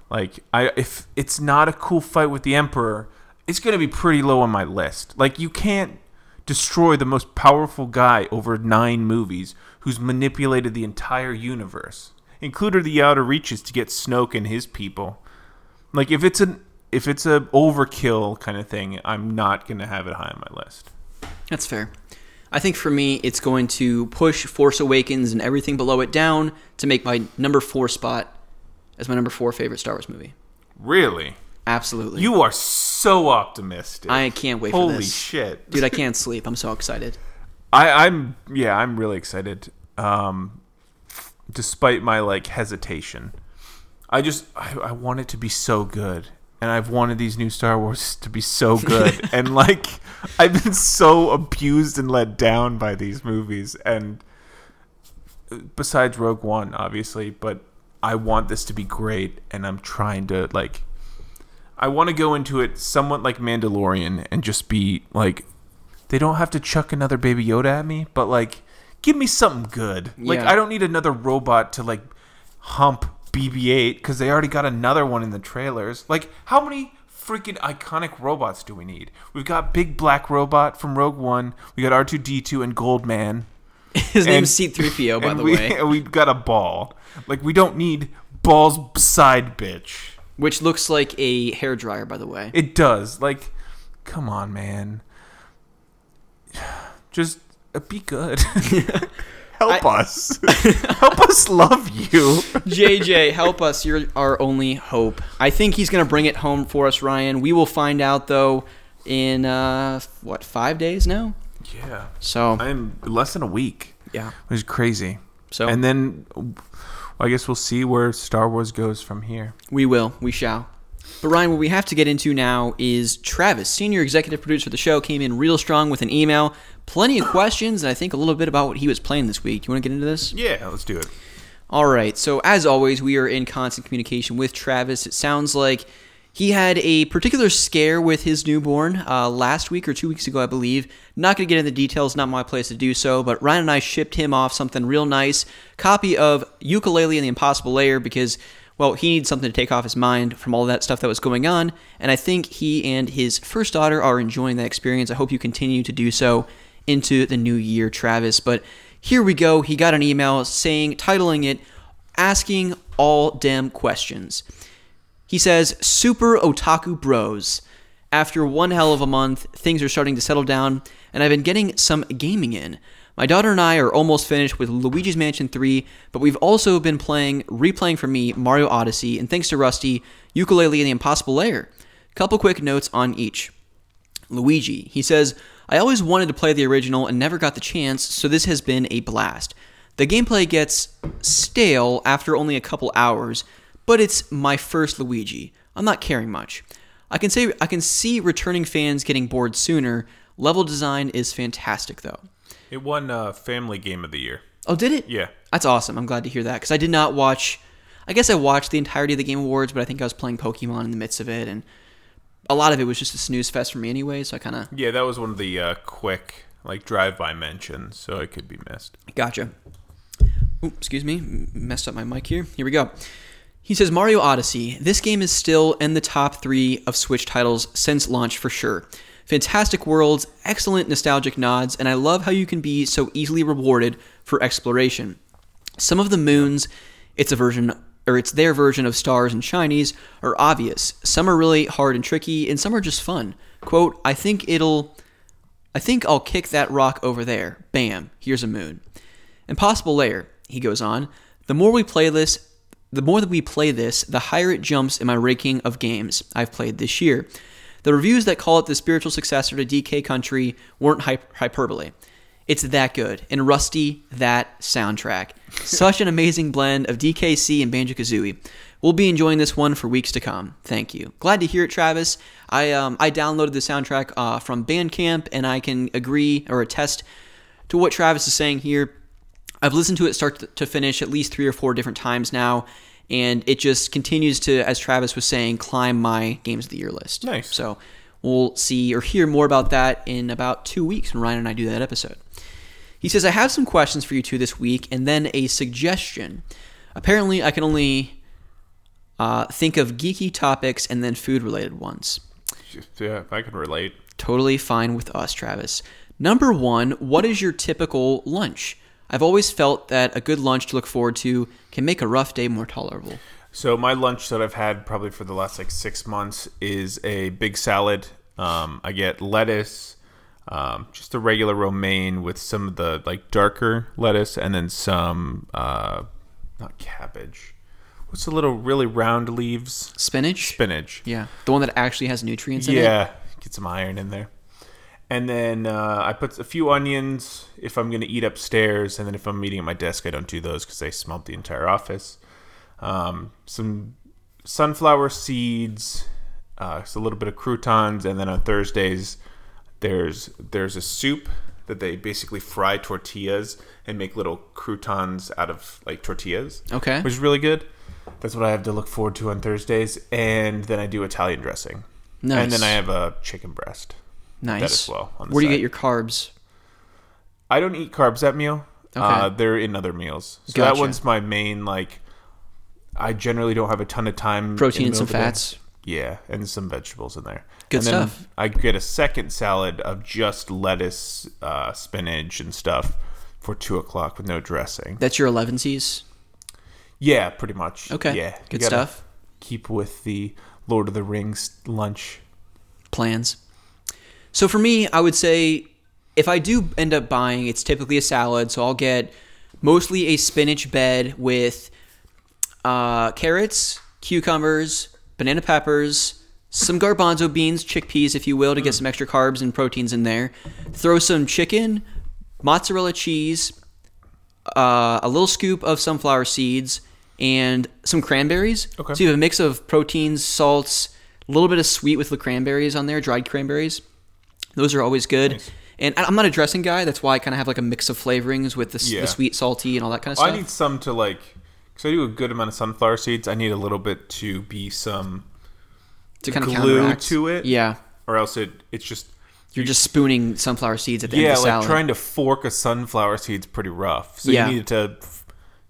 Like I if it's not a cool fight with the Emperor, it's gonna be pretty low on my list. Like you can't destroy the most powerful guy over nine movies who's manipulated the entire universe, including the outer reaches to get Snoke and his people. Like if it's an if it's a overkill kind of thing, I'm not gonna have it high on my list. That's fair. I think for me, it's going to push Force Awakens and everything below it down to make my number four spot as my number four favorite Star Wars movie. Really? Absolutely. You are so optimistic. I can't wait Holy for this. shit. Dude, I can't sleep. I'm so excited. I, I'm yeah, I'm really excited. Um, despite my like hesitation, I just I, I want it to be so good, and I've wanted these new Star Wars to be so good, and like I've been so abused and let down by these movies, and besides Rogue One, obviously, but I want this to be great, and I'm trying to like. I want to go into it somewhat like Mandalorian and just be like they don't have to chuck another baby Yoda at me, but like give me something good. Like Yeah. I don't need another robot to like hump BB-8 cuz they already got another one in the trailers. Like how many freaking iconic robots do we need? We've got Big Black Robot from Rogue One. We got R2D2 and Goldman. His name's C3PO, by and the we, way, and we've got a ball. Like we don't need balls side bitch. Which looks like a hairdryer, by the way. It does. Like, come on, man. Just uh, be good. Help us. Help us love you. JJ, help us. You're our only hope. I think he's going to bring it home for us, Ryan. We will find out, though, in, uh, what, five days now? Yeah. So, I'm less than a week. yeah. Which is crazy. So, And then I guess we'll see where Star Wars goes from here. we will. We shall. But, Ryan, what we have to get into now is Travis, senior executive producer of the show, came in real strong with an email. Plenty of questions, and I think a little bit about what he was playing this week. You want to get into this? Yeah, let's do it. All right. So as always, we are in constant communication with Travis. It sounds like he had a particular scare with his newborn uh, last week or two weeks ago, I believe. Not going to get into the details. Not my place to do so. But Ryan and I shipped him off something real nice. Copy of Yooka-Laylee and the Impossible Lair because. Well, he needs something to take off his mind from all that stuff that was going on, and I think he and his first daughter are enjoying that experience. I hope you continue to do so into the new year, Travis. But here we go. He got an email saying, titling it, Asking All Damn Questions. He says, Super Otaku Bros. After one hell of a month, things are starting to settle down, and I've been getting some gaming in. My daughter and I are almost finished with Luigi's Mansion 3, but we've also been playing, replaying for me, Mario Odyssey, and thanks to Rusty, Yooka-Laylee and the Impossible Lair. Couple quick notes on each. Luigi. He says, I always wanted to play the original and never got the chance, so this has been a blast. The gameplay gets stale after only a couple hours, but it's my first Luigi. I'm not caring much. I can say I can see returning fans getting bored sooner. Level design is fantastic though. It won uh, Family Game of the Year. Oh, did it? Yeah. That's awesome. I'm glad to hear that because I did not watch. I guess I watched the entirety of the Game Awards, but I think I was playing Pokemon in the midst of it, and a lot of it was just a snooze fest for me anyway. So I kind of Yeah, that was one of the uh, quick like drive-by mentions, so it could be missed. Gotcha. Ooh, excuse me, messed up my mic here. Here we go. He says Mario Odyssey. This game is still in the top three of Switch titles since launch for sure. Fantastic worlds, excellent nostalgic nods, and I love how you can be so easily rewarded for exploration. Some of the moons, it's a version or it's their version of stars and shinies, are obvious. Some are really hard and tricky, and some are just fun. Quote, I think it'll I think I'll kick that rock over there. Bam, here's a moon. Impossible Lair, he goes on. The more we play this, the more that we play this, the higher it jumps in my ranking of games I've played this year. The reviews that call it the spiritual successor to DK Country weren't hyp- hyperbole. It's that good. And Rusty, that soundtrack. Such an amazing blend of DKC and Banjo Kazooie. We'll be enjoying this one for weeks to come. Thank you. Glad to hear it, Travis. I um, I downloaded the soundtrack uh, from Bandcamp, and I can agree or attest to what Travis is saying here. I've listened to it start to finish at least three or four different times now, and it just continues to, as Travis was saying, climb my games of the year list. Nice. So we'll see or hear more about that in about two weeks when Ryan and I do that episode. He says, I have some questions for you two this week and then a suggestion. Apparently, I can only uh, think of geeky topics and then food related ones. Yeah, I can relate. Totally fine with us, Travis. Number one, what is your typical lunch? I've always felt that a good lunch to look forward to can make a rough day more tolerable. So my lunch that I've had probably for the last like six months is a big salad. Um, I get lettuce, um, just a regular romaine with some of the like darker lettuce, and then some uh, not cabbage. What's the little really round leaves? Spinach? Spinach. Yeah. The one that actually has nutrients in it? Yeah, get some iron in there. And then uh, I put a few onions if I'm going to eat upstairs, and then if I'm eating at my desk, I don't do those because they smelt the entire office. Um, some sunflower seeds, uh, a little bit of croutons, and then on Thursdays there's there's a soup that they basically fry tortillas and make little croutons out of like tortillas. Okay. which is really good. That's what I have to look forward to on Thursdays, and then I do Italian dressing. Nice. And then I have a chicken breast. Nice. that as well Where do you get your carbs? I don't eat carbs that meal. Okay. Uh, they're in other meals. So Gotcha. that one's my main like. I generally don't have a ton of time. in Protein and some day. fats. Yeah, and some vegetables in there. Good and stuff. I get a second salad of just lettuce, uh, spinach, and stuff for two o'clock with no dressing. That's your elevenses? Yeah, pretty much. Okay. Yeah, Good stuff. Keep with the Lord of the Rings lunch. plans. So for me, I would say if I do end up buying, it's typically a salad. So I'll get mostly a spinach bed with uh, carrots, cucumbers, banana peppers, some garbanzo beans, chickpeas, if you will, to get some extra carbs and proteins in there. Throw some chicken, mozzarella cheese, uh, a little scoop of sunflower seeds, and some cranberries. Okay. So you have a mix of proteins, salts, a little bit of sweet with the cranberries on there, dried cranberries. Those are always good. And I- I'm not a dressing guy. That's why I kind of have like a mix of flavorings with the, Yeah. the sweet, salty, and all that kind of stuff. I need some to like, because I do a good amount of sunflower seeds. I need a little bit to be some, to kind of glue to it. Yeah. or else it it's just You're just spooning sunflower seeds at the yeah, end of the like trying to fork a sunflower seed's pretty rough. So Yeah. you need it to f-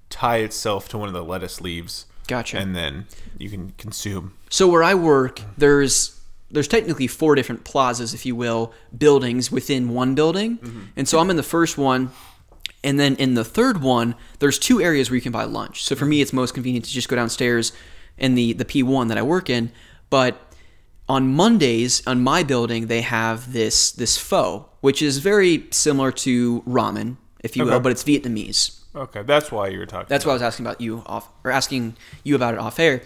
tie itself to one of the lettuce leaves. Gotcha. And then you can consume. So where I work, there's there's technically four different plazas, if you will, buildings within one building. Mm-hmm. And so I'm in the first one, and then in the third one, there's two areas where you can buy lunch. So for me, it's most convenient to just go downstairs in the the P1 that I work in. But on Mondays, on my building, they have this this pho, which is very similar to ramen, if you will, but it's Vietnamese. Okay, that's why you were talking. That's why I was asking about you off or asking you about it off air.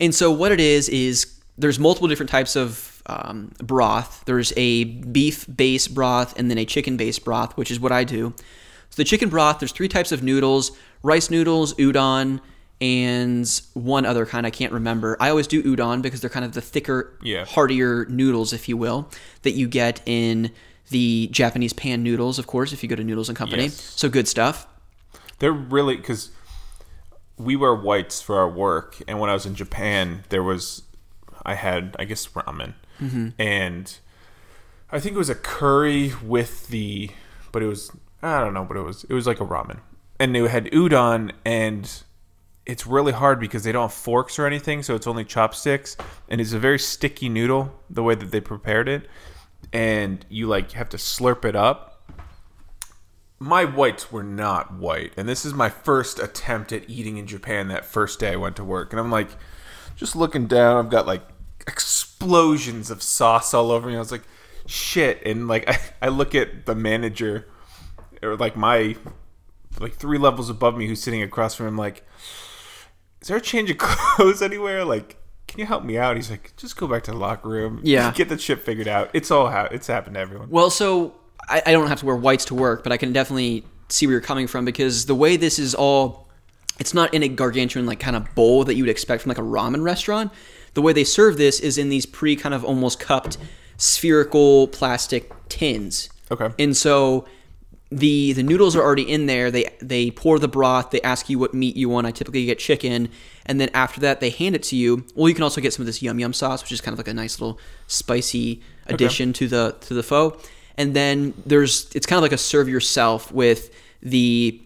And so what it is is there's multiple different types of um, broth. There's a beef base broth and then a chicken base broth, which is what I do. So the chicken broth, there's three types of noodles: rice noodles, udon, and one other kind I can't remember. I always do udon because they're kind of the thicker, Yeah. heartier noodles, if you will, that you get in the Japanese pan noodles, of course, if you go to Noodles and Company. Yes. So good stuff. They're really because we wear whites for our work, and when I was in Japan, there was I had I guess ramen, Mm-hmm. and I think it was a curry with the, but it was I don't know, but it was it was like a ramen, and they had udon, and it's really hard because they don't have forks or anything, so it's only chopsticks, and it's a very sticky noodle the way that they prepared it, and you like have to slurp it up. My whites were not white. And this is my first attempt at eating in japan that first day i went to work. And i'm like just looking down i've got like explosions of sauce all over me. I was like shit. And like i, I look at the manager or like my like three levels above me who's sitting across from him like is there a change of clothes anywhere? Like can you help me out? He's like just go back to the locker room. Yeah. get the shit figured out. It's all ha- it's happened to everyone. Well, so I, I don't have to wear whites to work, but I can definitely see where you're coming from because the way this is all, it's not in a gargantuan like kind of bowl that you would expect from like a ramen restaurant. The way they serve this is in these pre kind of almost cupped spherical plastic tins. Okay. And so the the noodles are already in there. They they pour the broth. They ask you what meat you want. I typically get chicken, and then after that they hand it to you. Well, you can also get some of this yum yum sauce, which is kind of like a nice little spicy addition to the to the pho. And then there's it's kind of like a serve yourself with the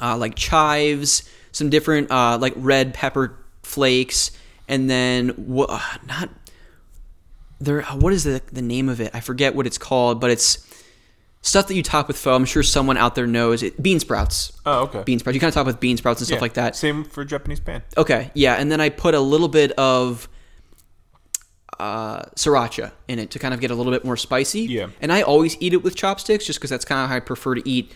uh, like chives, some different uh, like red pepper flakes, and then what? Uh, not there. What is the the name of it? I forget what it's called, but it's stuff that you top with pho. I'm sure someone out there knows it. Bean sprouts. oh okay Bean sprouts. You kind of top with bean sprouts and stuff Yeah, like that. Same for Japanese pan. Okay, yeah, and then I put a little bit of uh, sriracha in it to kind of get a little bit more spicy. Yeah. And I always eat it with chopsticks just because that's kind of how I prefer to eat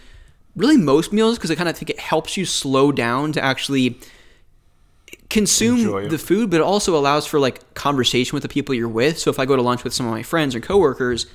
really most meals because I kind of think it helps you slow down to actually consume the food, but it also allows for like conversation with the people you're with. So if I go to lunch with some of my friends or coworkers,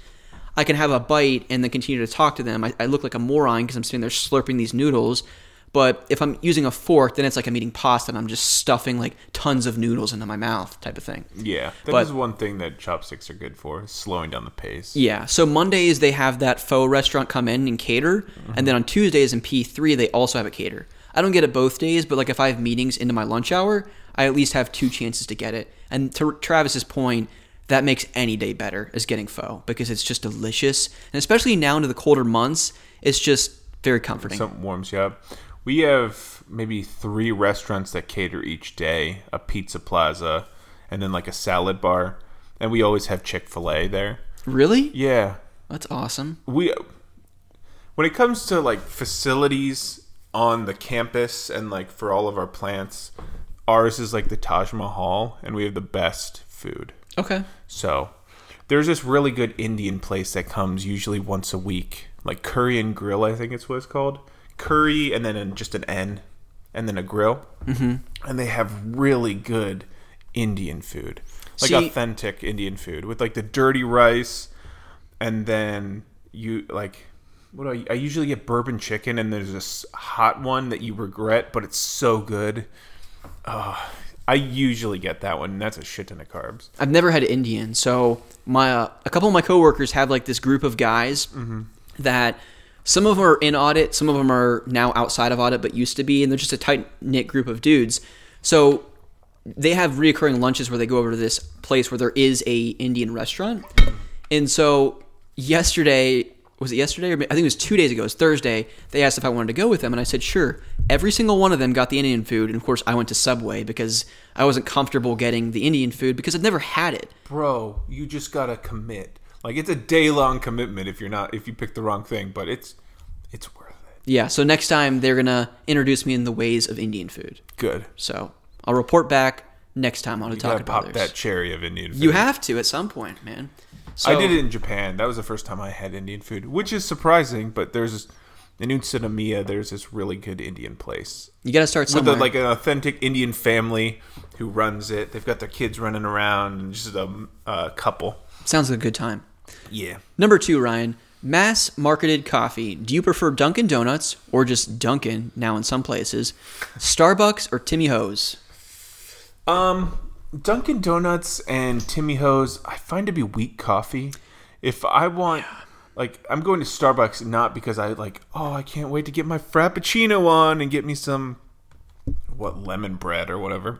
I can have a bite and then continue to talk to them. I, I look like a moron because I'm sitting there slurping these noodles. But if I'm using a fork, then it's like I'm eating pasta and I'm just stuffing like tons of noodles into my mouth, type of thing. Yeah, that is But- one thing that chopsticks are good for, slowing down the pace. Yeah. So Mondays they have that pho restaurant come in and cater, mm-hmm. and then on Tuesdays in P3 they also have a cater. I don't get it both days, but like if I have meetings into my lunch hour, I at least have two chances to get it. And to Travis's point, that makes any day better as getting pho because it's just delicious, and especially now into the colder months, it's just very comforting. Something warms you up. We have maybe three restaurants that cater each day: a pizza plaza, and then like a salad bar, and we always have Chick Fil A there. really? Yeah, That's awesome. we when it comes to like facilities on the campus and like for all of our plants, ours is like the Taj Mahal, and we have the best food. Okay. So there's this really good Indian place that comes usually once a week, like Curry and Grill, I think it's what it's called. Curry and then just an N, and then a grill, mm-hmm. and they have really good Indian food, like See- authentic Indian food with like the dirty rice, and then you like. What do I, I usually get bourbon chicken, and there's this hot one that you regret, but it's so good. Oh, I usually get that one, and that's a shit ton of carbs. I've never had Indian, so my uh, a couple of my coworkers have like this group of guys that some of them are in audit, some of them are now outside of audit, but used to be, and they're just a tight knit group of dudes. So they have reoccurring lunches where they go over to this place where there is a Indian restaurant, and so yesterday was it yesterday or I think it was two days ago. It was Thursday. They asked if I wanted to go with them, and I said sure. Every single one of them got the Indian food, and of course I went to Subway because I wasn't comfortable getting the Indian food because I've never had it. bro you just gotta commit like it's a day-long commitment if you're not if you pick the wrong thing but it's it's worth it Yeah, so next time they're gonna introduce me in the ways of Indian food. good So I'll report back next time on you Otaku gotta pop that cherry of indian food You have to at some point, man. So, i did it in japan that was the first time i had indian food which is surprising but there's in Utsunomiya, there's this really good Indian place You got to start with a, like an authentic Indian family who runs it. They've got their kids running around and just a, a couple. Sounds like a good time. Yeah. Number two, Ryan. Mass marketed coffee. Do you prefer Dunkin' Donuts or just Dunkin' now in some places? Starbucks or Timmy Ho's? Um, Dunkin' Donuts and Timmy Ho's, I find to be weak coffee. If I want, like, I'm going to Starbucks not because I like, oh, I can't wait to get my Frappuccino on and get me some, what, lemon bread or whatever.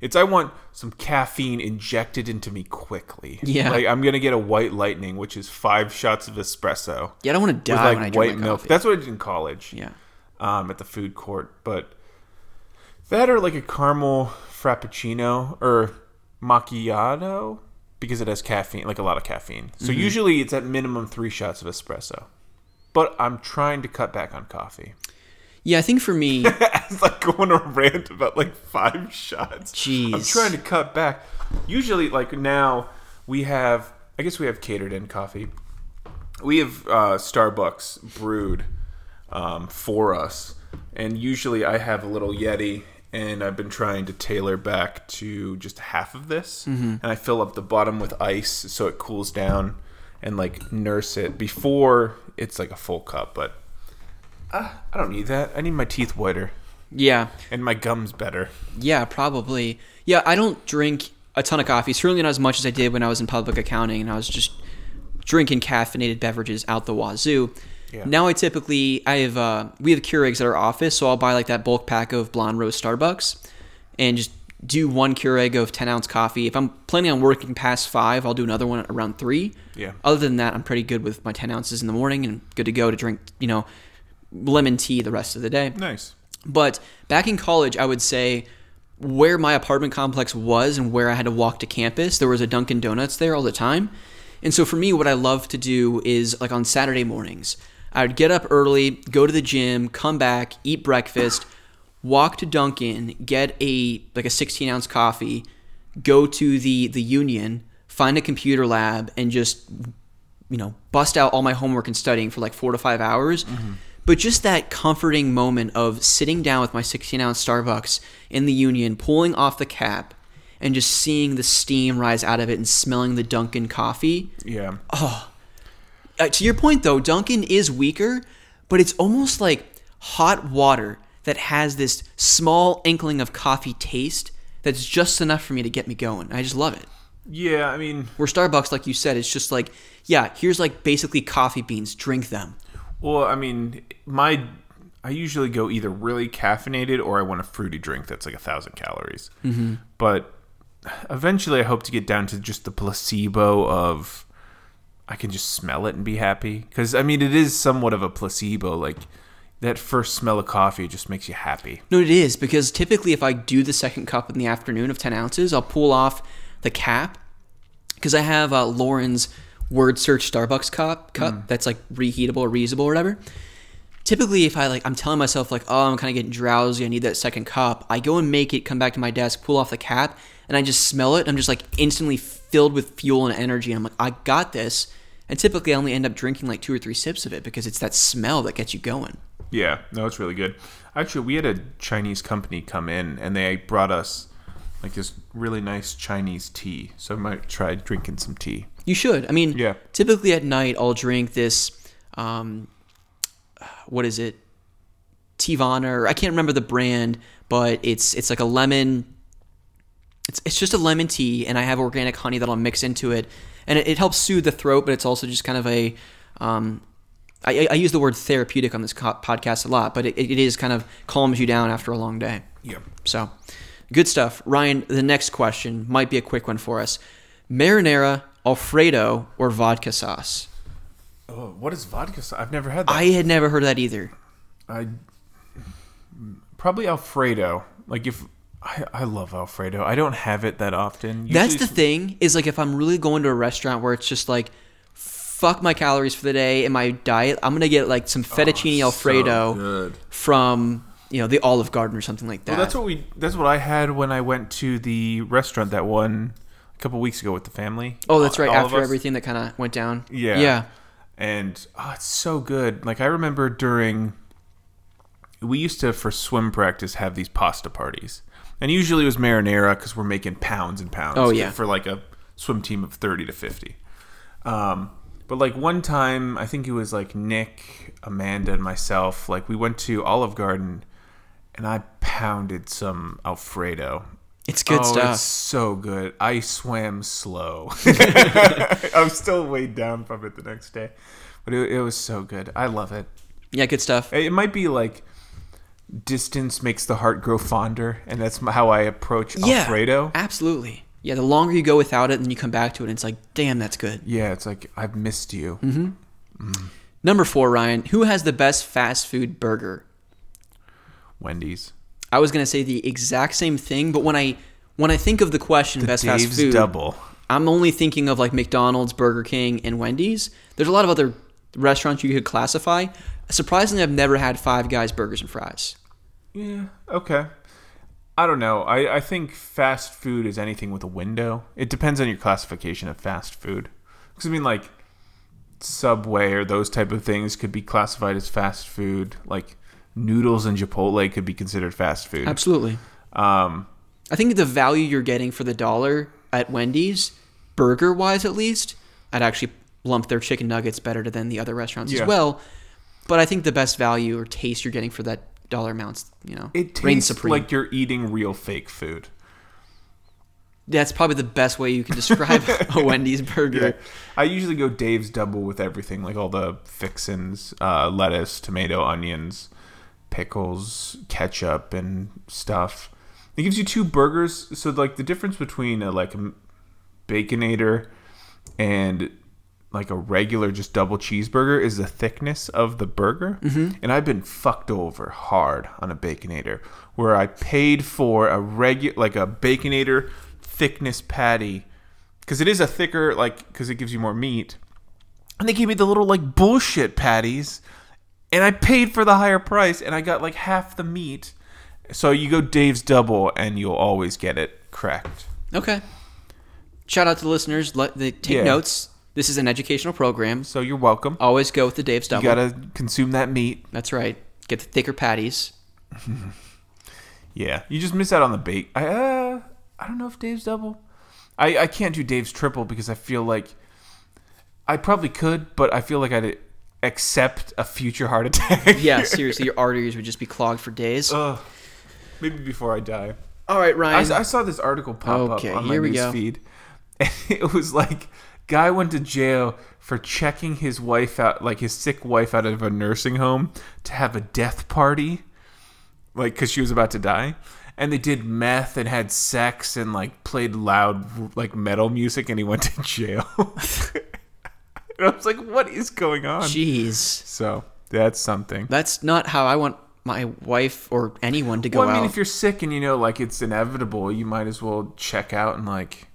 It's I want some caffeine injected into me quickly. Yeah. like I'm gonna get a white lightning, which is five shots of espresso Yeah, I don't want to with die like when I white milk. coffee. That's what I did in college yeah. um, at the food court. But that or like a caramel frappuccino or macchiato because it has caffeine, like a lot of caffeine. So Mm-hmm. usually it's at minimum three shots of espresso. But I'm trying to cut back on coffee. Yeah, I think for me, it's like going on a rant about like five shots. Jeez, I'm trying to cut back. Usually, like now, we have. I guess we have catered in coffee. We have uh, Starbucks brewed um, for us, and usually I have a little Yeti, and I've been trying to tailor back to just half of this, and I fill up the bottom with ice so it cools down, and like nurse it before it's like a full cup, but. Uh, I don't need that. I need my teeth whiter yeah, and my gums better. yeah, probably. Yeah, I don't drink a ton of coffee. Certainly not as much as I did when I was in public accounting and I was just drinking caffeinated beverages out the wazoo. Yeah. Now I typically I have uh, we have Keurigs at our office, so I'll buy like that bulk pack of blonde Roast Starbucks and just do one Keurig of ten ounce coffee. If I'm planning on working past five, I'll do another one around three. Yeah. Other than that, I'm pretty good with my ten ounces in the morning and good to go to drink, you know, lemon tea the rest of the day. Nice. But back in college, I would say where my apartment complex was and where I had to walk to campus, there was a Dunkin' Donuts there all the time. And so for me, what I love to do is like on Saturday mornings, I would get up early, go to the gym, come back, eat breakfast, walk to Dunkin', get a like a 16 ounce coffee, go to the the Union, find a computer lab, and just you know, bust out all my homework and studying for like four to five hours. Mm-hmm. But just that comforting moment of sitting down with my 16 ounce Starbucks in the Union, pulling off the cap, and just seeing the steam rise out of it and smelling the Dunkin' coffee. Yeah. Oh, Uh, to your point, though, Dunkin' is weaker, but it's almost like hot water that has this small inkling of coffee taste that's just enough for me to get me going. I just love it. Yeah, I mean, Where Starbucks, like you said, it's just like, yeah, here's like basically coffee beans, drink them. well, I mean, my I usually go either really caffeinated or I want a fruity drink that's like a thousand calories. Mm-hmm. But eventually, I hope to get down to just the placebo of I can just smell it and be happy. Because I mean, it is somewhat of a placebo. Like that first smell of coffee just makes you happy. No, it is because typically if I do the second cup in the afternoon of 10 ounces, I'll pull off the cap because I have uh, Lauren's word search Starbucks cup cup that's like reheatable or reusable or whatever. Typically, if I like, I'm telling myself like, oh, I'm kind of getting drowsy, I need that second cup. I go and make it, come back to my desk, pull off the cap, and I just smell it. I'm just like instantly filled with fuel and energy. And I'm like, I got this. And typically, I only end up drinking like two or three sips of it because it's that smell that gets you going. Yeah, no, it's really good. Actually, we had a Chinese company come in and they brought us like this really nice Chinese tea. So I might try drinking some tea. You should. I mean, Yeah. typically at night I'll drink this. Um, what is it? Teavana, or I can't remember the brand, but it's it's like a lemon. It's it's just a lemon tea, and I have organic honey that I'll mix into it, and it, it helps soothe the throat, but it's also just kind of a. Um, I, I use the word therapeutic on this co- podcast a lot, but it, it is kind of calms you down after a long day. Yeah. So, good stuff. Ryan, the next question might be a quick one for us. Marinara, Alfredo, or vodka sauce? Oh, what is vodka sauce? I've never had that. I had never heard of that either. I probably Alfredo. Like if I, I love Alfredo. I don't have it that often. That's the thing, is like if I'm really going to a restaurant where it's just like, fuck my calories for the day and my diet, I'm going to get like some oh, fettuccine Oh, so Alfredo good. from, you know, the Olive Garden or something like that. Well, that's what we. That's what I had when I went to the restaurant that one a couple weeks ago with the family. oh, that's right. All After everything that kind of went down. Yeah. Yeah. and oh, it's so good. Like I remember during we used to for swim practice have these pasta parties, and usually it was marinara because we're making pounds and pounds. Oh, yeah. for like a swim team of thirty to fifty. Um, but like one time, I think it was like Nick, Amanda, and myself. Like we went to Olive Garden, and I pounded some Alfredo. It's good oh, stuff. It's so good. I swam slow. I'm still weighed down from it the next day, but it, it was so good. I love it. Yeah, good stuff. It might be like distance makes the heart grow fonder, and that's how I approach Yeah, Alfredo. absolutely. Yeah, the longer you go without it, and then you come back to it, and it's like, damn, that's good. Yeah, it's like I've missed you. Mm-hmm. Number four, Ryan. Who has the best fast food burger? Wendy's, I was gonna say the exact same thing, but when I when I think of the question best Dave's fast food, double. I'm only thinking of like McDonald's, Burger King, and Wendy's. There's a lot of other restaurants you could classify. Surprisingly, I've never had Five Guys burgers and fries. Yeah. Okay. I don't know. I, I think fast food is anything with a window. It depends on your classification of fast food. Because I mean, like Subway or those type of things could be classified as fast food. Like noodles and Chipotle could be considered fast food. Absolutely. Um, I think the value you're getting for the dollar at Wendy's, burger wise at least, I'd actually lump their chicken nuggets better than the other restaurants Yeah. as well. But I think the best value or taste you're getting for that dollar amounts, you know, it tastes supreme. like you're eating real fake food. That's probably the best way you can describe a Wendy's burger. I usually go Dave's double with everything, like all the fixins, uh, lettuce, tomato, onions, pickles, ketchup, and stuff. It gives you two burgers. So like the difference between a like a baconator and like a regular just double cheeseburger is the thickness of the burger. Mm-hmm. And I've been fucked over hard on a baconator where I paid for a regular like a baconator thickness patty because it is a thicker like because it gives you more meat. And they gave me the little like bullshit patties, and I paid for the higher price, and I got like half the meat. So you go Dave's double, and you'll always get it correct. Okay. Shout out to the listeners. Let they take Yeah. notes. This is an educational program. So you're welcome. Always go with the Dave's double. You gotta consume that meat. That's right. Get the thicker patties. Yeah, you just miss out on the bake. I uh, I don't know if Dave's double. I I can't do Dave's triple because I feel like I probably could, but I feel like I'd accept a future heart attack. Yeah, seriously, your arteries would just be clogged for days. Ugh. Maybe before I die. All right, I, Ryan. I saw this article pop Okay, up on my here we news go. feed. And it was like guy went to jail for checking his wife out like his sick wife out of a nursing home to have a death party like cuz she was about to die. And they did meth and had sex and like played loud like metal music and he went to jail. I was like what is going on? Jeez. so, that's something. That's not how I want my wife or anyone to go Well, I mean, out. if you're sick and you know, like it's inevitable, you might as well check out and like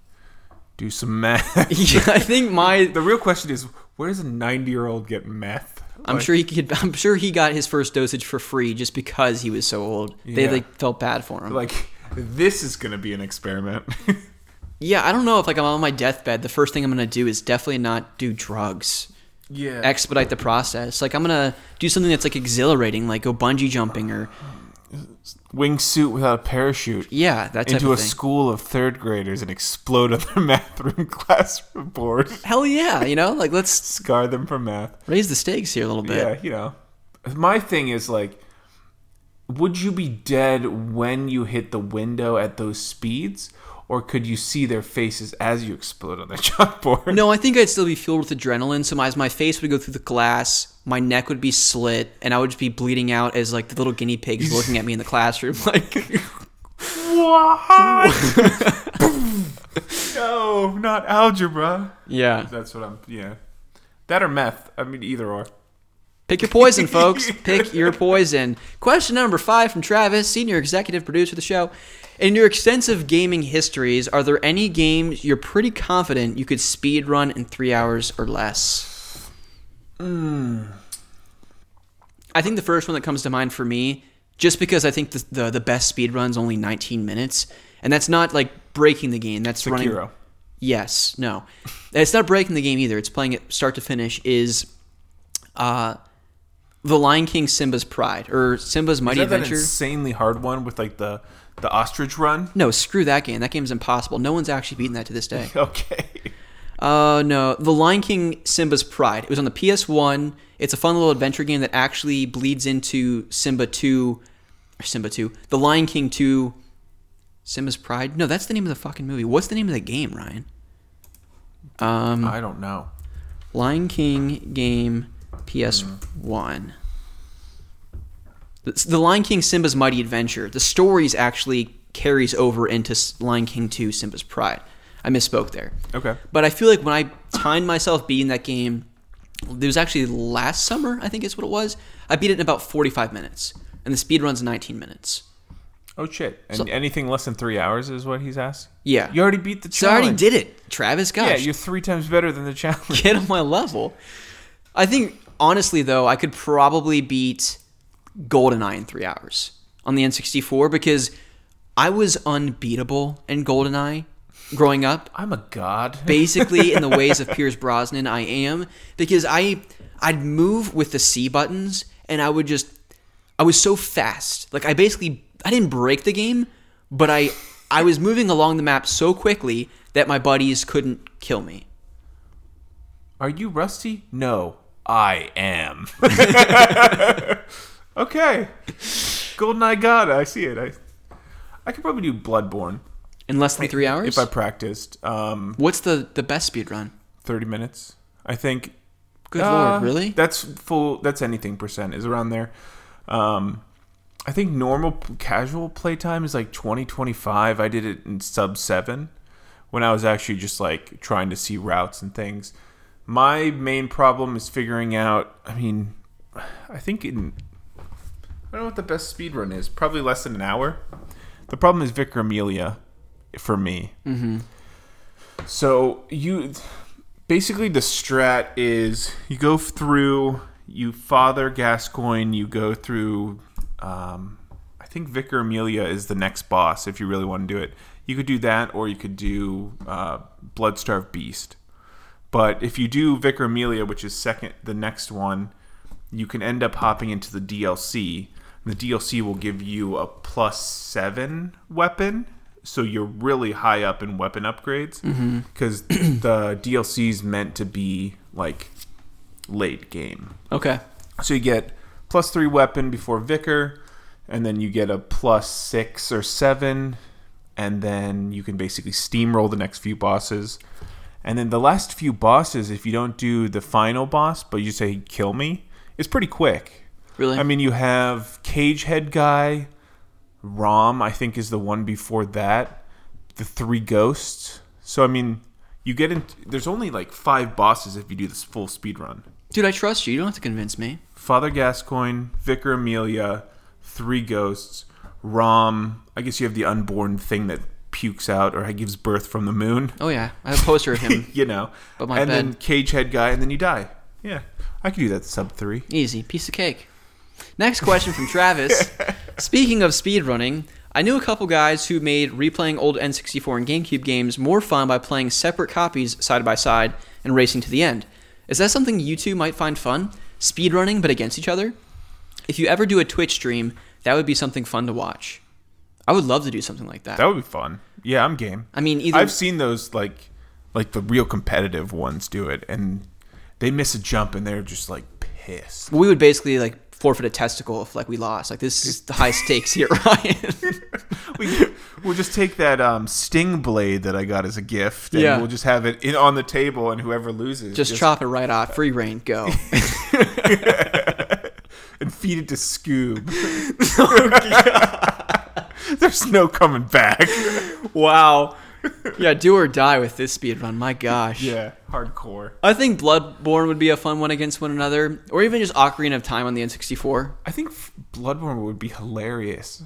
do some meth. yeah, I think my the real question is, where does a 90 year old get meth? I'm Like, sure he could I'm sure he got his first dosage for free just because he was so old. They like felt bad for him. like this is gonna be an experiment. yeah, I don't know if like I'm on my deathbed, the first thing I'm gonna do is definitely not do drugs. yeah. Expedite the process. Like I'm gonna do something that's like exhilarating, like go bungee jumping or uh, Wingsuit without a parachute. yeah, that type Into a of thing. school of third graders and explode on their math room classroom board. Hell yeah, you know, like let's Scar them for math. raise the stakes here a little bit. Yeah, you know. My thing is like would you be dead when you hit the window at those speeds or could you see their faces as you explode on the chalkboard? No, I think I'd still be fueled with adrenaline. So my, as my face would go through the glass, my neck would be slit, and I would just be bleeding out as like the little guinea pigs looking at me in the classroom. Like, What? no, not algebra. yeah, That's what I'm yeah. That or meth. I mean either or. pick your poison, folks. Pick your poison. Question number five from Travis, senior executive producer of the show. In your extensive gaming histories, are there any games you're pretty confident you could speed run in three hours or less? I think the first one that comes to mind for me, just because I think the the, the best speed run's only 19 minutes, and that's not like breaking the game. That's running. Yes, no, it's not breaking the game either. It's playing it start to finish. Is Uh, The Lion King Simba's Pride or Simba's Mighty Is that that Adventure. insanely hard one with like the the ostrich run? no, screw that game. That game's impossible. No one's actually beaten that to this day. Okay. Uh, no, The Lion King Simba's Pride. It was on the PS1. It's a fun little adventure game that actually bleeds into Simba 2, or Simba 2, The Lion King 2, Simba's Pride. No, that's the name of the fucking movie. What's the name of the game, Ryan? Um, I don't know. Lion King game PS1. The, the Lion King Simba's Mighty Adventure. The stories actually carries over into Lion King 2 Simba's Pride. I misspoke there. Okay. But I feel like when I timed myself beating that game, it was actually last summer, I think is what it was. I beat it in about 45 minutes, and the speed run's 19 minutes. Oh shit! And So- anything less than three hours is what he's asked. Yeah. You already beat the challenge. So I already did it, Travis. Gosh, Yeah, you're three times better than the challenge. get on my level. I think honestly though, I could probably beat GoldenEye in three hours on the N64 because I was unbeatable in GoldenEye growing up. I'm a god. basically in the ways of Pierce Brosnan I am because I I'd move with the C buttons and I would just I was so fast. Like I basically I didn't break the game, but I I was moving along the map so quickly that my buddies couldn't kill me. Are you rusty? No, I am. okay. Goldeneye God, I see it. I I could probably do Bloodborne In less than 3 hours? if I practiced. Um, What's the the best speed run? 30 minutes. I think. Good Uh, lord, really? That's full. That's anything percent is around there. Um, I think normal p- casual playtime is like 20, 25. I did it in sub seven when I was actually just like trying to see routes and things. My main problem is figuring out. I mean, I think in. I don't know what the best speed run is. Probably less than an hour. The problem is Vicar Amelia for me. Mm-hmm. So you basically the strat is you go through you father gascoigne you go through um, i think vicar amelia is the next boss if you really want to do it you could do that or you could do uh, bloodstarved beast but if you do vicar amelia which is second the next one you can end up hopping into the dlc the dlc will give you a plus seven weapon so you're really high up in weapon upgrades mm-hmm. because the DLC is meant to be like late game. Okay. So you get plus three weapon before Vicar, and then you get a plus six or seven, and then you can basically steamroll the next few bosses. And then the last few bosses, if you don't do the final boss, but you say kill me, it's pretty quick. Really? I mean, you have Cage Head Guy, Rom, I think is the one before that, the three ghosts. So I mean, you get in. There's only like five bosses if you do this full speed run. Dude, I trust you. You don't have to convince me. Father Gascoigne, Vicar Amelia, three ghosts, Rom. I guess you have the unborn thing that pukes out or gives birth from the moon. Oh yeah, I have a poster of him. you know. But my and bed- then Cage Head Guy, and then you die. Yeah, I could do that sub three. Easy, piece of cake. Next question from Travis. Speaking of speedrunning, I knew a couple guys who made replaying old N64 and GameCube games more fun by playing separate copies side by side and racing to the end. Is that something you two might find fun? Speedrunning but against each other? If you ever do a Twitch stream, that would be something fun to watch. I would love to do something like that. That would be fun. Yeah, I'm game. I mean, either I've seen those like like the real competitive ones do it, and they miss a jump and they're just like pissed. we would basically like forfeit a testicle if like we lost. Like this is the high stakes here, Ryan. we, we'll just take that um, sting blade that I got as a gift, and Yeah. we'll just have it in, on the table, and whoever loses, just chop it right off. Free reign, go. and feed it to Scoob. Oh, There's no coming back. Wow. Yeah, do or die with this speed run. My gosh. Yeah, hardcore. I think Bloodborne would be a fun one against one another, or even just Ocarina of Time on the N64. I think Bloodborne would be hilarious.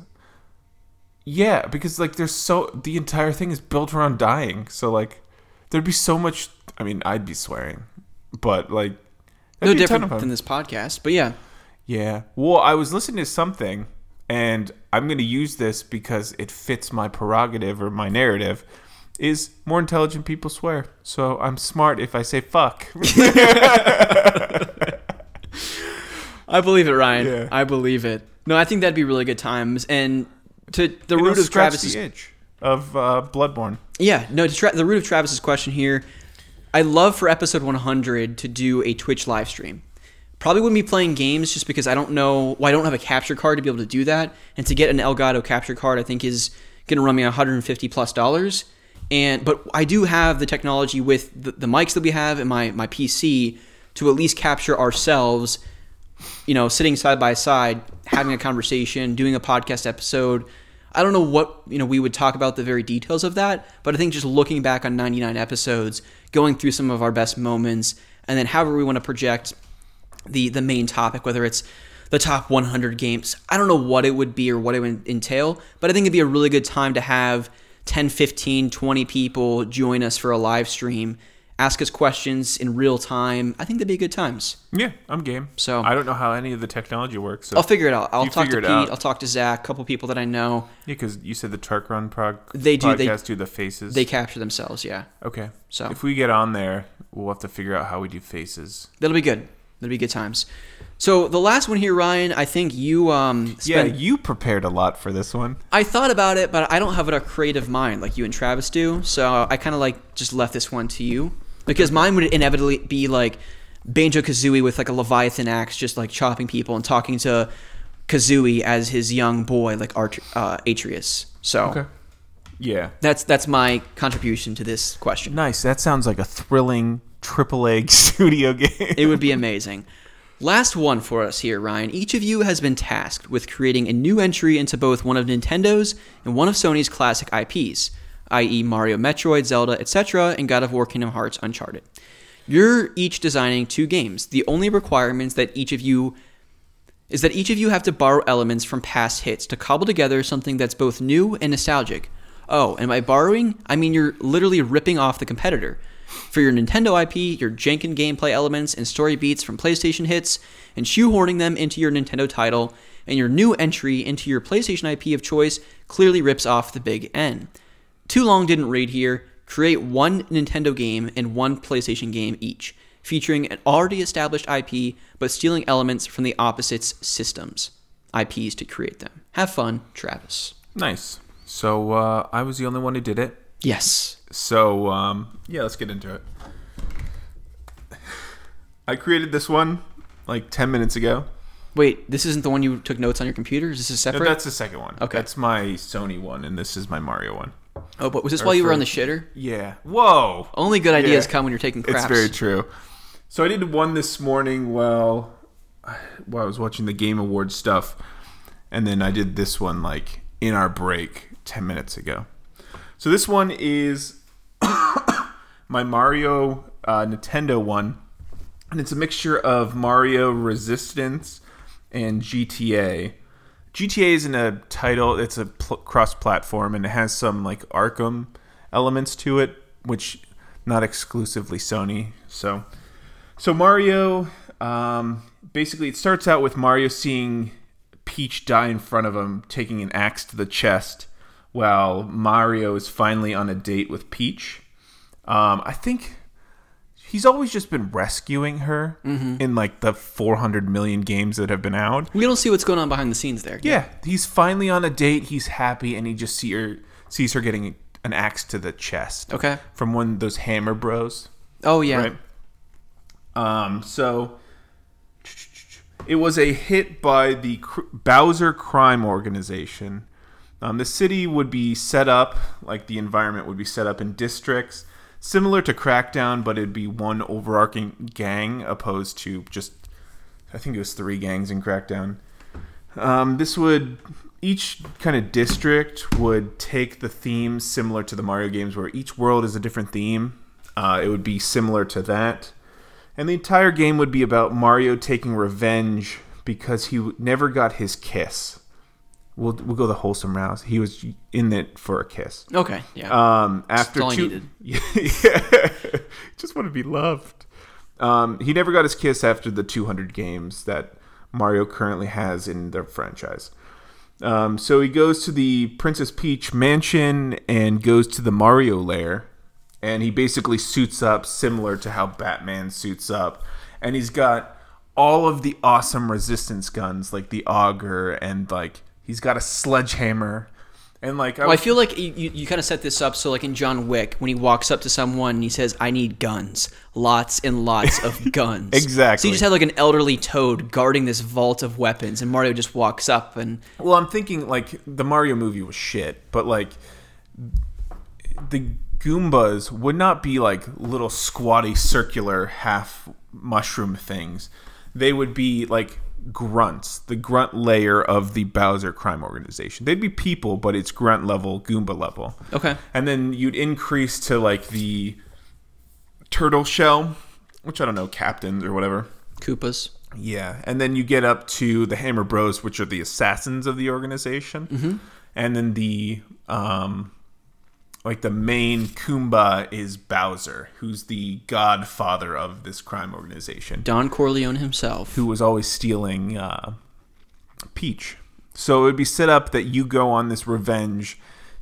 Yeah, because like there's so the entire thing is built around dying. So like there'd be so much I mean, I'd be swearing. But like No that'd be a ton different than this podcast, but yeah. Yeah. Well, I was listening to something and I'm going to use this because it fits my prerogative or my narrative is more intelligent people swear. So I'm smart if I say fuck. I believe it, Ryan. Yeah. I believe it. No, I think that'd be really good times. And to the It'll root of Travis's the itch of uh, Bloodborne. Yeah, no, to tra- the root of Travis's question here, I'd love for episode 100 to do a Twitch live stream. Probably wouldn't be playing games just because I don't know, well, I don't have a capture card to be able to do that. And to get an Elgato capture card, I think is going to run me 150 plus dollars. And but I do have the technology with the, the mics that we have and my my PC to at least capture ourselves you know, sitting side by side, having a conversation, doing a podcast episode. I don't know what, you know, we would talk about the very details of that, but I think just looking back on 99 episodes, going through some of our best moments, and then however we want to project the the main topic, whether it's the top 100 games. I don't know what it would be or what it would entail, but I think it'd be a really good time to have 10, 15, 20 people join us for a live stream, ask us questions in real time. I think that'd be good times. Yeah, I'm game. So- I don't know how any of the technology works. So I'll figure it out. I'll talk to Pete. out. I'll talk to Zach. A couple people that I know. Yeah, because you said the Turk Run prog They do- they- podcast do the faces. They capture themselves. Yeah, okay. So- if we get on there, we'll have to figure out how we do faces. that'll be good. That'll be good times. So the last one here, Ryan. I think you um Yeah, you prepared a lot for this one. I thought about it, but I don't have a creative mind like you and Travis do. So I kind of like just left this one to you because mine would inevitably be like Banjo Kazooie with like a Leviathan axe, just like chopping people and talking to Kazooie as his young boy, like Art- uh, Atreus. So Yeah. that's that's my contribution to this question. Nice. That sounds like a thrilling triple A studio game. It would be amazing. Last one for us here, Ryan. Each of you has been tasked with creating a new entry into both one of Nintendo's and one of Sony's classic IPs, i.e., Mario, Metroid, Zelda, etc., and God of War, Kingdom Hearts, Uncharted. You're each designing two games. The only requirements that each of you is that each of you have to borrow elements from past hits to cobble together something that's both new and nostalgic. Oh, and by borrowing, I mean you're literally ripping off the competitor. For your Nintendo IP, your jankin gameplay elements and story beats from PlayStation hits, and shoehorning them into your Nintendo title, and your new entry into your PlayStation IP of choice clearly rips off the big N. Too long didn't read here. Create one Nintendo game and one PlayStation game each, featuring an already established IP but stealing elements from the opposite's systems, IPs to create them. Have fun, Travis. nice. So uh, I was the only one who did it. Yes. So um, yeah, let's get into it. I created this one like ten minutes ago. Wait, this isn't the one you took notes on your computer? Is this a No, separate? that's the second one. Okay. That's my Sony one, and this is my Mario one. oh, but was this while you were on the shitter? Yeah. Whoa. Only good ideas Yeah. come when you're taking craps. It's very true. So I did one this morning while while I was watching the Game Awards stuff, and then I did this one like in our break ten minutes ago. So this one is my Mario uh, Nintendo one, and it's a mixture of Mario Resistance and GTA. GTA isn't a title; it's a pl- cross-platform, and it has some like Arkham elements to it, which not exclusively Sony. So, so Mario, um, basically, it starts out with Mario seeing Peach die in front of him, taking an axe to the chest, while Mario is finally on a date with Peach. Um, I think he's always just been rescuing her in like the 400 million games that have been out. We don't see what's going on behind the scenes there. Yeah, he's finally on a date. He's happy, and he just see her sees her getting an axe to the chest. Okay. from one of those Hammer Bros. Oh yeah. Right. Um. So it was a hit by the Bowser Crime Organization. Um, the city would be set up like the environment would be set up in districts similar to Crackdown, but it'd be one overarching gang opposed to just I think it was three gangs in Crackdown. Um, this would each kind of district would take the theme similar to the Mario games, where each world is a different theme. Uh, it would be similar to that, and the entire game would be about Mario taking revenge because he never got his kiss. We'll we'll go the wholesome route. He was in it for a kiss. Okay. Yeah. Um, after two, yeah, just want to be loved. Um, he never got his kiss after the 200 games that Mario currently has in the franchise. Um, so he goes to the Princess Peach mansion and goes to the Mario lair, and he basically suits up similar to how Batman suits up, and he's got all of the awesome resistance guns, like the auger, and like he's got a sledgehammer, and like I, Well, I feel like you, you, you kind of set this up so, like in John Wick, when he walks up to someone and he says, I need guns. Lots and lots of guns. Exactly. So you just have like an elderly toad guarding this vault of weapons, and Mario just walks up and. Well, I'm thinking like the Mario movie was shit, but like the Goombas would not be like little squatty circular half mushroom things. They would be like grunts, the grunt layer of the Bowser crime organization. They'd be people, but it's grunt level, Goomba level. Okay. And then you'd increase to like the turtle shell, which I don't know, captains or whatever. Koopas. Yeah, and then you get up to the Hammer Bros, which are the assassins of the organization, mm-hmm. and then the um, like the main Kumba is Bowser, who's the godfather of this crime organization, Don Corleone himself. who was always stealing uh, Peach. So it would be set up that you go on this revenge,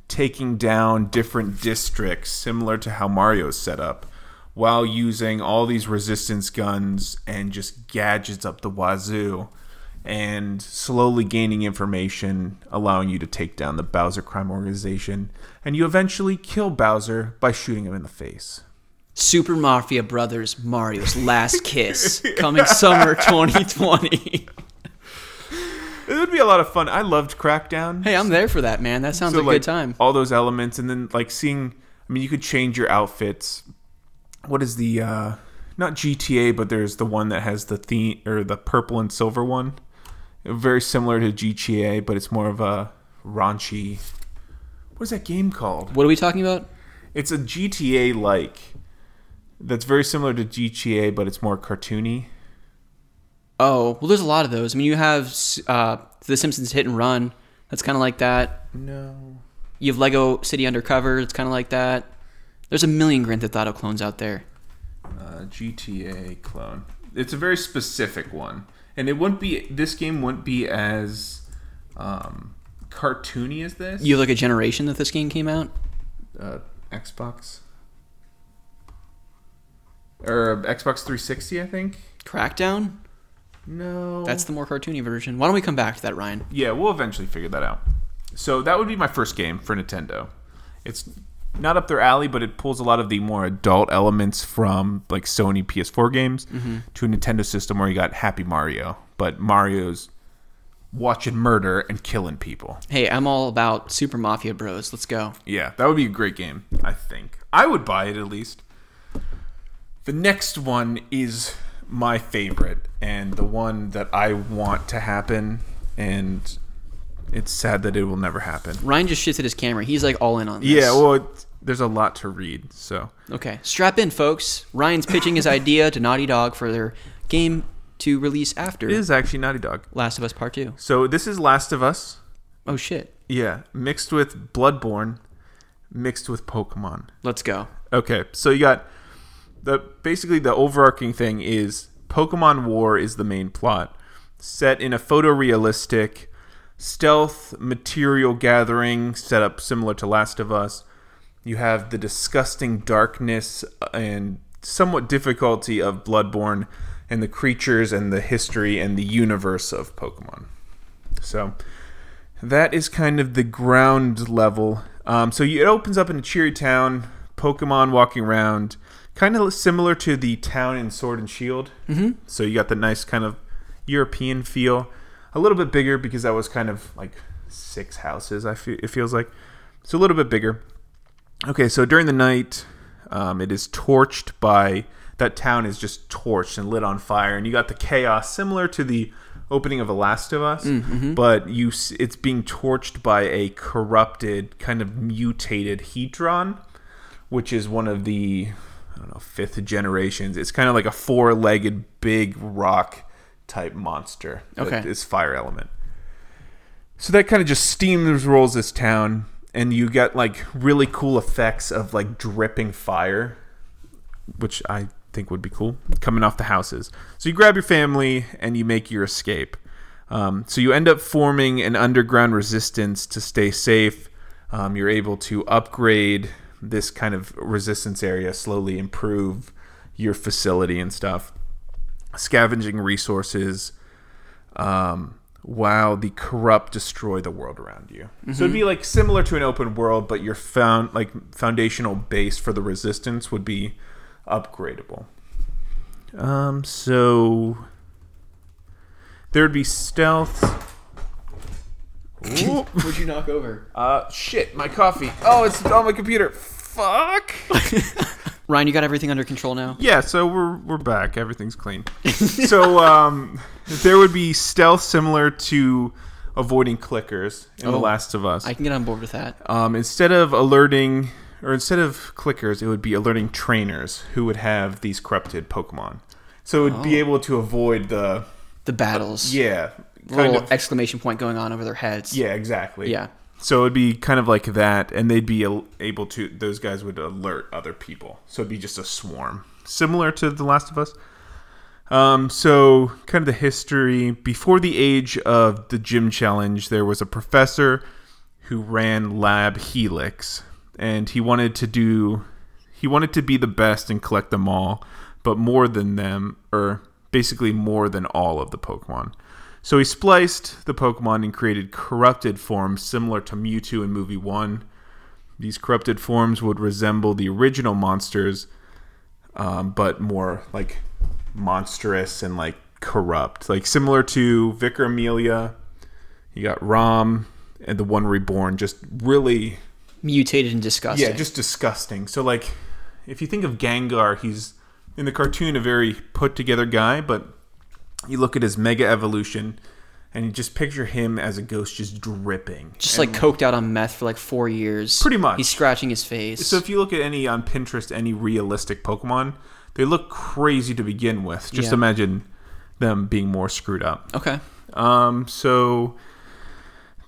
taking down different districts, similar to how Mario's set up, while using all these resistance guns and just gadgets up the wazoo, and slowly gaining information, allowing you to take down the Bowser crime organization. And you eventually kill Bowser by shooting him in the face. Super Mafia Brothers Mario's Last Kiss, coming summer 2020. It would be a lot of fun. I loved Crackdown. hey, I'm there for that, man. That sounds So, like a good time. All those elements, and then like seeing. I mean, you could change your outfits. What is the uh not GTA, but there's the one that has the theme or the purple and silver one. Very similar to GTA, but it's more of a raunchy. What is that game called? What are we talking about? It's a GTA like. That's very similar to GTA, but it's more cartoony. Oh, well, there's a lot of those. I mean, you have uh, The Simpsons Hit and Run. That's kind of like that. No. You have Lego City Undercover. It's kind of like that. There's a million Grand Theft Auto clones out there. Uh, GTA clone. It's a very specific one, and it wouldn't be. This game wouldn't be as um, cartoony as this. You like a generation that this game came out. uh, Xbox or Xbox 360, I think. Crackdown. No, That's the more cartoony version. Why don't we come back to that, Ryan? yeah. We'll eventually figure that out. So that would be my first game for Nintendo. It's not up their alley, but it pulls a lot of the more adult elements from like Sony PS4 games mm-hmm. to a Nintendo system where you got Happy Mario, but Mario's watching murder and killing people. Hey, I'm all about Super Mafia Bros. Let's go. Yeah, that would be a great game, I think. I would buy it at least. The next one is my favorite and the one that I want to happen and it's sad that it will never happen. Ryan just shifted his camera. He's like all in on this. Yeah, well, it, there's a lot to read, so Okay, strap in, folks. Ryan's pitching his idea to Naughty Dog for their game to release after it is actually Naughty Dog. Last of Us Part 2. So this is Last of Us. Oh, shit. Yeah, mixed with Bloodborne, mixed with Pokemon. Let's go. Okay, so you got the basically the overarching thing is Pokemon War is the main plot, set in a photorealistic stealth material gathering setup similar to Last of Us. You have the disgusting darkness and somewhat difficulty of Bloodborne and the creatures and the history and the universe of Pokemon. So that is kind of the ground level. Um, so you, it opens up in a cheery town, Pokemon walking around, kind of similar to the town in Sword and Shield. Mm-hmm. So you got the nice kind of European feel, a little bit bigger because that was kind of like six houses. I feel it feels like it's a little bit bigger. Okay, so during the night, um, it is torched by that town is just torched and lit on fire, and you got the chaos similar to the opening of The Last of Us, but you it's being torched by a corrupted, kind of mutated Heatran, which is one of the I don't know fifth generations. It's kind of like a four-legged big rock type monster. Okay. is fire element. So that kind of just steamrolls this town, and you get like really cool effects of like dripping fire, which I think would be cool coming off the houses. So you grab your family and you make your escape. Um, so you end up forming an underground resistance to stay safe. Um, you're able to upgrade this kind of resistance area, slowly improve your facility and stuff. Scavenging resources, um, while the corrupt destroy the world around you. So it'd be like similar to an open world, but your found like foundational base for the resistance would be upgradable. Um, so there'd be stealth. What'd you knock over? Uh, shit, my coffee. Oh, it's on my computer. Fuck. Ryan, you got everything under control now? Yeah, so we're we're back. Everything's clean. so um, there would be stealth similar to avoiding clickers in The Oh, Last of Us. I can get on board with that. Um, instead of alerting, or instead of clickers, it would be alerting trainers who would have these corrupted Pokemon. So it would be able to avoid the The battles. yeah kind Little of exclamation point going on over their heads. yeah exactly Yeah. So it'd be kind of like that, and they'd be able to. Those guys would alert other people, so it'd be just a swarm, similar to The Last of Us. Um, so kind of the history before the age of the gym challenge, there was a professor who ran Lab Helix, and he wanted to do. He wanted to be the best and collect them all, but more than them, or basically more than all of the Pokemon. So he spliced the Pokemon and created corrupted forms similar to Mewtwo in movie 1. These corrupted forms would resemble the original monsters, um, but more like monstrous and like corrupt. Like similar to Vicar Amelia. You got Rom and the one reborn, just really Mutated and disgusting. yeah, just disgusting. So like, if you think of Gengar, he's in the cartoon a very put together guy, but you look at his mega evolution, and you just picture him as a ghost, just dripping. just And like coked out on meth for like four years. Pretty much. He's scratching his face. So if you look at any on Pinterest, any realistic Pokemon, they look crazy to begin with. Just Yeah. imagine them being more screwed up. okay. Um, so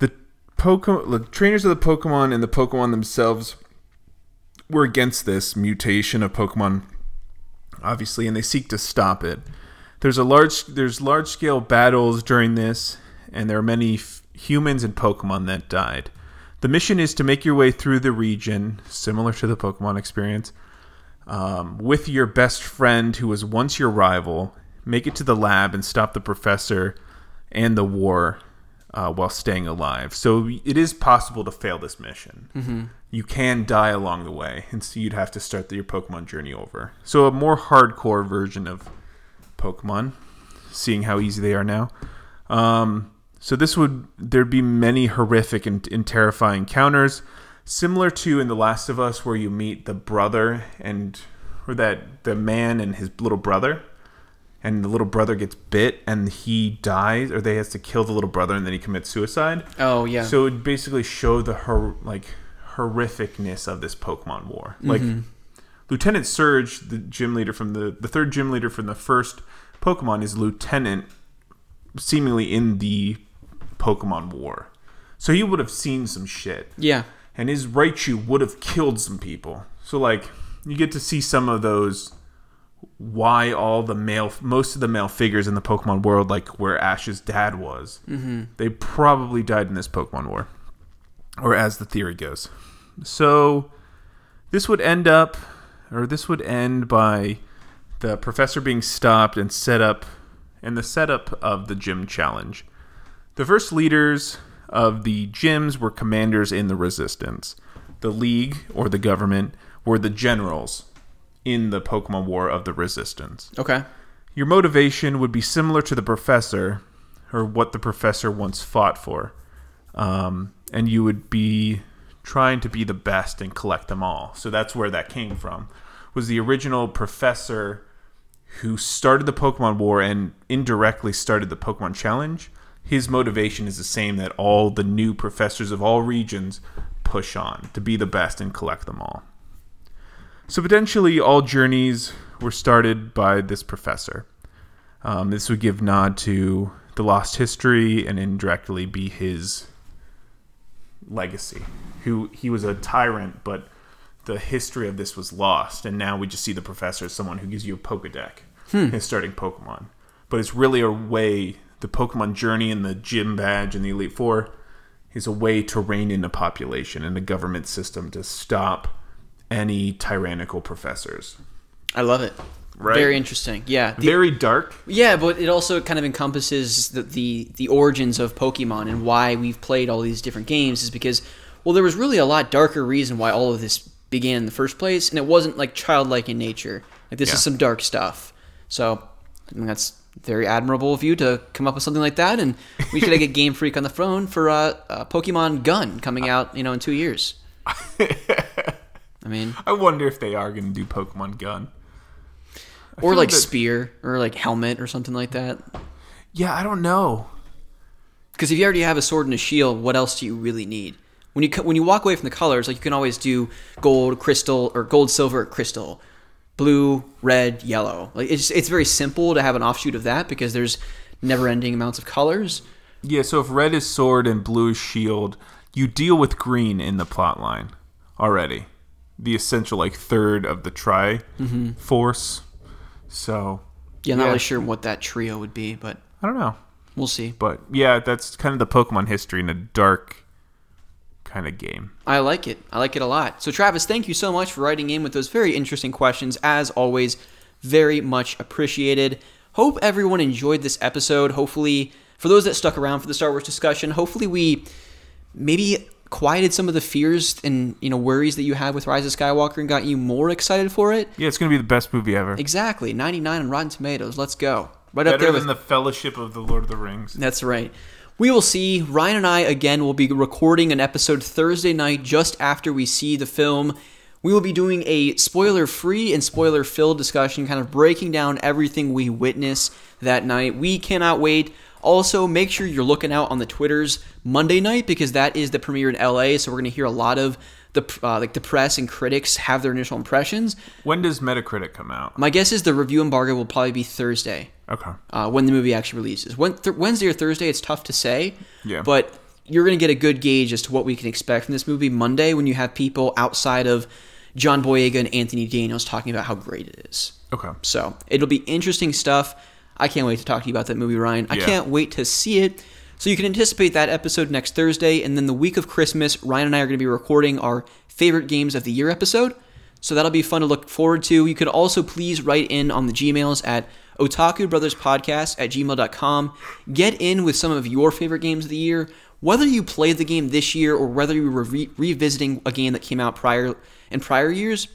the Pokemon, the trainers of the Pokemon and the Pokemon themselves were against this mutation of Pokemon, obviously, and they seek to stop it. There's a large, there's large scale battles during this, and there are many f- humans and Pokemon that died. The mission is to make your way through the region, similar to the Pokemon experience, um, with your best friend who was once your rival. Make it to the lab and stop the professor and the war uh, while staying alive. So it is possible to fail this mission. Mm-hmm. You can die along the way, and so you'd have to start the, your Pokemon journey over. So a more hardcore version of Pokemon, seeing how easy they are now. Um, so this would there'd be many horrific and, and terrifying encounters, similar to in The Last of Us, where you meet the brother and or that the man and his little brother, and the little brother gets bit and he dies, or they has to kill the little brother and then he commits suicide. Oh yeah. So it would basically show the hor- like horrificness of this Pokemon War. Like Lieutenant Surge, the gym leader from the the third gym leader from the first Pokemon, is lieutenant, seemingly in the Pokemon War. So he would have seen some shit, yeah. and his Raichu would have killed some people. So like you get to see some of those why all the male most of the male figures in the Pokemon world, like where Ash's dad was, mm-hmm. they probably died in this Pokemon War, or as the theory goes. So this would end up, or this would end by the professor being stopped and set up, and the setup of the gym challenge. The first leaders of the gyms were commanders in the resistance. The league, or the government, were the generals in the Pokemon War of the resistance. Okay. Your motivation would be similar to the professor, or what the professor once fought for. Um, and you would be trying to be the best and collect them all. So that's where that came from. Was the original professor who started the Pokemon War and indirectly started the Pokemon Challenge. His motivation is the same that all the new professors of all regions push on to be the best and collect them all. So potentially, all journeys were started by this professor. Um, this would give nod to the lost history and indirectly be his legacy. Who he was a tyrant, but the history of this was lost, and now we just see the professor as someone who gives you a Pokedex hmm. and starting Pokemon. But it's really a way. The Pokemon journey and the gym badge and the Elite Four is a way to rein in the population and the government system to stop any tyrannical professors. I love it. Right? Very interesting. Yeah. The- Very dark. Yeah, but it also kind of encompasses the, the the origins of Pokemon and why we've played all these different games is because well there was really a lot darker reason why all of this began in the first place and it wasn't like childlike in nature. Like this Yeah. is some dark stuff. So I mean that's very admirable of you to come up with something like that and we should get Game Freak on the phone for uh, uh, Pokemon Gun coming out, you know, in 2 years. I mean, I wonder if they are going to do Pokemon Gun. Or like that- Spear or like Helmet or something like that. Yeah, I don't know. Because if you already have a sword and a shield, what else do you really need? When you when you walk away from the colors, like you can always do gold, crystal, or gold, silver, crystal, blue, red, yellow. Like it's it's very simple to have an offshoot of that because there's never-ending amounts of colors. Yeah, so if red is sword and blue is shield, you deal with green in the plot line already. The essential like third of the tri mm-hmm. force. So Yeah, I'm not Yeah. really sure what that trio would be, but I don't know. we'll see. But yeah, that's kind of the Pokemon history in a dark kind of game. I like it. I like it a lot. So, Travis, thank you so much for writing in with those very interesting questions. As always, very much appreciated. Hope everyone enjoyed this episode. Hopefully, for those that stuck around for the Star Wars discussion, hopefully we maybe quieted some of the fears and you know worries that you had with Rise of Skywalker and got you more excited for it. Yeah, it's gonna be the best movie ever. Exactly, 99 on Rotten Tomatoes. Let's go. Right up Better there than with the Fellowship of the Lord of the Rings. that's right. We will see. Ryan and I, again, will be recording an episode Thursday night just after we see the film. We will be doing a spoiler free and spoiler filled discussion, kind of breaking down everything we witness that night. We cannot wait. Also, make sure you're looking out on the Twitters Monday night because that is the premiere in LA. So we're going to hear a lot of the uh, like the press and critics have their initial impressions. When does Metacritic come out? My guess is the review embargo will probably be Thursday Okay. uh, when the movie actually releases. When, th- Wednesday or Thursday, it's tough to say. Yeah. But you're going to get a good gauge as to what we can expect from this movie Monday when you have people outside of John Boyega and Anthony Daniels talking about how great it is. Okay. So it'll be interesting stuff. I can't wait to talk to you about that movie, Ryan. I Yeah. can't wait to see it. So you can anticipate that episode next Thursday, and then the week of Christmas, Ryan and I are going to be recording our favorite games of the year episode. So that'll be fun to look forward to. You could also please write in on the Gmails at otakubrotherspodcast at gmail.com. Get in with some of your favorite games of the year. Whether you played the game this year or whether you were re- revisiting a game that came out prior in prior years,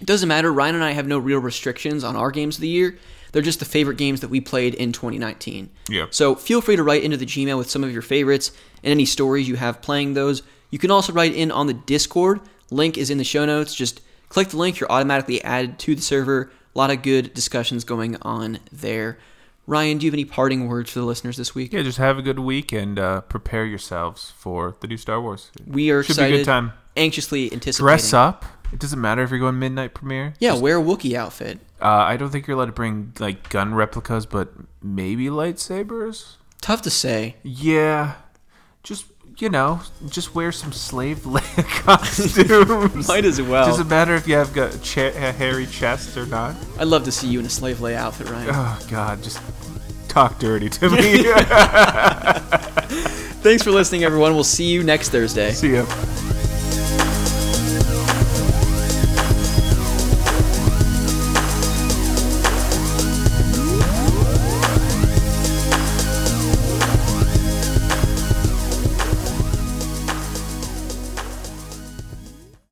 it doesn't matter. Ryan and I have no real restrictions on our games of the year. They're just the favorite games that we played in 2019. Yep. So feel free to write into the Gmail with some of your favorites and any stories you have playing those. You can also write in on the Discord. Link is in the show notes. Just click the link, you're automatically added to the server. A lot of good discussions going on there. Ryan, do you have any parting words for the listeners this week? Yeah, just have a good week and uh, prepare yourselves for the new Star Wars. We are Should excited, be a good time. anxiously anticipating. Dress up. It doesn't matter if you're going midnight premiere. Yeah, wear a Wookiee outfit. Uh, I don't think you're allowed to bring like gun replicas, but maybe lightsabers. Tough to say. Yeah, just you know, just wear some slave Leia costumes. Might as well. Doesn't matter if you have got a hairy chest or not. I'd love to see you in a slave Leia outfit, Ryan. Oh God, just talk dirty to me. Thanks for listening, everyone. We'll see you next Thursday. See ya.